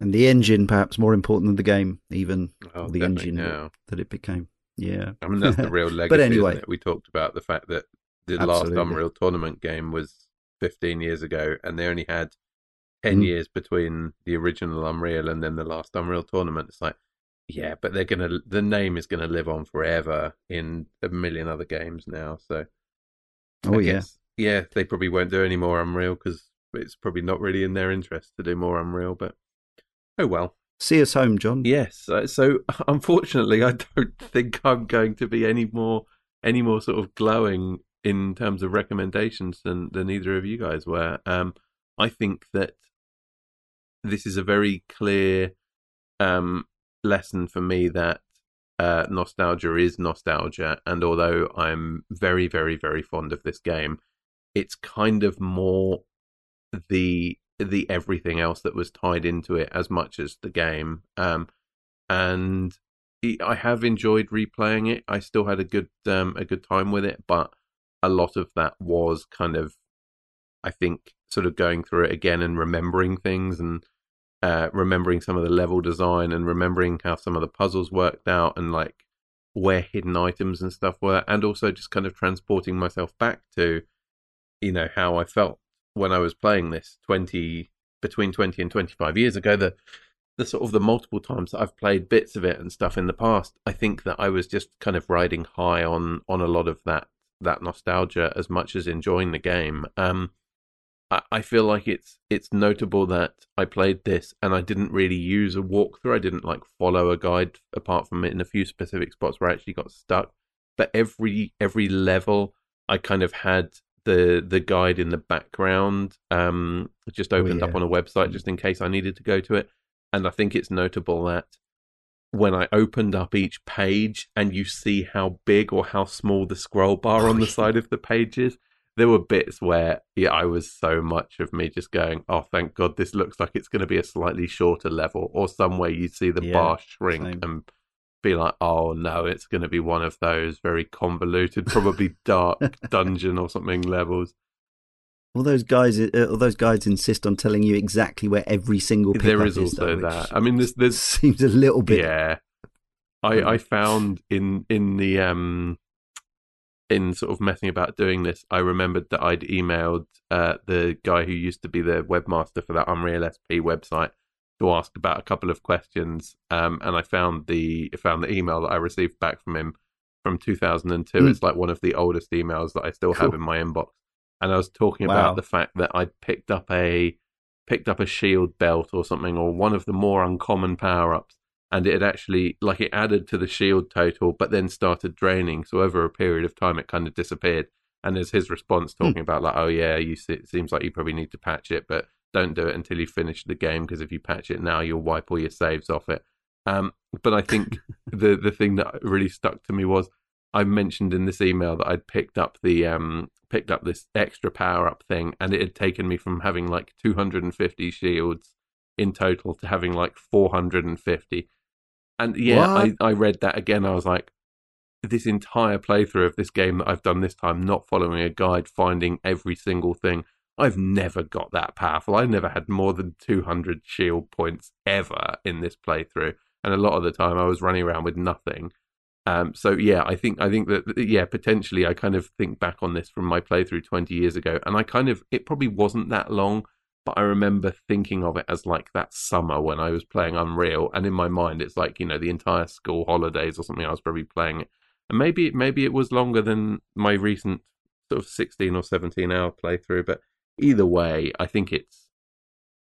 And the engine, perhaps more important than the game, even Oh, the engine now. that it became. Yeah. I mean, that's the real legacy. but anyway, we talked about the fact that the Absolutely. last Unreal Tournament game was 15 years ago, and they only had 10 Mm. years between the original Unreal and then the last Unreal Tournament. It's like, yeah, but they're gonna. The name is gonna live on forever in a million other games now. So, oh I yeah, guess, yeah, they probably won't do any more Unreal because it's probably not really in their interest to do more Unreal. But oh well. See us home, Jon. Yes. uh, So unfortunately, I don't think I'm going to be any more any more sort of glowing in terms of recommendations than than either of you guys were. Um, I think that this is a very clear um, lesson for me that uh, nostalgia is nostalgia, and although I'm very, very, very fond of this game, it's kind of more the the everything else that was tied into it as much as the game. Um, and I have enjoyed replaying it. I still had a good um, a good time with it, but a lot of that was kind of, I think, sort of going through it again and remembering things and uh, remembering some of the level design and remembering how some of the puzzles worked out and like where hidden items and stuff were, and also just kind of transporting myself back to, you know, how I felt when I was playing this twenty between twenty and twenty five years ago. The the sort of the multiple times that I've played bits of it and stuff in the past, I think that I was just kind of riding high on on a lot of that that nostalgia as much as enjoying the game. Um, I, I feel like it's it's notable that I played this and I didn't really use a walkthrough. I didn't like follow a guide apart from it in a few specific spots where I actually got stuck. But every every level, I kind of had the the guide in the background, um, just opened up yeah. on a website just in case I needed to go to it. And I think it's notable that when I opened up each page and you see how big or how small the scroll bar on the side of the page is, there were bits where yeah, I was so much of me just going, "Oh, thank God, this looks like it's going to be a slightly shorter level," or somewhere you see the Yeah, bar shrink same. and be like, "Oh no, it's going to be one of those very convoluted, probably dark dungeon or something levels." All those guys, uh, all those guides insist on telling you exactly where every single pickup There is is. also though, that. I mean, there's there's seems a little bit. Yeah, I I found in in the um in sort of messing about doing this, I remembered that I'd emailed uh, the guy who used to be the webmaster for that Unreal SP website to ask about a couple of questions, um, and I found the found the email that I received back from him from 2002. Mm. It's like one of the oldest emails that I still have in my inbox, and I was talking Wow. about the fact that I picked up a picked up a shield belt or something, or one of the more uncommon power ups and it had actually like it added to the shield total, but then started draining. So over a period of time, it kind of disappeared. And there's his response talking mm. about like, oh yeah, you see, it seems like you probably need to patch it, but don't do it until you finish the game because if you patch it now, you'll wipe all your saves off it. Um, but I think the the thing that really stuck to me was I mentioned in this email that I'd picked up the um, picked up this extra power up thing, and it had taken me from having like 250 shields in total to having like 450. And yeah, I, I read that again. I was like, this entire playthrough of this game that I've done this time, not following a guide, finding every single thing. I've never got that powerful. I've never had more than 200 shield points ever in this playthrough. And a lot of the time I was running around with nothing. Um, so yeah, I think I think that yeah, potentially I kind of think back on this from my playthrough 20 years ago, and I kind of it probably wasn't that long, but I remember thinking of it as like that summer when I was playing Unreal, and in my mind it's like you know the entire school holidays or something. I was probably playing it, and maybe maybe it was longer than my recent sort of 16 or 17 hour playthrough, but either way, I think it's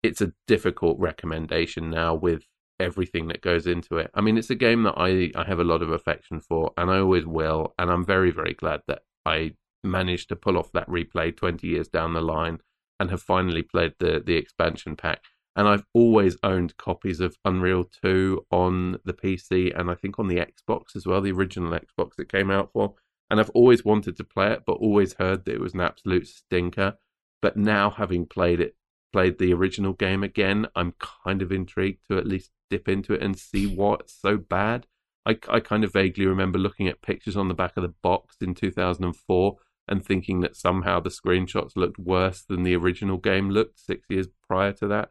it's a difficult recommendation now with everything that goes into it. I mean, it's a game that I, I have a lot of affection for, and I always will. And I'm very, very glad that I managed to pull off that replay 20 years down the line and have finally played the, the expansion pack. And I've always owned copies of Unreal 2 on the PC and I think on the Xbox as well, the original Xbox it came out for. And I've always wanted to play it, but always heard that it was an absolute stinker. But now, having played it, played the original game again, I'm kind of intrigued to at least dip into it and see what's so bad. I, I kind of vaguely remember looking at pictures on the back of the box in 2004 and thinking that somehow the screenshots looked worse than the original game looked six years prior to that.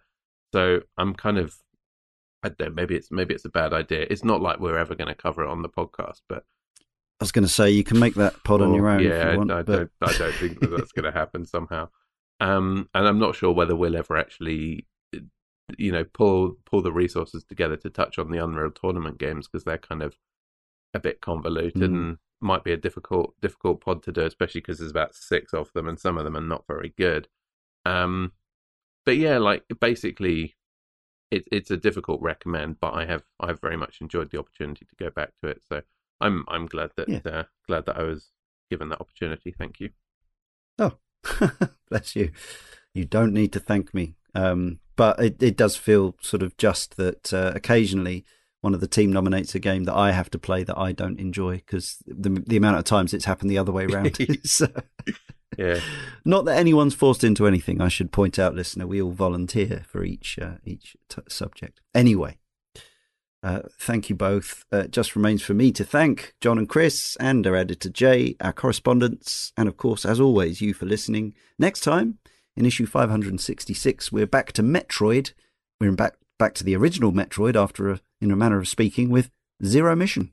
So I'm kind of, I don't know, maybe it's maybe it's a bad idea. It's not like we're ever going to cover it on the podcast, but I was going to say you can make that pod on your own. Yeah, you want, I, but... don't, I don't think that that's going to happen somehow. Um, and I'm not sure whether we'll ever actually you know pull pull the resources together to touch on the Unreal Tournament games because they're kind of a bit convoluted mm. and might be a difficult difficult pod to do, especially because there's about six of them and some of them are not very good. Um, but yeah, like basically, it, it's a difficult recommend, but I have I've very much enjoyed the opportunity to go back to it. So I'm I'm glad that yeah. uh, glad that I was given that opportunity. Thank you. Oh, bless you. You don't need to thank me. Um, but it, it does feel sort of just that uh, occasionally one of the team nominates a game that I have to play that I don't enjoy because the the amount of times it's happened the other way around. so, yeah. Not that anyone's forced into anything. I should point out, listener, we all volunteer for each uh, each t- subject. Anyway, uh, thank you both. Uh, just remains for me to thank Jon and Chris and our editor Jay, our correspondents, and of course, as always, you for listening. Next time in issue 566, we're back to Metroid. We're back back to the original Metroid after, a, in a manner of speaking, with Zero Mission.